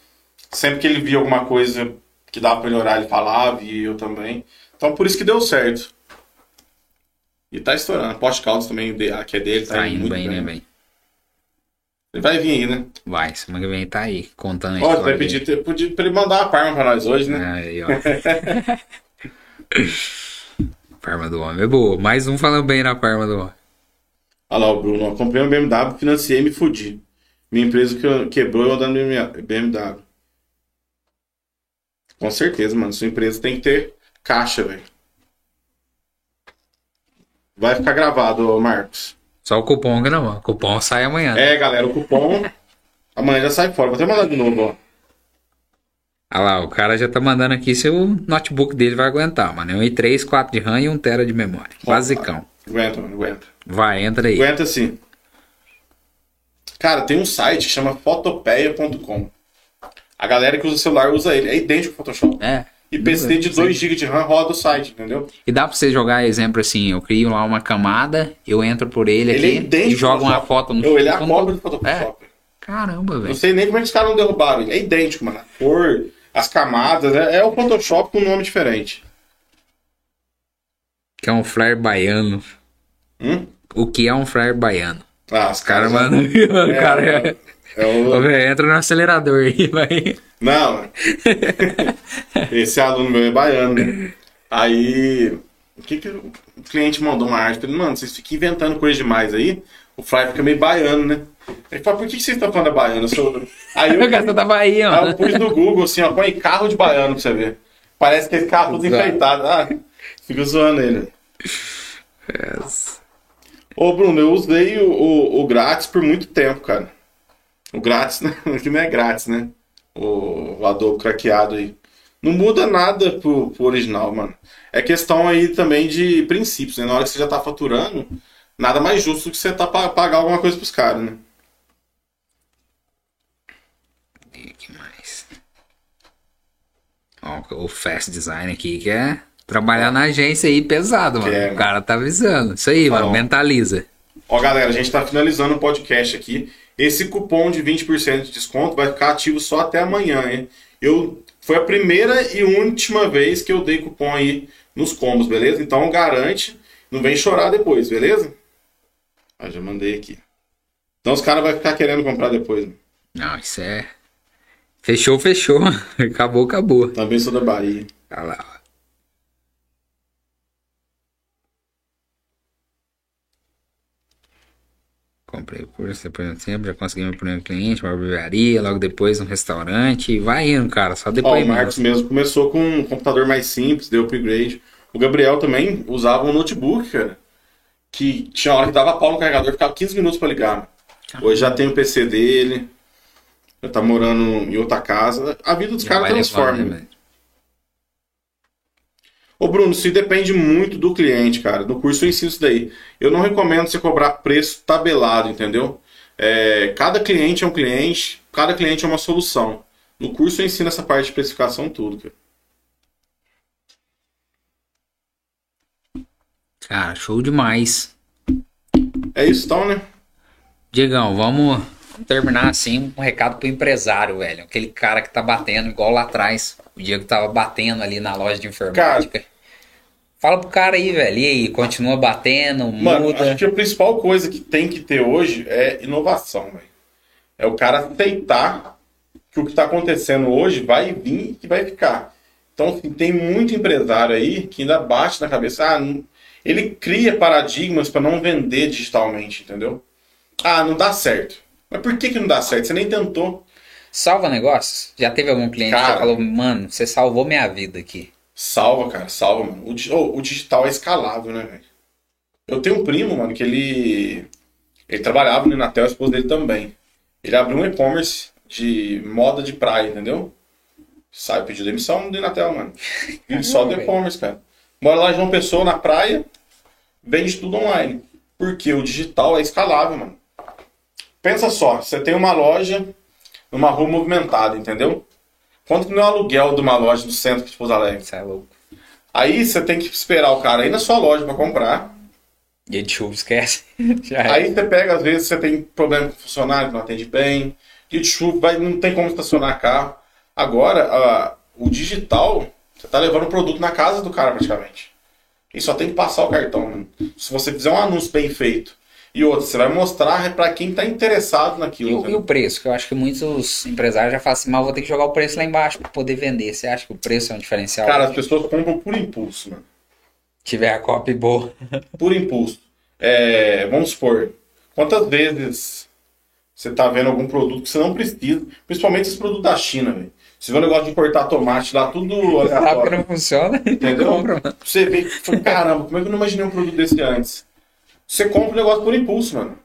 Speaker 2: Sempre que ele via alguma coisa que dava pra melhorar, ele falava, e eu também. Então por isso que deu certo. E tá estourando. Post Caldas também, de- que é dele, tá,
Speaker 1: Tá
Speaker 2: indo
Speaker 1: bem,
Speaker 2: bem.
Speaker 1: né, velho?
Speaker 2: Ele vai vir aí, né?
Speaker 1: Vai, semana que vem tá aí, contando a
Speaker 2: Ó, vai pedir ter- podia pra ele mandar uma parma pra nós hoje, né?
Speaker 1: Aí, ó. Parma do homem é boa. Mais um falando bem na Parma do homem.
Speaker 2: Olha lá o Bruno, ó, comprei um BMW, financiei e me fudi. Minha empresa que- quebrou eu andando BMW. Com certeza, mano. Sua empresa tem que ter caixa, velho. Vai ficar gravado, Marcos.
Speaker 1: Só o cupom não, ó. o cupom sai amanhã.
Speaker 2: É, galera, o cupom amanhã já sai fora. Vou até mandar de novo, ó.
Speaker 1: Olha lá, o cara já tá mandando aqui se o notebook dele vai aguentar, mano. É um i3, 4 de RAM e 1 tera de memória. Basicão.
Speaker 2: Aguenta, mano, aguenta.
Speaker 1: Vai, entra aí.
Speaker 2: Aguenta sim. Cara, tem um site que chama fotopeia.com. A galera que usa celular usa ele. É idêntico ao Photoshop.
Speaker 1: É.
Speaker 2: E PC de 2 GB de RAM roda o site, entendeu?
Speaker 1: E dá pra você jogar exemplo assim, eu crio lá uma camada, eu entro por ele,
Speaker 2: Ele é
Speaker 1: aqui
Speaker 2: idêntico
Speaker 1: e jogo uma
Speaker 2: Photoshop.
Speaker 1: foto no
Speaker 2: Eu, ele é a cópia do Photoshop.
Speaker 1: Caramba,
Speaker 2: Não
Speaker 1: velho.
Speaker 2: sei nem como é que os caras não derrubaram ele. É idêntico, mano. A cor, as camadas, é, é o Photoshop com um nome diferente.
Speaker 1: Que é um flare baiano.
Speaker 2: Hum?
Speaker 1: O que é um flare baiano?
Speaker 2: Ah, os
Speaker 1: Cara,
Speaker 2: caras.
Speaker 1: mano. o
Speaker 2: É,
Speaker 1: cara é...
Speaker 2: é o-
Speaker 1: Ô, velho, entra no acelerador aí, vai.
Speaker 2: Não. Esse aluno meu é baiano, né? Aí. O que, que o cliente mandou uma arte? Falei, mano, vocês ficam inventando coisa demais aí. O Fly fica meio baiano, né? Ele falou, por que, que vocês estão falando da baiana? Eu sou... Aí eu,
Speaker 1: O cara da Bahia,
Speaker 2: aí eu pus no Google assim, ó, põe carro de baiano pra você ver. Parece que esse carro tudo
Speaker 1: Exato.
Speaker 2: enfeitado. Ah, fica zoando ele.
Speaker 1: Yes.
Speaker 2: Ô, Bruno, eu usei o, o, o grátis por muito tempo, cara. O grátis, né? que não é grátis, né? O, o Adobe craqueado aí. Não muda nada pro, pro original, mano. É questão aí também de princípios, né? Na hora que você já tá faturando, nada mais justo do que você tá pagar alguma coisa pros caras, né?
Speaker 1: Que mais? Ó, o Fast Design aqui que é trabalhar na agência aí pesado, mano.
Speaker 2: É,
Speaker 1: o cara tá avisando. Isso aí, mano. Mentaliza.
Speaker 2: Ó, galera, a gente tá finalizando o podcast aqui. Esse cupom de 20% de desconto vai ficar ativo só até amanhã, hein? Eu, foi a primeira e última vez que eu dei cupom aí nos combos, beleza? Então garante, não vem chorar depois, beleza? Ah, já mandei aqui. Então os caras vão ficar querendo comprar depois.
Speaker 1: Não, isso é. Fechou, fechou. acabou, acabou.
Speaker 2: Também sou da Bahia.
Speaker 1: Olha lá. Comprei por depois de tempo, já consegui meu primeiro cliente, uma barbearia, logo depois um restaurante. e Vai indo, cara, só
Speaker 2: Ó,
Speaker 1: depois
Speaker 2: o Marcos mesmo começou com um computador mais simples, deu upgrade. O Gabriel também usava um notebook, cara. Que tinha hora que dava pau no carregador, ficava 15 minutos pra ligar. Hoje já tem o PC dele. Já tá morando em outra casa. A vida dos caras transforma. né? Ô Bruno, isso depende muito do cliente, cara. No curso eu ensino isso daí. Eu não recomendo você cobrar preço tabelado, entendeu? É, cada cliente é um cliente, cada cliente é uma solução. No curso eu ensino essa parte de precificação tudo, cara.
Speaker 1: Cara, show demais.
Speaker 2: É isso então, né?
Speaker 1: Diegão, vamos terminar assim um recado pro empresário, velho. Aquele cara que tá batendo, igual lá atrás. O Diego tava batendo ali na loja de informática. Fala pro cara aí, velho. E aí, continua batendo,
Speaker 2: Mano,
Speaker 1: muda.
Speaker 2: acho que a principal coisa que tem que ter hoje é inovação, velho. É o cara aceitar que o que está acontecendo hoje vai vir e vai ficar. Então, assim, tem muito empresário aí que ainda bate na cabeça. Ah, não- ele cria paradigmas para não vender digitalmente, entendeu? Ah, não dá certo. Mas por que, que não dá certo? Você nem tentou.
Speaker 1: Salva negócios? Já teve algum cliente
Speaker 2: Cara.
Speaker 1: que falou, mano, você salvou minha vida aqui.
Speaker 2: Salva, cara, salva, mano. O, ô, o digital é escalável, né, velho? Eu tenho um primo, mano, que ele. Ele trabalhava no Inatel, a esposa dele também. Ele abriu um e-commerce de moda de praia, entendeu? Sai, pediu demissão do Inatel, mano. Vive só do e-commerce, cara. Mora lá em João Pessoa, na praia, vende tudo online. Porque o digital é escalável, mano. Pensa só, você tem uma loja numa rua movimentada, entendeu? Quanto que não é o aluguel de uma loja no centro de Pouso Alegre?
Speaker 1: Isso é louco.
Speaker 2: Aí você tem que esperar o cara ir na sua loja pra comprar.
Speaker 1: Dia de chuva, esquece.
Speaker 2: Aí você pega, às vezes, você tem problema com o funcionário que não atende bem. Dia de chuva, vai, não tem como estacionar carro. Agora, a- o digital, você tá levando o produto na casa do cara praticamente. E só tem que passar o cartão. Mano. Se você fizer um anúncio bem feito e outro, você vai mostrar para quem tá interessado
Speaker 1: E
Speaker 2: naquilo.
Speaker 1: o, e o preço? Que eu acho que muitos empresários já falam assim, mas vou ter que jogar o preço lá embaixo pra poder vender. Você acha que o preço é um diferencial?
Speaker 2: Cara, as pessoas compram por impulso, mano.
Speaker 1: tiver a copy boa.
Speaker 2: Por impulso. É, vamos supor, quantas vezes você tá vendo algum produto que você não precisa, principalmente esses produtos da China, velho. Você vê um negócio de cortar tomate lá, tudo
Speaker 1: Sabe que
Speaker 2: aleatório.
Speaker 1: não funciona?
Speaker 2: Entendeu?
Speaker 1: Compra.
Speaker 2: Você vê caramba, como é que eu não imaginei um produto desse antes? Você compra o negócio por impulso, mano.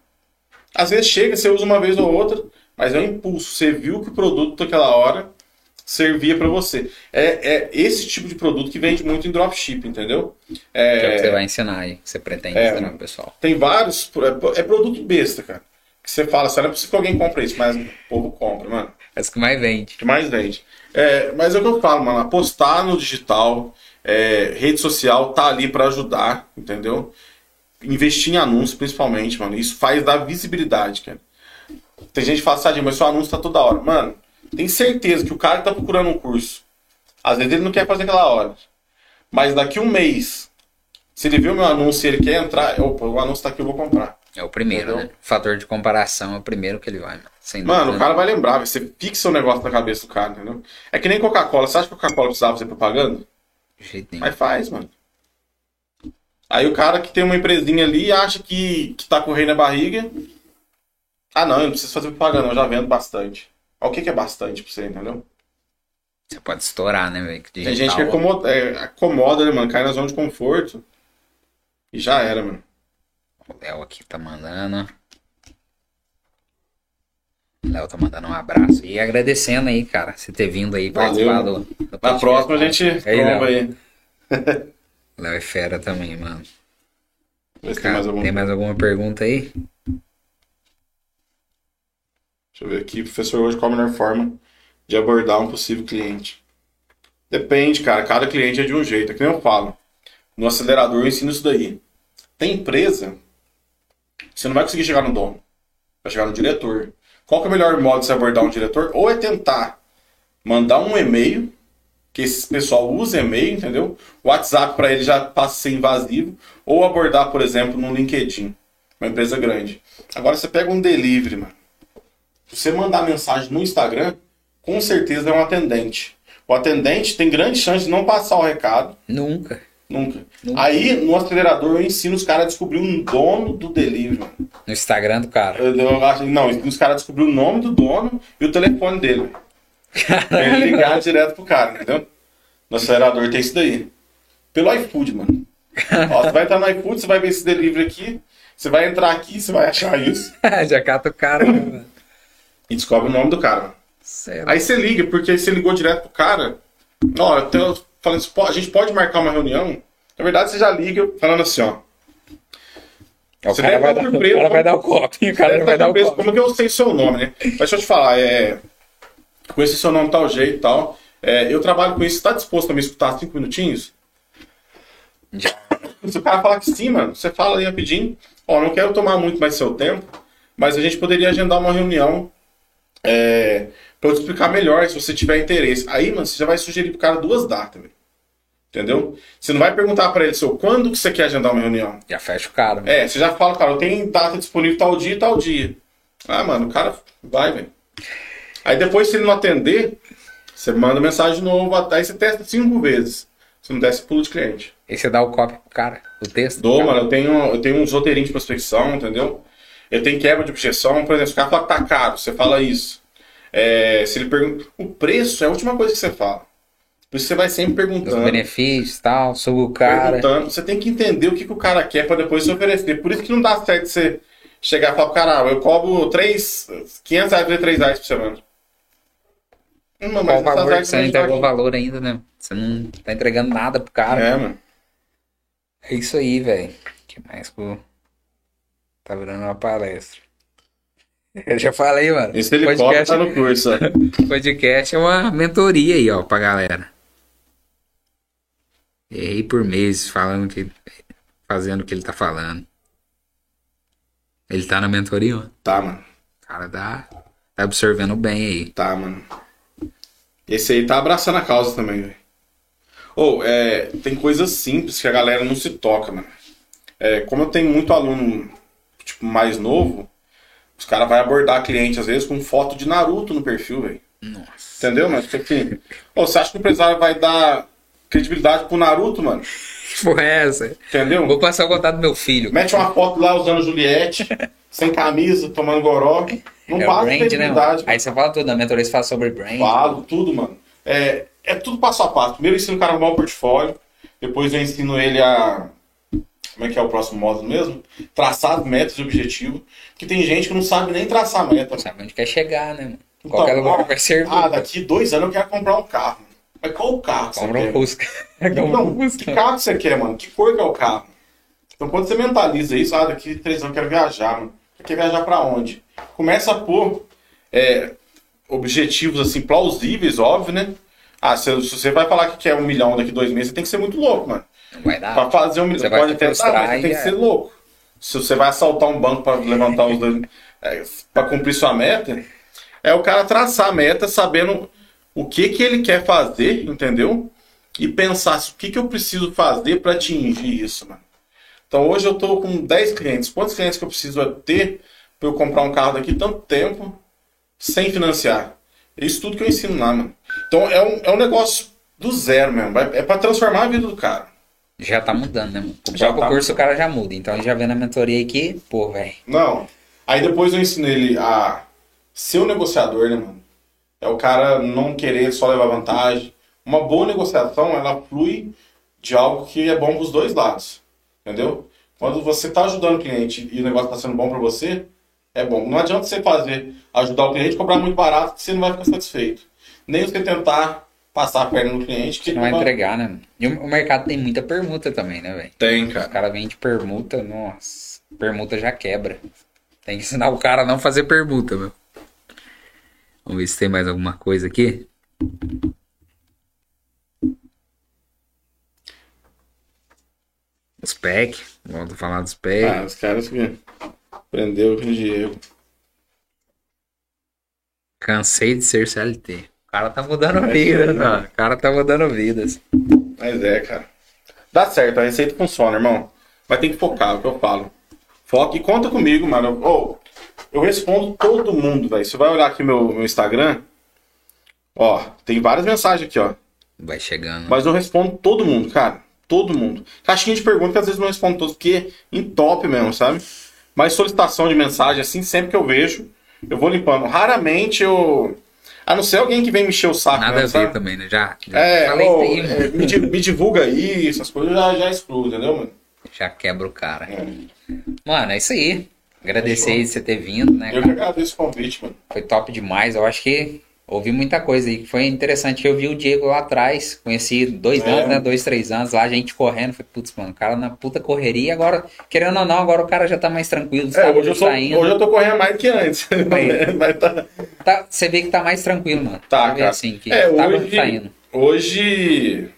Speaker 2: Às vezes chega, você usa uma vez ou outra, mas é um impulso. Você viu que o produto daquela hora servia pra você. É, é esse tipo de produto que vende muito em dropship, entendeu?
Speaker 1: Que é o que você
Speaker 2: É,
Speaker 1: vai ensinar aí, que você pretende
Speaker 2: É,
Speaker 1: ensinar pro pessoal.
Speaker 2: tem vários. É, é produto besta, cara. Que você fala, assim, não é possível que alguém compre isso, mas o povo compra, mano.
Speaker 1: É isso que mais vende.
Speaker 2: que mais vende. É, mas é o que eu falo, mano. Apostar no digital, é, rede social tá ali pra ajudar, entendeu? Investir em anúncios, principalmente, mano. Isso faz dar visibilidade, cara. Tem gente que fala, Sadinho, mas seu anúncio tá toda hora. Mano, tem certeza que o cara que tá procurando um curso, às vezes ele não quer fazer aquela hora. Mas daqui um mês, se ele viu meu anúncio e ele quer entrar, opa, o anúncio tá aqui, eu vou comprar.
Speaker 1: É o primeiro,
Speaker 2: Entendeu?
Speaker 1: né? O fator de comparação é o primeiro que ele vai, mano. Sem
Speaker 2: Mano,
Speaker 1: dúvida
Speaker 2: o cara vai lembrar, você fixa o negócio na cabeça do cara, entendeu? É que nem Coca-Cola. Você acha que Coca-Cola precisava ser propaganda?
Speaker 1: De jeito nenhum.
Speaker 2: Mas faz, mano. Aí o cara que tem uma empresinha ali acha que, que tá com o rei na barriga. Ah, não, eu não preciso fazer propaganda, eu já vendo bastante. Olha o que, que é bastante pra você, entendeu?
Speaker 1: Você pode estourar, né, velho?
Speaker 2: Tem gente que acomoda, é, acomoda, né, mano? Cai na zona de conforto. E já era, mano.
Speaker 1: O Léo aqui tá mandando. O Léo tá mandando um abraço. E agradecendo aí, cara, você ter vindo aí
Speaker 2: Valeu.
Speaker 1: participar do, do
Speaker 2: Na próxima a gente
Speaker 1: Aí,
Speaker 2: aí.
Speaker 1: Léo é fera também, mano.
Speaker 2: Vê se tem
Speaker 1: Cara,
Speaker 2: mais algum.
Speaker 1: tem mais alguma pergunta aí?
Speaker 2: Deixa eu ver aqui, professor, hoje qual a melhor forma de abordar um possível cliente? Depende, cara. Cada cliente é de um jeito. É que nem eu falo. No acelerador eu ensino isso daí. Tem empresa, você não vai conseguir chegar no dono. Vai chegar no diretor. Qual é o melhor modo de se abordar um diretor? Ou é tentar mandar um e-mail, que esse pessoal usa e-mail, entendeu? O WhatsApp para ele já passa a ser invasivo. Ou abordar, por exemplo, no LinkedIn. Uma empresa grande. Agora você pega um delivery, mano. Se você mandar mensagem no Instagram, com certeza é um atendente. O atendente tem grande chance de não passar o recado,
Speaker 1: Nunca.
Speaker 2: nunca.
Speaker 1: Nunca.
Speaker 2: Aí, no acelerador, eu ensino os caras a descobrir o dono do delivery. mano.
Speaker 1: No Instagram do cara.
Speaker 2: Eu, eu acho, não, os caras a descobrir o nome do dono e o telefone dele. Pra ele ligar direto pro cara, entendeu? No acelerador tem isso daí. Pelo iFood, mano. Ó, você vai entrar no iFood, você vai ver esse delivery aqui, você vai entrar aqui, você vai achar isso
Speaker 1: Já cata o cara, né, mano.
Speaker 2: e descobre o nome do cara. mano.
Speaker 1: Sério.
Speaker 2: Aí você liga, porque aí você ligou direto pro cara. Ó, eu tô falando assim, a gente pode marcar uma reunião? Na verdade, você já liga falando assim, ó.
Speaker 1: O
Speaker 2: Você
Speaker 1: cara, vai
Speaker 2: estar
Speaker 1: dar, o cara vai dar o. O cara vai
Speaker 2: tá
Speaker 1: dar o copo.
Speaker 2: Como que eu sei seu nome, né? Mas deixa eu te falar, é. Conheci seu nome tal jeito e tal. É, eu trabalho com isso, você tá disposto a me escutar cinco minutinhos? Se o cara falar que sim, mano, você fala aí rapidinho. Ó, não quero tomar muito mais seu tempo, mas a gente poderia agendar uma reunião é, pra eu te explicar melhor se você tiver interesse. Aí, mano, você já vai sugerir pro cara duas datas, velho. Entendeu? Você não vai perguntar pra ele, seu, quando que você quer agendar uma reunião?
Speaker 1: Já fecha o cara. mano.
Speaker 2: É, você já fala, cara, eu tenho data disponível tal dia e tal dia. Ah, mano, o cara vai, velho. Aí depois, se ele não atender, você manda mensagem de novo, aí você testa cinco vezes. Se não você pula de cliente.
Speaker 1: E você dá o copy pro cara, o texto. do
Speaker 2: Dou, mano, eu tenho, eu tenho uns roteirinhos de prospecção, entendeu? Eu tenho quebra de objeção, por exemplo, se o cara fala que tá caro, você fala isso. É, se ele pergunta. O preço é a última coisa que você fala. Por isso você vai sempre perguntando.
Speaker 1: benefícios e tal, sobre o cara.
Speaker 2: perguntando. Você tem que entender o que, que o cara quer pra depois se oferecer. Por isso que não dá certo você chegar e falar pro cara, ah, eu cobro 3, 500 reais por 3 reais por semana. Hum, mas
Speaker 1: o valor que você não entregou valor ainda, né? Você não tá entregando nada pro cara.
Speaker 2: É, mano.
Speaker 1: É isso aí, velho. que mais que eu- Tá virando uma palestra. Eu já falei, mano.
Speaker 2: Esse helicóptero
Speaker 1: podcast,
Speaker 2: tá no curso. ó.
Speaker 1: podcast é uma mentoria aí, ó, pra galera. Errei por meses falando que. Fazendo o que ele tá falando. Ele tá na mentoria, ó.
Speaker 2: Tá, mano.
Speaker 1: O cara tá, tá absorvendo bem aí.
Speaker 2: Tá, mano. Esse aí tá abraçando a causa também, velho. Ou, é, tem coisas simples que a galera não se toca, mano. É, como eu tenho muito aluno, tipo, mais novo, os caras vão abordar cliente, às vezes, com foto de Naruto no perfil, velho.
Speaker 1: Nossa.
Speaker 2: Entendeu, mano? Tipo assim, ô, você acha que o empresário vai dar credibilidade pro Naruto, mano?
Speaker 1: Porra é essa?
Speaker 2: Entendeu?
Speaker 1: Vou passar o contato do meu filho.
Speaker 2: Mete uma foto lá usando Juliette, sem camisa, tomando goró. Não
Speaker 1: É o
Speaker 2: passa
Speaker 1: brand, né? mano? Aí você fala tudo, a mentoria fala sobre brand.
Speaker 2: Falo, tudo, mano. É, é tudo passo a passo. Primeiro eu ensino o cara a arrumar o portfólio. Depois eu ensino ele a. Como é que é o próximo módulo mesmo? Traçar metas e objetivos. Porque tem gente que não sabe nem traçar meta. mano.
Speaker 1: Sabe onde quer chegar, né, mano?
Speaker 2: Então,
Speaker 1: Qualquer lugar
Speaker 2: ó,
Speaker 1: vai servir.
Speaker 2: Ah, daqui dois anos eu quero comprar um carro. Mas qual o carro que
Speaker 1: Compra
Speaker 2: você
Speaker 1: um
Speaker 2: quer?
Speaker 1: Fusca. Compra um
Speaker 2: Não, que carro que você quer, mano? Que cor que é o carro? Então quando você mentaliza isso, ah, daqui três anos eu quero viajar, mano. Quer viajar pra onde? Começa a pôr é, objetivos assim plausíveis, óbvio, né? Ah, se, se você vai falar que quer um milhão daqui dois meses, você tem que ser muito louco, mano.
Speaker 1: Não vai dar.
Speaker 2: Pra fazer um milhão, pode até dar, mas tem que
Speaker 1: é.
Speaker 2: ser louco. Se você vai assaltar um banco pra levantar os dois, é, para cumprir sua meta, é o cara traçar a meta sabendo o que que ele quer fazer, entendeu? E pensar o que que eu preciso fazer pra atingir isso, mano. Então hoje eu tô com 10 clientes. Quantos clientes que eu preciso ter pra eu comprar um carro daqui tanto tempo sem financiar? É Isso tudo que eu ensino lá, mano. Então é um, é um negócio do zero mesmo. Vai- É pra transformar a vida do cara.
Speaker 1: Já tá mudando, né, mano? Com o
Speaker 2: Já
Speaker 1: próprio
Speaker 2: tá
Speaker 1: curso o cara já muda. Então ele já vê na mentoria aí que, pô, velho.
Speaker 2: Não. Aí depois eu ensino ele a ser um negociador, né, mano? É o cara não querer só levar vantagem. Uma boa negociação, ela flui de algo que é bom pros dois lados. Entendeu? Quando você tá ajudando o cliente e o negócio tá sendo bom pra você, é bom. Não adianta você fazer, ajudar o cliente e cobrar muito barato, que você não vai ficar satisfeito. Nem você tentar passar a perna no cliente, que
Speaker 1: Não vai entregar, né? E o mercado tem muita permuta também, né, velho?
Speaker 2: Tem, cara.
Speaker 1: cara vende permuta, nossa. Permuta já quebra. Tem que ensinar o cara a não fazer permuta, meu. Vamos ver se tem mais alguma coisa aqui. Os PEC. Vamos falar dos PEC.
Speaker 2: Ah, os caras que aprendeu com dinheiro.
Speaker 1: Cansei de ser CLT. O cara tá mudando vidas, mano. O cara tá mudando vidas.
Speaker 2: Mas é, cara. Dá certo, a receita funciona, irmão. Mas tem que focar, é o que eu falo. Foca e conta comigo, mano. Ô, eu respondo todo mundo, velho. Você vai olhar aqui meu, meu Instagram. Ó, tem várias mensagens aqui, ó.
Speaker 1: Vai chegando.
Speaker 2: Mas eu respondo todo mundo, cara. Todo mundo. Caixinha de perguntas que às vezes não respondo todos, porque em top mesmo, sabe? Mas solicitação de mensagem, assim, sempre que eu vejo, eu vou limpando. Raramente eu. A não ser alguém que vem me encher o saco.
Speaker 1: Nada a
Speaker 2: mesmo,
Speaker 1: ver
Speaker 2: sabe?
Speaker 1: também, né? Já, já
Speaker 2: É,
Speaker 1: falei aí,
Speaker 2: é, me, me divulga aí, essas coisas já, já excluo, entendeu, mano?
Speaker 1: Já quebra o cara.
Speaker 2: É.
Speaker 1: Mano, é isso aí. Agradecer aí de você ter vindo, né,
Speaker 2: Eu que
Speaker 1: cara?
Speaker 2: agradeço o convite, mano.
Speaker 1: Foi top demais. Eu acho que ouvi muita coisa aí. que Foi interessante. Eu vi o Diego lá atrás. Conheci dois
Speaker 2: É.
Speaker 1: anos, né? Dois, três anos. Lá a gente correndo. Falei, putz, mano, o cara na puta correria. Agora, querendo ou não, agora o cara já tá mais tranquilo.
Speaker 2: É, hoje eu,
Speaker 1: tá indo.
Speaker 2: hoje eu tô correndo mais que antes. Mas tá,
Speaker 1: Tá- você vê que tá mais tranquilo, mano.
Speaker 2: tá,
Speaker 1: Você
Speaker 2: cara.
Speaker 1: assim, que
Speaker 2: é,
Speaker 1: tá,
Speaker 2: hoje,
Speaker 1: tá indo.
Speaker 2: hoje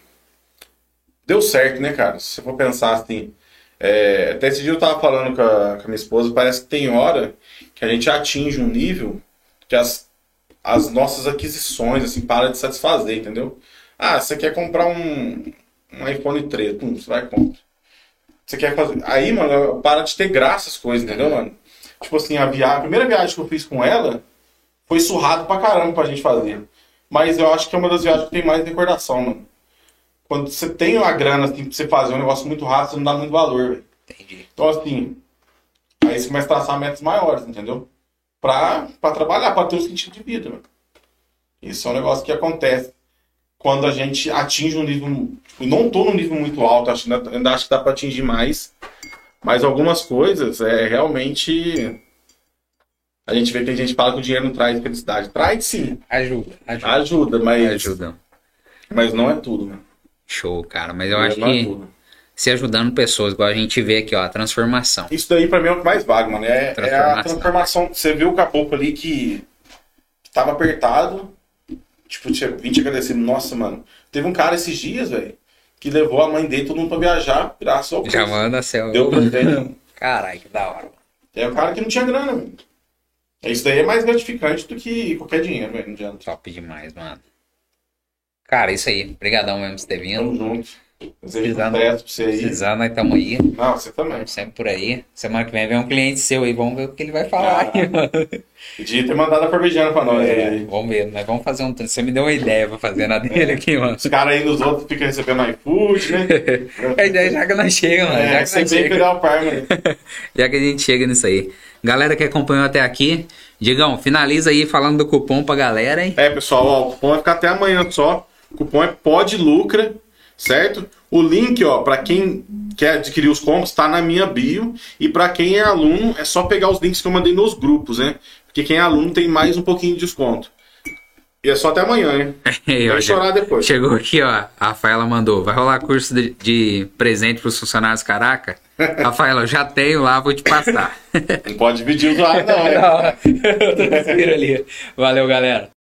Speaker 2: deu certo, né, cara? Se você for pensar assim. é, até esse dia eu tava falando com a, com a minha esposa, parece que tem hora que a gente atinge um nível que as, as nossas aquisições, assim, param de satisfazer, entendeu? Ah, você quer comprar um, um iPhone 3, pum, você vai e compra. Você quer fazer. Aí, mano, para de ter graça as coisas, entendeu, mano? Tipo assim, a, via... a primeira viagem que eu fiz com ela foi surrado pra caramba pra gente fazer. Mas eu acho que é uma das viagens que tem mais recordação, mano. Quando você tem a grana assim, pra você fazer um negócio muito rápido, você não dá muito valor, velho.
Speaker 1: Entendi.
Speaker 2: Então, assim, aí você começa a traçar metas maiores, entendeu? Pra, pra trabalhar, pra ter um sentido de vida, mano. Isso é um negócio que acontece quando a gente atinge um nível. Tipo, não tô num nível muito alto, acho, ainda, acho que dá pra atingir mais. Mas algumas coisas é realmente. A gente vê que tem gente que fala que o dinheiro não traz felicidade. Traz sim,
Speaker 1: Ajuda, ajuda.
Speaker 2: ajuda, mas,
Speaker 1: Ajuda.
Speaker 2: mas não é tudo, mano.
Speaker 1: Show, cara. Mas eu
Speaker 2: Dinheiro
Speaker 1: acho
Speaker 2: não é
Speaker 1: que
Speaker 2: tudo.
Speaker 1: Se ajudando pessoas, igual a gente vê aqui, ó, a transformação.
Speaker 2: Isso daí pra mim é o que mais vaga, mano. É, é a
Speaker 1: Transformação.
Speaker 2: Você viu o caboclo ali que, tava apertado. Tipo, tinha 20 agradecido. Nossa, mano. Teve um cara esses dias, velho, que levou a mãe dele todo mundo pra viajar, graças ao
Speaker 1: Já manda céu.
Speaker 2: Deu presente.
Speaker 1: Caralho, que da hora.
Speaker 2: É o cara que não tinha grana, velho. Isso daí é mais gratificante do que qualquer dinheiro, velho. Não adianta.
Speaker 1: Top demais, mano. Cara, isso aí. Obrigadão mesmo por você ter
Speaker 2: Tamo
Speaker 1: vindo.
Speaker 2: junto. Desejo
Speaker 1: Precisando-
Speaker 2: sucesso pra você aí.
Speaker 1: Precisando, nós estamos aí.
Speaker 2: Não, você também.
Speaker 1: Sempre por aí. Semana que vem vem um cliente seu aí. Vamos ver o que ele vai falar.
Speaker 2: Ah,
Speaker 1: aí, mano.
Speaker 2: Podia ter mandado a parmegiana pra nós.
Speaker 1: É,
Speaker 2: aí.
Speaker 1: vamos ver. Nós vamos fazer um. Você me deu uma ideia pra fazer na dele aqui, mano.
Speaker 2: Os caras aí nos outros ficam recebendo iFood, né?
Speaker 1: É, já, já que nós chegamos, mano.
Speaker 2: É,
Speaker 1: já, que
Speaker 2: você vem pegar o né?
Speaker 1: já que a gente chega nisso aí. Galera que acompanhou até aqui, Digão, finaliza aí falando do cupom pra galera, hein?
Speaker 2: É, pessoal, ó, o cupom vai ficar até amanhã só. O cupom é Pode Lucra, certo? O link, ó, para quem quer adquirir os combos, tá na minha bio. E para quem é aluno, é só pegar os links que eu mandei nos grupos, né? Porque quem é aluno tem mais um pouquinho de desconto. E é só até amanhã,
Speaker 1: ó,
Speaker 2: Vai chorar depois.
Speaker 1: Chegou aqui, ó. A Rafaela mandou. Vai rolar curso de, de presente pros funcionários caraca? Rafaela, eu já tenho lá, vou te passar.
Speaker 2: Não pode dividir o usuário, não, né?
Speaker 1: ali. Valeu, galera.